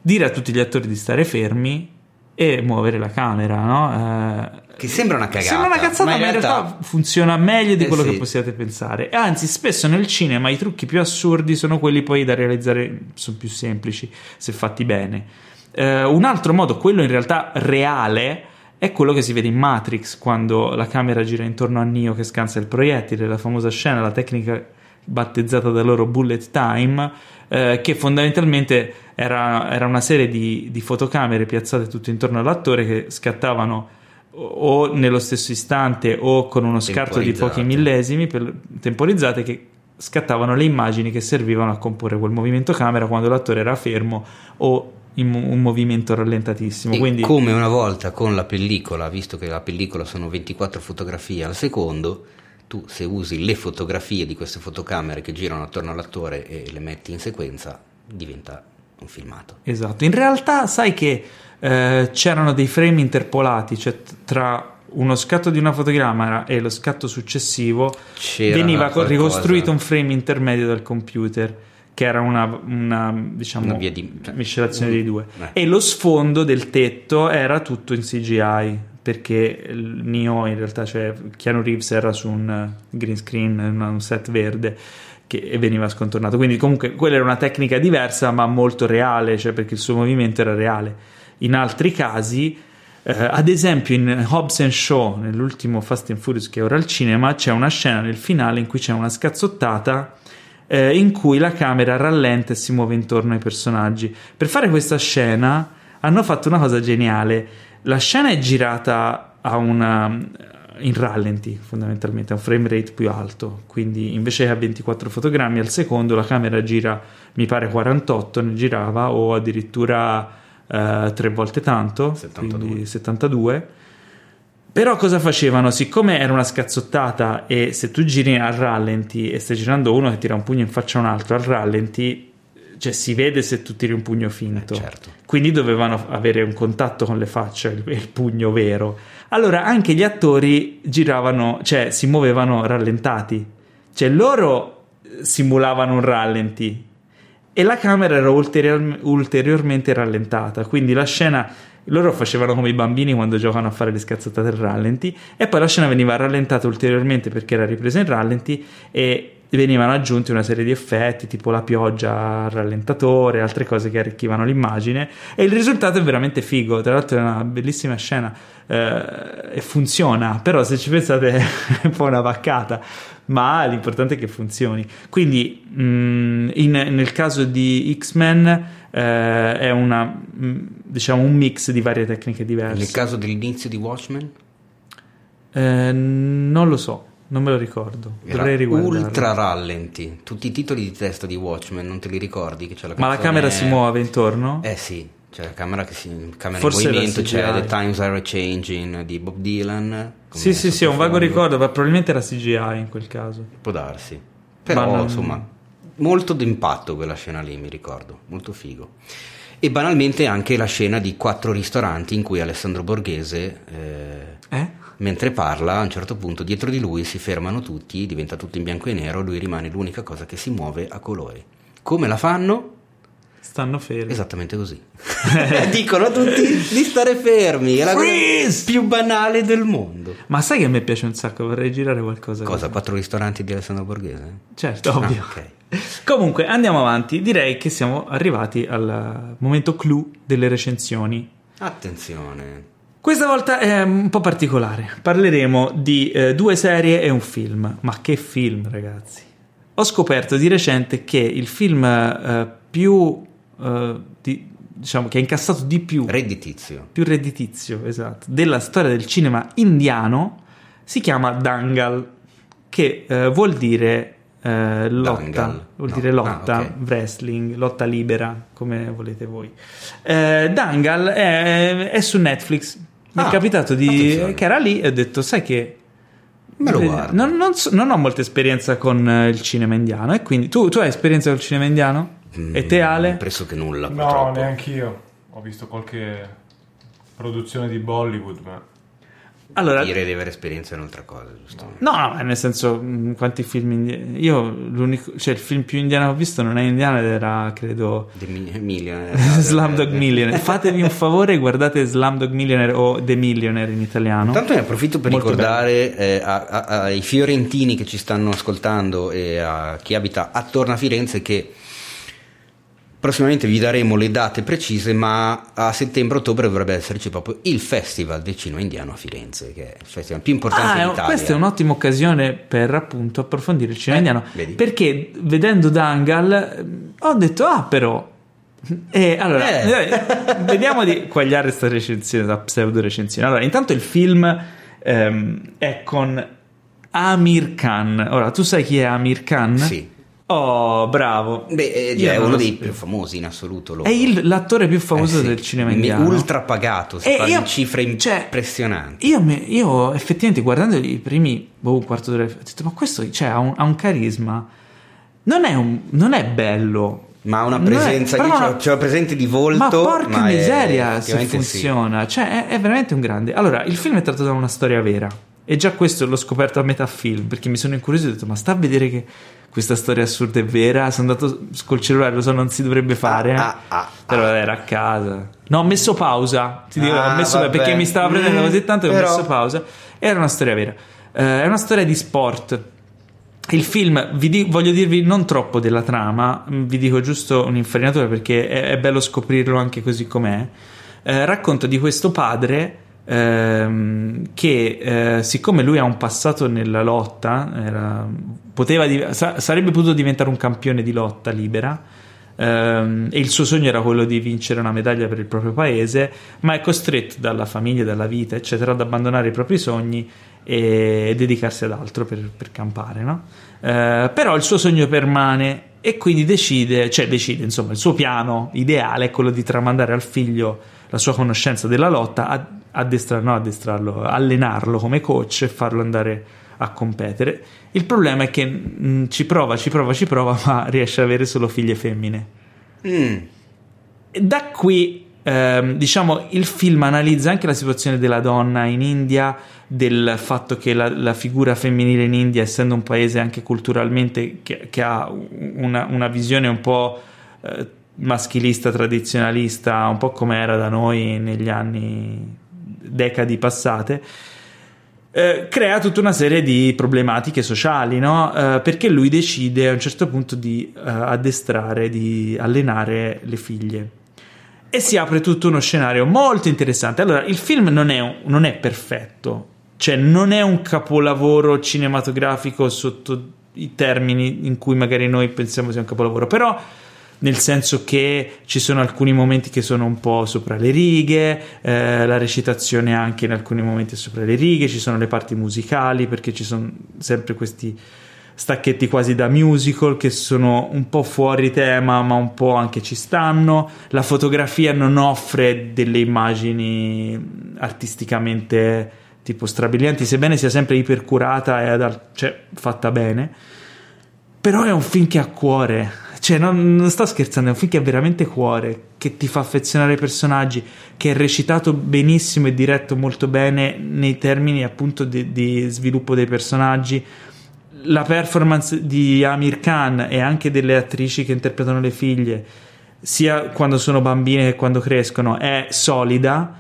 dire a tutti gli attori di stare fermi e muovere la camera, no? Eh, Che sembra una cagata. Sembra una cazzata, ma in realtà, funziona meglio di Eh quello sì. che possiate pensare. E Anzi, spesso nel cinema i trucchi più assurdi sono quelli poi da realizzare, sono più semplici se fatti bene. Eh, un altro modo, quello in realtà reale, è quello che si vede in Matrix quando la camera gira intorno a Neo che scansa il proiettile, la famosa scena, la tecnica battezzata da loro bullet time, eh, che fondamentalmente era, era una serie di, di, fotocamere piazzate tutto intorno all'attore che scattavano o nello stesso istante o con uno scarto di pochi millesimi per, temporizzate che scattavano le immagini che servivano a comporre quel movimento camera quando l'attore era fermo o in un movimento rallentatissimo. Quindi... Come una volta con la pellicola, visto che la pellicola sono 24 fotografie al secondo, tu se usi le fotografie di queste fotocamere che girano attorno all'attore e le metti in sequenza, diventa un filmato. Esatto, in realtà sai che eh, c'erano dei frame interpolati, cioè tra uno scatto di una fotogramma e lo scatto successivo C'era veniva ricostruito un frame intermedio dal computer che era una, una, diciamo, una via di cioè, miscelazione dei due. eh. e lo sfondo del tetto era tutto in CGI perché Neo in realtà cioè Keanu Reeves era su un green screen un set verde che veniva scontornato. Quindi comunque quella era una tecnica diversa ma molto reale cioè perché il suo movimento era reale. In altri casi eh, ad esempio in Hobbs and Shaw nell'ultimo Fast and Furious che è ora al cinema c'è una scena nel finale in cui c'è una scazzottata eh, in cui la camera rallenta e si muove intorno ai personaggi per fare questa scena hanno fatto una cosa geniale la scena è girata a una, in rallenti fondamentalmente, a un frame rate più alto, quindi invece a 24 fotogrammi al secondo la camera gira, mi pare 48 ne girava o addirittura eh, tre volte tanto, 72. 72. Però cosa facevano? Siccome era una scazzottata e se tu giri a rallenti e stai girando uno che tira un pugno in faccia a un altro al rallenti cioè si vede se tu tiri un pugno finto. Eh, certo. Quindi dovevano avere un contatto con le facce, il, il, pugno vero. Allora anche gli attori giravano, cioè si muovevano rallentati. Cioè loro simulavano un rallenti e la camera era ulterior- ulteriormente rallentata. Quindi la scena loro facevano come i bambini quando giocano a fare le scazzate al rallenti e poi la scena veniva rallentata ulteriormente perché era ripresa in rallenti e venivano aggiunti una serie di effetti tipo la pioggia al rallentatore, altre cose che arricchivano l'immagine. E il risultato è veramente figo, tra l'altro è una bellissima scena eh, e funziona, però se ci pensate è un po' una vaccata, ma l'importante è che funzioni. Quindi mh, mm, in, nel caso di X-Men eh, è una, mm, diciamo un mix di varie tecniche diverse. Nel caso dell'inizio di Watchmen? Eh, non lo so. Non me lo ricordo. Dovrei riguardarlo. Ultra rallenti. Tutti i titoli di testa di Watchmen, non te li ricordi? Che c'è la Ma la camera si muove intorno? Eh sì, c'è la camera che si camera Forse in movimento, c'è The Times Are Changing di Bob Dylan. Sì, sì, sì, ho un vago ricordo, ma probabilmente era CGI in quel caso. Può darsi. Però, non... insomma, molto d'impatto quella scena lì, mi ricordo. Molto figo. E banalmente anche la scena di quattro ristoranti in cui Alessandro Borghese... Eh? eh? Mentre parla, a un certo punto dietro di lui si fermano tutti, diventa tutto in bianco e nero, lui rimane l'unica cosa che si muove a colori. Come la fanno? Stanno fermi. Esattamente così. Dicono tutti di stare fermi. È la Freeze! cosa più banale del mondo. Ma sai che a me piace un sacco? Vorrei girare qualcosa. Cosa? Quattro ristoranti di Alessandro Borghese? Certo, ovvio. Ah, okay. Comunque, andiamo avanti. Direi che siamo arrivati al momento clou delle recensioni. Attenzione. Questa volta è un po' particolare. Parleremo di eh, due serie e un film. Ma che film, ragazzi! Ho scoperto di recente che il film eh, più eh, di, diciamo che ha incassato di più redditizio. Più redditizio, esatto, della storia del cinema indiano si chiama Dangal, che eh, vuol dire eh, lotta, Dangal. vuol no. dire lotta, ah, okay. wrestling, lotta libera, come volete voi. Eh, Dangal è, è, su Netflix mi ah, è capitato di, attenzione. che era lì e ho detto, sai che... Me lo guardo. Non, non, non, ho molta esperienza con eh, il cinema indiano e quindi... Tu, tu hai esperienza con il cinema indiano? Mm, e te Ale? Pressoché nulla. No, purtroppo. neanche io. Ho visto qualche produzione di Bollywood, ma allora, dire di avere esperienza è un'altra cosa, giusto? No, no, nel senso, quanti film indiani. Io l'unico, cioè il film più indiano che ho visto non è indiano ed era, credo. The Millionaire. Slumdog Millionaire. Fatevi un favore, guardate Slumdog Millionaire o The Millionaire in italiano. Tanto ne approfitto per Molto ricordare eh, a, a, ai fiorentini che ci stanno ascoltando e a chi abita attorno a Firenze che prossimamente vi daremo le date precise, ma a settembre-ottobre dovrebbe esserci proprio il Festival del Cinema Indiano a Firenze, che è il festival più importante Ah, d'Italia. questa è un'ottima occasione per appunto approfondire il cinema Eh, indiano. vedi? Perché vedendo Dangal ehm, ho detto, ah, però. E allora, Eh. eh, vediamo di quagliare questa recensione, questa pseudo recensione. Allora, intanto il film ehm, è con Amir Khan. Ora, tu sai chi è Amir Khan? Sì. Oh, bravo. Beh, eh, è uno dei più famosi in assoluto. lo- È il- l'attore più famoso Eh sì, del cinema indiano. Ultra pagato, si E parla io- cifre cioè, impressionanti. Io, mi- io effettivamente guardando i primi boh, un quarto d'ora ho detto ma questo cioè, ha, un, ha un carisma non è, un- non è bello Ma ha una Non è- presenza, però una- c'ho, c'ho la presente di volto. ma porca ma è- miseria se effettivamente sì. funziona cioè è, è veramente un grande allora il film è tratto da una storia vera e già questo l'ho scoperto a metà film perché mi sono incuriosito e ho detto ma sta a vedere che questa storia assurda è vera sono andato col cellulare lo so non si dovrebbe fare Ah, ah, ah, però era a casa. No ho messo pausa ti dico Ah, ho messo vabbè. perché mi stava prendendo Mm, così tanto che ho però- messo pausa. Era una storia vera. Eh, è una storia di sport. Il film, vi di- voglio dirvi non troppo della trama, vi dico giusto un'infarinatura perché è, è bello scoprirlo anche così com'è. Eh, racconta di questo padre ehm, che, eh, siccome lui ha un passato nella lotta, era- poteva sa- sarebbe potuto diventare un campione di lotta libera. ehm, e il suo sogno era quello di vincere una medaglia per il proprio paese, ma è costretto dalla famiglia, dalla vita, eccetera, ad abbandonare i propri sogni e dedicarsi ad altro per, per campare, no? Eh, però il suo sogno permane e quindi decide, cioè decide, insomma, il suo piano ideale è quello di tramandare al figlio la sua conoscenza della lotta, ad- addestra- no, addestrarlo, allenarlo come coach e farlo andare a competere. Il problema è che mh, ci prova, ci prova, ci prova, ma riesce ad avere solo figlie femmine. Mm. Da qui, ehm, diciamo, il film analizza anche la situazione della donna in India, del fatto che la, la figura femminile in India, essendo un paese anche culturalmente che, che ha una, una visione un po' eh, maschilista, tradizionalista, un po' come era da noi negli anni, decadi passate. Eh, crea tutta una serie di problematiche sociali, no? Eh, perché lui decide a un certo punto di eh, addestrare, di allenare le figlie. E si apre tutto uno scenario molto interessante. Allora, il film non è, non è perfetto, cioè non è un capolavoro cinematografico sotto i termini in cui magari noi pensiamo sia un capolavoro, però nel senso che ci sono alcuni momenti che sono un po' sopra le righe, eh, la recitazione anche in alcuni momenti è sopra le righe, ci sono le parti musicali perché ci sono sempre questi stacchetti quasi da musical che sono un po' fuori tema ma un po' anche ci stanno, la fotografia non offre delle immagini artisticamente tipo strabilianti, sebbene sia sempre ipercurata e ad- cioè, fatta bene, però è un film che ha cuore, cioè non, non sto scherzando, è un film che ha veramente cuore, che ti fa affezionare ai personaggi, che è recitato benissimo e diretto molto bene nei termini appunto di, di sviluppo dei personaggi. La performance di Amir Khan e anche delle attrici che interpretano le figlie, sia quando sono bambine che quando crescono, è solida.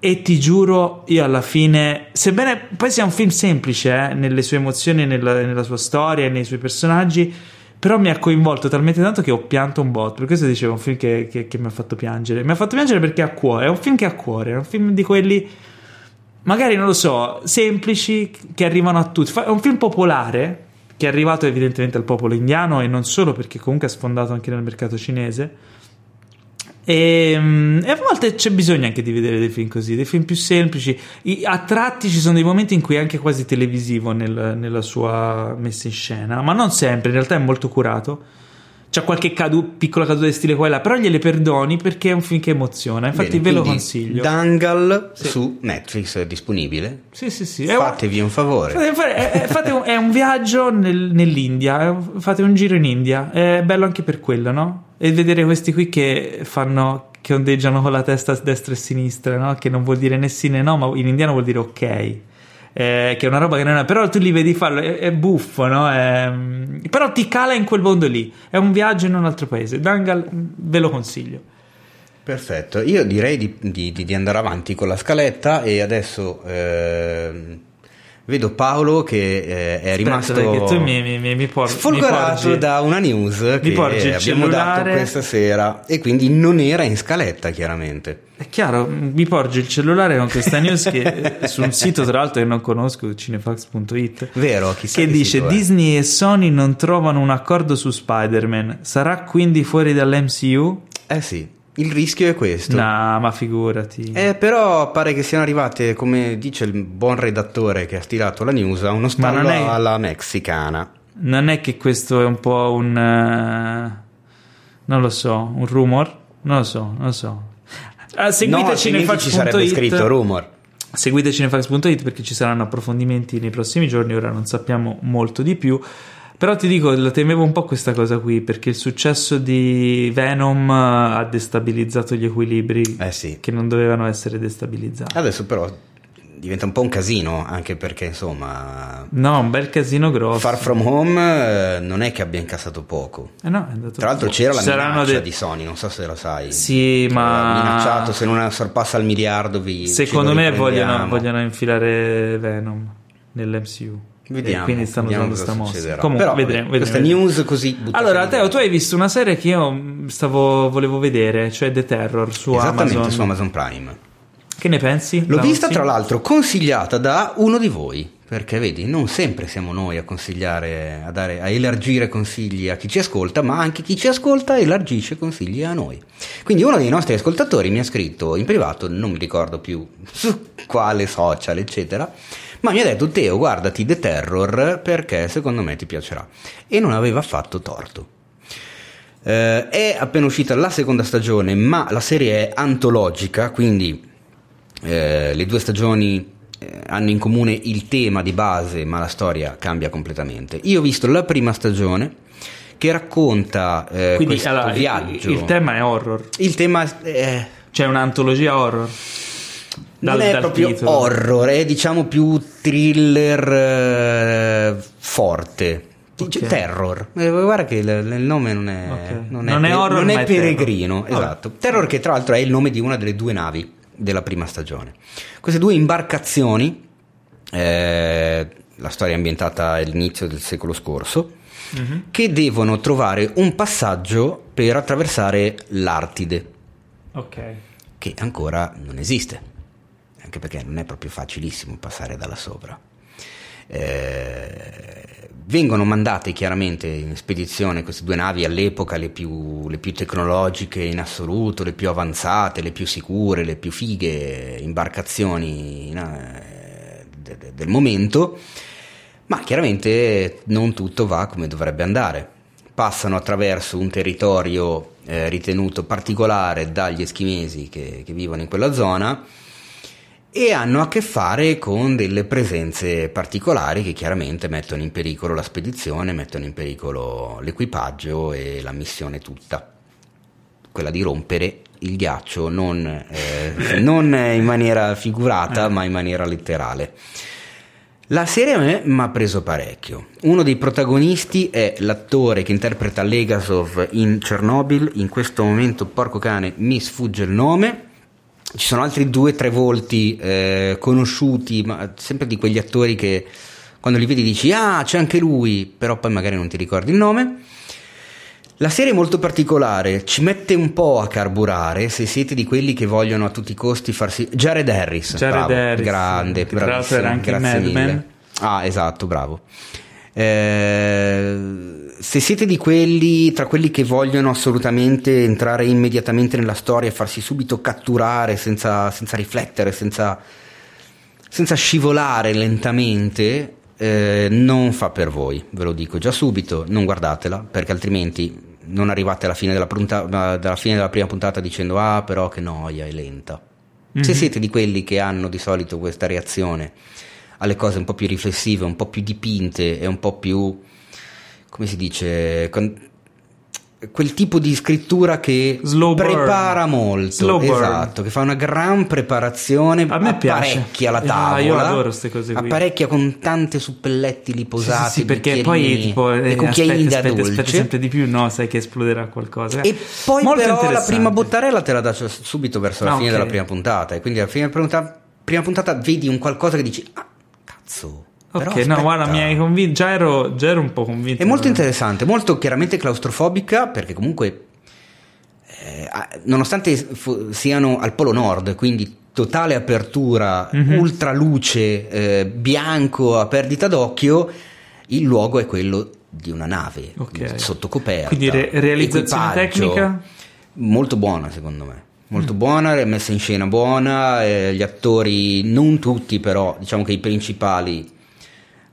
E ti giuro, io alla fine, sebbene poi sia un film semplice eh, nelle sue emozioni, nella, nella sua storia nei suoi personaggi, però mi ha coinvolto talmente tanto che ho pianto un botto. Per questo dicevo, è un film che, che- che mi ha fatto piangere. Mi ha fatto piangere perché ha cuore, è un film che ha cuore, è un film di quelli, magari non lo so, semplici, che arrivano a tutti. È un film popolare, che è arrivato evidentemente al popolo indiano e non solo perché comunque ha sfondato anche nel mercato cinese. E, mm, e a volte c'è bisogno anche di vedere dei film così, dei film più semplici. I- a tratti ci sono dei momenti in cui è anche quasi televisivo nel- nella sua messa in scena, ma non sempre, in realtà è molto curato. C'è qualche cadu- piccola caduta di stile qua e là, però gliele perdoni perché è un film che emoziona. Infatti, Bene, ve lo consiglio. Dangal Sì. su Netflix è disponibile. Sì, sì, sì. Fatevi un favore. Fate, fate- un, è un viaggio nel- nell'India, fate un giro in India, è bello anche per quello, no? E vedere questi qui che fanno, che ondeggiano con la testa a destra e a sinistra, no? Che non vuol dire né sì né no, ma in indiano vuol dire ok. Eh, che è una roba che non è, però tu li vedi farlo, è, è buffo, no? È- però ti cala in quel mondo lì. È un viaggio in un altro paese. Dangal, ve lo consiglio. Perfetto, io direi di, di- di- andare avanti con la scaletta e adesso ehm, Vedo Paolo che eh, è rimasto Aspetta, tu mi, mi, mi, mi por- mi sfolgorato porgi- da una news che abbiamo dato cellulare- questa sera e quindi non era in scaletta chiaramente. È chiaro, mi porge il cellulare con questa news che eh, su un sito tra l'altro che non conosco, cinefax.it, Vero, chissà che che dice sito è. Disney e Sony non trovano un accordo su Spider-Man, sarà quindi fuori dall'MCU? Eh sì, il rischio è questo. No, ma figurati. Eh, però pare che siano arrivate, come dice il buon redattore che ha stilato la news, a uno stallo è- alla mexicana. Non è che questo è un po' un... eh, non lo so, un rumor? Non lo so, non lo so. Ah, seguite no, altrimenti ci sarebbe scritto rumor. Seguite cinefax.it perché ci saranno approfondimenti nei prossimi giorni, ora non sappiamo molto di più. Però ti dico, lo temevo un po' questa cosa qui, perché il successo di Venom eh, ha destabilizzato gli equilibri Eh sì. che non dovevano essere destabilizzati. Adesso però diventa un po' un casino, anche perché insomma No, un bel casino grosso. Far From Home eh, non è che abbia incassato poco. Eh no, è andato Tra l'altro c'era la saranno minaccia dei- di Sony, non so se lo sai. Sì, Che ma- aveva minacciato se non sorpassa il miliardo vi Secondo me vogliono, vogliono infilare Venom nell'MCU. Vediamo, E quindi stanno usando sta mossa. Comunque, Però, vedremo, vedremo. questa news così Allora. Teo, tu hai visto una serie che io stavo, volevo vedere, cioè The Terror su Esattamente Amazon. su Amazon Prime. Che ne pensi? L'ho vista tra l'altro consigliata da uno di voi, perché vedi, non sempre siamo noi a consigliare, a, dare, a elargire consigli a chi ci ascolta, ma anche chi ci ascolta elargisce consigli a noi. Quindi uno dei nostri ascoltatori mi ha scritto in privato, non mi ricordo più su quale social, eccetera, ma mi ha detto Teo, guardati The Terror perché secondo me ti piacerà. E non aveva affatto torto. Eh, è appena uscita la seconda stagione, ma la serie è antologica, quindi eh, le due stagioni eh, hanno in comune il tema di base, ma la storia cambia completamente. Io ho visto la prima stagione che racconta eh, Quindi questo allora, il- viaggio. il tema è horror, Il tema è, cioè un'antologia horror. non Dal- è dal proprio titolo. horror, è diciamo più thriller eh, forte. Dice Ok. Terror, Eh, guarda che il, il nome non è, Ok. non Non è horror, non è è peregrino. terror. Esatto. Terror, che tra l'altro è il nome di una delle due navi della prima stagione. Queste due imbarcazioni, eh, la storia è ambientata all'inizio del secolo scorso, Mhm. che devono trovare un passaggio per attraversare l'Artide Ok. che ancora non esiste, anche perché non è proprio facilissimo passare da là sopra. Eh, vengono mandate chiaramente in spedizione queste due navi all'epoca le più, le più tecnologiche in assoluto, le più avanzate, le più sicure, le più fighe imbarcazioni eh, de- de- del momento, ma chiaramente non tutto va come dovrebbe andare. Passano attraverso un territorio eh, ritenuto particolare dagli eschimesi che, che vivono in quella zona e hanno a che fare con delle presenze particolari che chiaramente mettono in pericolo la spedizione, mettono in pericolo l'equipaggio e la missione tutta. Quella di rompere il ghiaccio non, eh, non in maniera figurata ma in maniera letterale. La serie a me mi ha preso parecchio. Uno dei protagonisti è l'attore che interpreta Legasov in Chernobyl. In questo momento, porco cane, mi sfugge il nome. Ci sono altri due o tre volti eh, conosciuti, ma sempre di quegli attori che quando li vedi dici ah c'è anche lui, però poi magari non ti ricordi il nome. La serie è molto particolare, ci mette un po' a carburare se siete di quelli che vogliono a tutti i costi farsi... Jared Harris, Jared bravo, Harris, grande, bravissimo, era anche grazie Mad mille. Men. Ah, esatto, bravo. Eh, se siete di quelli, tra quelli che vogliono assolutamente entrare immediatamente nella storia e farsi subito catturare senza, senza riflettere, senza, senza scivolare lentamente, eh, non fa per voi, ve lo dico già subito, non guardatela perché altrimenti non arrivate alla fine della, punta- dalla fine della prima puntata dicendo ah però che noia, è lenta. Se siete di quelli che hanno di solito questa reazione alle cose un po' più riflessive, un po' più dipinte e un po' più, come si dice, con- quel tipo di scrittura che Slow burn. prepara molto, Slow burn. esatto, che fa una gran preparazione, A me piace. apparecchia la Ah, tavola, io adoro queste cose qui. apparecchia con tante suppellettili posate, Sì, sì, sì, perché poi tipo le eh, cucchiaini da aspetti, dolce. aspetti sempre di più, no, sai che esploderà qualcosa. E poi Molto però la prima bottarella te la dà subito verso la Ah, fine ok. della prima puntata e quindi alla fine della prima puntata, prima puntata vedi un qualcosa che dici ah cazzo Però Ok, no, guarda, mi hai convinto. Già ero, già ero un po' convinto. È molto interessante, molto chiaramente claustrofobica perché comunque, eh, nonostante fu- siano al polo nord, quindi totale apertura, Mhm. ultraluce, eh, bianco a perdita d'occhio, il luogo è quello di una nave Ok. sotto coperta. Quindi re- realizzazione tecnica? Molto buona secondo me. Molto buona, è messa in scena buona, eh, gli attori, non tutti però, diciamo che i principali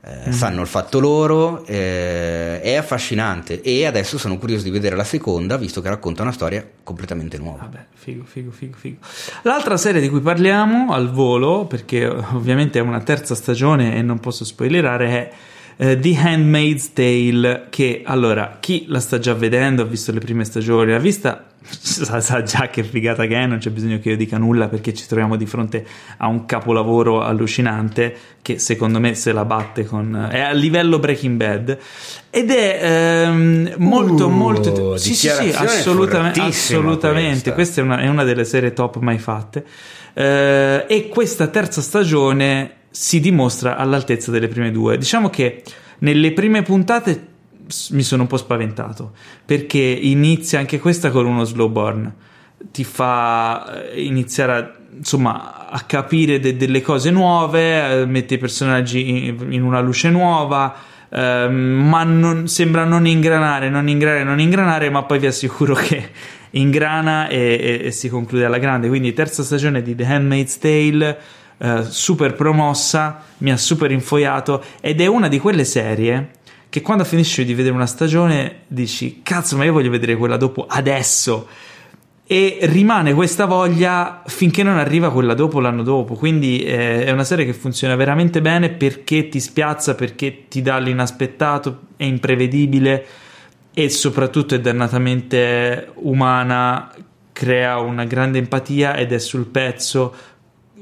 eh, Mm. sanno il fatto loro, eh, è affascinante e adesso sono curioso di vedere la seconda visto che racconta una storia completamente nuova. Vabbè, figo, figo, figo, figo. L'altra serie di cui parliamo al volo, perché eh, ovviamente è una terza stagione e non posso spoilerare, è eh, The Handmaid's Tale, che allora, chi la sta già vedendo, ha visto le prime stagioni, l'ha vista, sa, sa già che figata che è, non c'è bisogno che io dica nulla perché ci troviamo di fronte a un capolavoro allucinante che secondo me se la batte con... è a livello Breaking Bad ed è ehm, molto Uh, molto... Sì, sì, sì, assolutamente, assolutamente. questa. Questa è una, è una delle serie top mai fatte. Eh, e questa terza stagione si dimostra all'altezza delle prime due. Diciamo che nelle prime puntate mi sono un po' spaventato perché inizia anche questa con uno slow burn. Ti fa eh, iniziare a, insomma, a capire de- delle cose nuove, eh, mette i personaggi in, in una luce nuova. ehm, ma non, sembra non ingranare, non ingranare, non ingranare, ma poi vi assicuro che ingrana e, e- e si conclude alla grande. Quindi, terza stagione di The Handmaid's Tale, eh, super promossa, mi ha super infoiato ed è una di quelle serie che quando finisci di vedere una stagione dici cazzo, ma io voglio vedere quella dopo adesso. E rimane questa voglia finché non arriva quella dopo l'anno dopo. Quindi eh, è una serie che funziona veramente bene perché ti spiazza, perché ti dà l'inaspettato, è imprevedibile e soprattutto è dannatamente umana, crea una grande empatia ed è sul pezzo,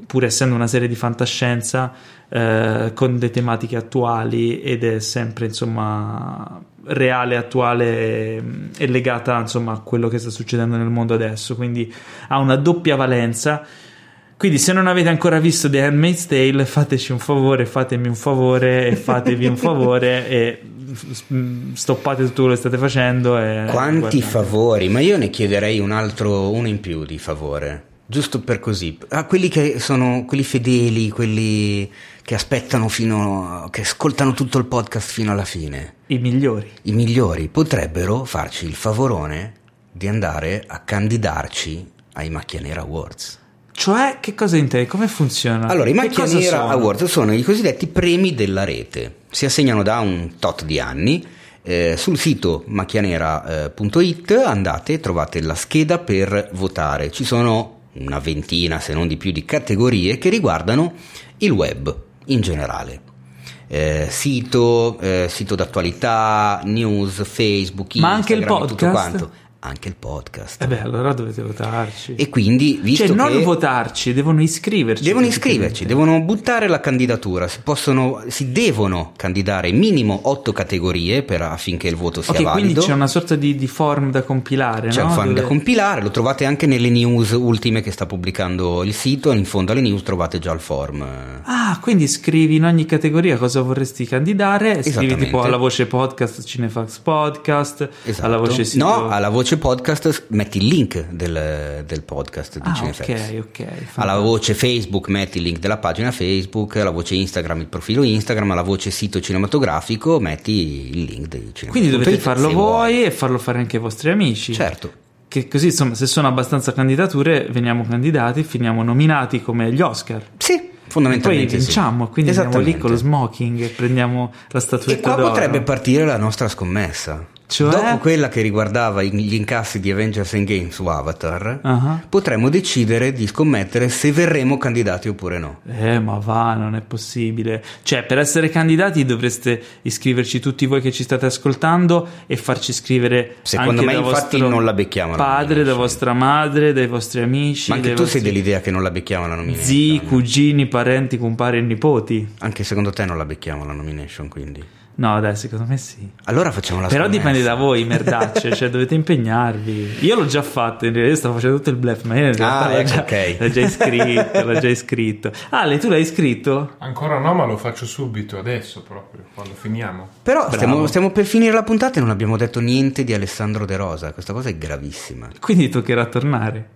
pur essendo una serie di fantascienza, eh, con delle tematiche attuali ed è sempre insomma reale, attuale e, legata insomma a quello che sta succedendo nel mondo adesso. Quindi ha una doppia valenza. Quindi, se non avete ancora visto The Handmaid's Tale, fateci un favore, fatemi un favore e fatevi un favore e stoppate tutto quello che state facendo. E Quanti guardate. favori, ma io ne chiederei un altro, uno in più di favore, giusto per così. A quelli che sono quelli fedeli, quelli che aspettano fino, che ascoltano tutto il podcast fino alla fine. I migliori. I migliori potrebbero farci il favorone di andare a candidarci ai Macchia Nera Awards. Cioè, che cosa intendi? Come funziona? Allora, i Macchia Nera sono? Awards sono i cosiddetti premi della rete. Si assegnano da un tot di anni. Eh, sul sito macchianera.it andate e trovate la scheda per votare. Ci sono una ventina, se non di più, di categorie che riguardano il web in generale. Eh, sito, eh, sito d'attualità, news, Facebook, Ma anche il Instagram, tutto podcast? quanto. Anche il podcast. Eh beh, allora dovete votarci. E quindi, visto cioè, non votarci, devono iscriverci. Devono iscriverci, devono buttare la candidatura, si, possono, si devono candidare minimo otto categorie per- affinché il voto sia Ok, quindi valido. c'è una sorta di, di form da compilare, C'è no? un form da Dove- compilare, lo trovate anche nelle news ultime che sta pubblicando il sito, in fondo alle news trovate già il form. Ah, quindi scrivi in ogni categoria cosa vorresti candidare, scrivi tipo alla voce podcast Cinefax Podcast, Esatto. alla voce sito... No, alla voce podcast metti il link del, del podcast di Ah, Cinefax. ok, ok. Alla voce Facebook metti il link della pagina Facebook, alla voce Instagram il profilo Instagram, alla voce sito cinematografico metti il link dei cinematografici. Quindi dovete farlo voi vuoi. e farlo fare anche ai vostri amici. Certo. Che così, insomma, se sono abbastanza candidature, veniamo candidati, finiamo nominati come gli Oscar. Sì, E poi fondamentalmente sì. vinciamo, quindi andiamo lì con lo smoking e prendiamo la E statuetta qua d'oro. potrebbe partire la nostra scommessa. Cioè? Dopo quella che riguardava gli incassi di Avengers Endgame su Avatar, Ah. potremmo decidere di scommettere se verremo candidati oppure no. Eh, ma va, non è possibile. Cioè, per essere candidati dovreste iscriverci tutti voi che ci state ascoltando e farci scrivere Secondo me, infatti, non la becchiamo la Padre, da vostra madre, dai vostri amici, Ma anche tu sei dell'idea che non la becchiamo la nomination. zii, cugini, parenti, compari e nipoti. Anche secondo te non la becchiamo la nomination, quindi. No, dai, secondo me sì. Allora facciamo la Però scommessa. dipende da voi, merdacce, cioè dovete impegnarvi. Io l'ho già fatto, in realtà stavo facendo tutto il bluff, ma io in realtà Ah, l'ho, ecco, già, ok. l'ho già iscritto, l'ho già iscritto. Ale, tu l'hai iscritto? Ancora no, ma lo faccio subito, adesso proprio, quando finiamo. Però stiamo, stiamo per finire la puntata e non abbiamo detto niente di Alessandro De Rosa. Questa cosa è gravissima. Quindi toccherà tornare.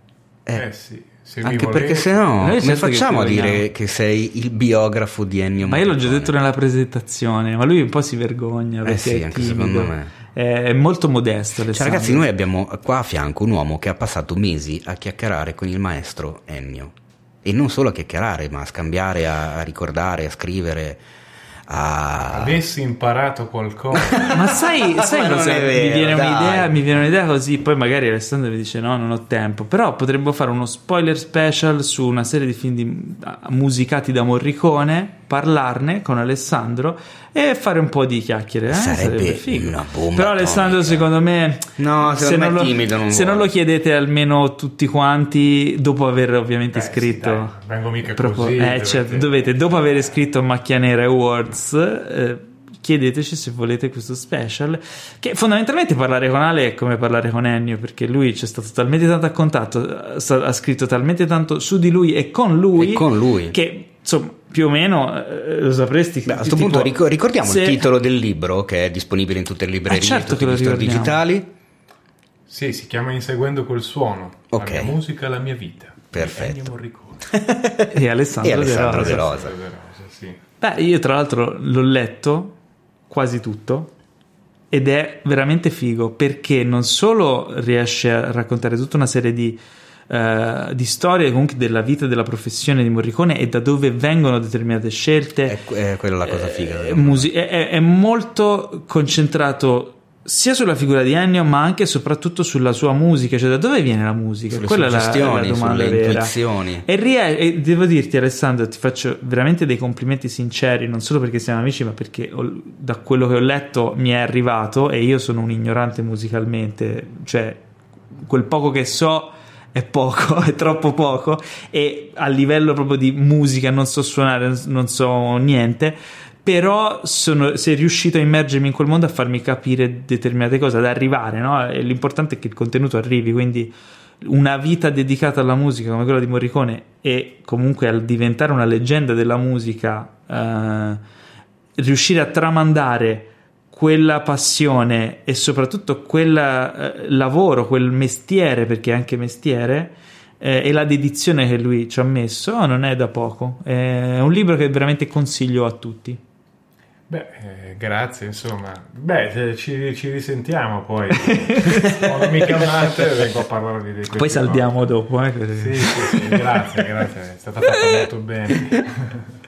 Eh, Eh, sì, se Anche volete- perché se no, Noi come certo facciamo a dire vogliamo. che sei il biografo di Ennio Ma io l'ho già detto nella presentazione, ma lui un po' si vergogna Eh perché sì, è anche timido. secondo me. È, molto modesto. Cioè, Alessandro. ragazzi, noi abbiamo qua a fianco un uomo che ha passato mesi a chiacchierare con il maestro Ennio. E non solo a chiacchierare, ma a scambiare, a ricordare, a scrivere, a... Avessi imparato qualcosa. Ma sai, sai Ma cosa? è mi, vero, viene un'idea, mi viene un'idea così, poi magari Alessandro mi dice no, non ho tempo, però potremmo fare uno spoiler special su una serie di film di- ah, musicati da Morricone, parlarne con Alessandro e fare un po' di chiacchiere. eh? Sarebbe figo. una bomba Però Alessandro atomica. secondo me... No, se secondo non lo- timido, non se non lo chiedete almeno tutti quanti dopo aver ovviamente Eh, sì, scritto dai, vengo mica Proprio- così, eh, dovete- cioè, dovete, dopo aver scritto Macchia Nera Awards, eh, chiedeteci se volete questo special. Che fondamentalmente parlare con Ale è come parlare con Ennio, perché lui c'è stato talmente tanto a contatto, eh, ha scritto talmente tanto su di lui e con lui, E con lui. che insomma più o meno eh, lo sapresti. Beh, a questo punto ric- ricordiamo se- il titolo del libro che è disponibile in tutte le librerie, Eh, certo tutti che lo gli store digitali. Sì, si chiama Inseguendo quel suono. Ok. La mia musica, la mia vita. Perfetto. E Alessandro, E Alessandro De De Rosa. Rosa. sì. Beh, io tra l'altro l'ho letto quasi tutto ed è veramente figo perché non solo riesce a raccontare tutta una serie di, eh, di storie comunque della vita e della professione di Morricone e da dove vengono determinate scelte. È, è quella la cosa figa. Eh, è, è- è molto concentrato sia sulla figura di Ennio ma anche e soprattutto sulla sua musica, cioè da dove viene la musica? Sulle Quella è la, la domanda sulle vera. intuizioni. E, rie- e devo dirti, Alessandro, ti faccio veramente dei complimenti sinceri, non solo perché siamo amici, ma perché ho- da quello che ho letto mi è arrivato e io sono un ignorante musicalmente, cioè quel poco che so è poco, è troppo poco e a livello proprio di musica non so suonare, non so niente. Però sono, sei riuscito a immergermi in quel mondo a farmi capire determinate cose, ad arrivare, no? E l'importante è che il contenuto arrivi, quindi una vita dedicata alla musica come quella di Morricone e comunque al diventare una leggenda della musica, eh, riuscire a tramandare quella passione e soprattutto quel eh, lavoro, quel mestiere, perché è anche mestiere, eh, e la dedizione che lui ci ha messo non è da poco. È un libro che veramente consiglio a tutti. Beh, eh, grazie, insomma. Beh, eh, ci, ci risentiamo poi. Ho mica un'altra e vengo a parlare di questo. Poi saldiamo dopo. Eh, Sì, sì, sì, grazie, grazie. È stata fatta molto bene.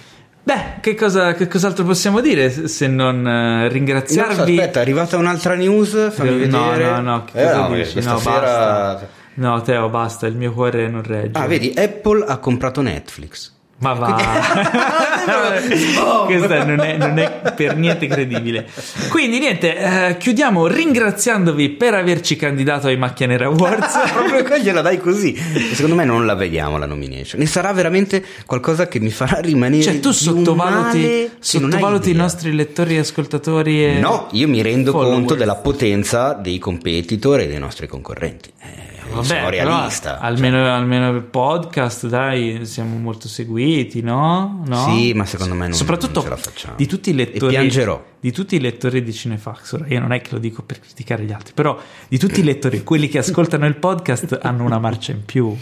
Beh, che, cosa, che cos'altro possiamo dire se non No, so, ringraziarvi? aspetta, è arrivata un'altra news, fammi No, vedere. no, no, che Eh, cosa no, dici? No, sera- basta. No, Teo, basta, il mio cuore non regge. Ah, vedi, Apple ha comprato Netflix. Ma va, questa non è, non è per niente credibile. Quindi, niente, eh, chiudiamo ringraziandovi per averci candidato ai Macchia Nera Awards. Proprio qua gliela dai così. Secondo me non la vediamo la nomination. E sarà veramente qualcosa che mi farà rimanere. Cioè, tu sottovaluti, sottovaluti i nostri lettori e ascoltatori. E... No, io mi rendo followers. conto della potenza dei competitor e dei nostri concorrenti. Eh, Vabbè, sono realista. almeno, almeno per podcast, dai, siamo molto seguiti, no? No? Sì, ma secondo me non- Soprattutto non ce la facciamo. di tutti i lettori piangerò. di tutti i lettori di Cinefax. Ora, io non è che lo dico per criticare gli altri, però di tutti i lettori, quelli che ascoltano il podcast hanno una marcia in più.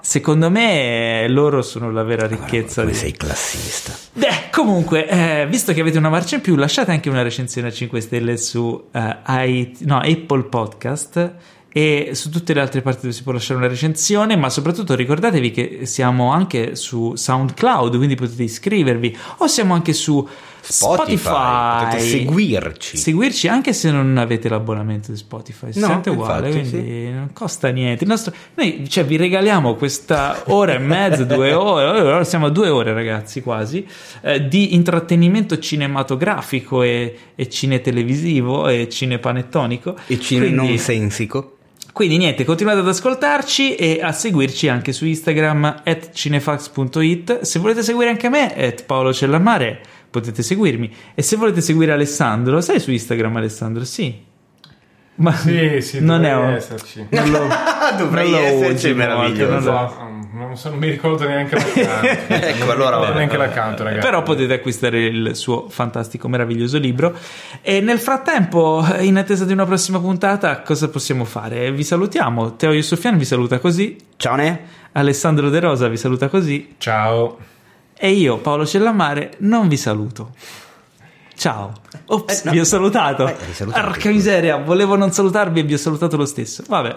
Secondo me loro sono la vera ricchezza Come di... sei classista. Beh, comunque, eh, visto che avete una marcia in più, lasciate anche una recensione a 5 stelle su eh, i- no, Apple Podcast e su tutte le altre parti dove si può lasciare una recensione, ma soprattutto ricordatevi che siamo anche su SoundCloud, quindi potete iscrivervi, o siamo anche su Spotify, Spotify. potete seguirci. Seguirci anche se non avete l'abbonamento di Spotify, si No, sente uguale, infatti, quindi non costa niente. Il nostro- noi cioè, vi regaliamo questa ora e mezza, due ore, ora siamo a due ore ragazzi quasi, eh, di intrattenimento cinematografico e, e cinetelevisivo e cinepanettonico. E cine Quindi- nonsensico. Quindi niente, continuate ad ascoltarci e a seguirci anche su Instagram at cinefax.it. Se volete seguire anche me, at Paolo Cellamare, potete seguirmi. E se volete seguire Alessandro, sei su Instagram Alessandro? Sì. Ma Sì, sì, non è dovrei un... esserci. Non lo, Dovrei non lo esserci, meraviglioso. Non so, non mi ricordo neanche l'account. Ecco, allora neanche l'account, ragazzi. Però potete acquistare il suo fantastico, meraviglioso libro. E nel frattempo, in attesa di una prossima puntata, cosa possiamo fare? Vi salutiamo. Teo Yusufian vi saluta così. Ciao Ne. Alessandro De Rosa vi saluta così. Ciao. E io, Paolo Cellammare, non vi saluto. Ciao. Ops, Eh, no. vi ho salutato. Eh. Porca miseria, volevo non salutarvi e vi ho salutato lo stesso. Vabbè.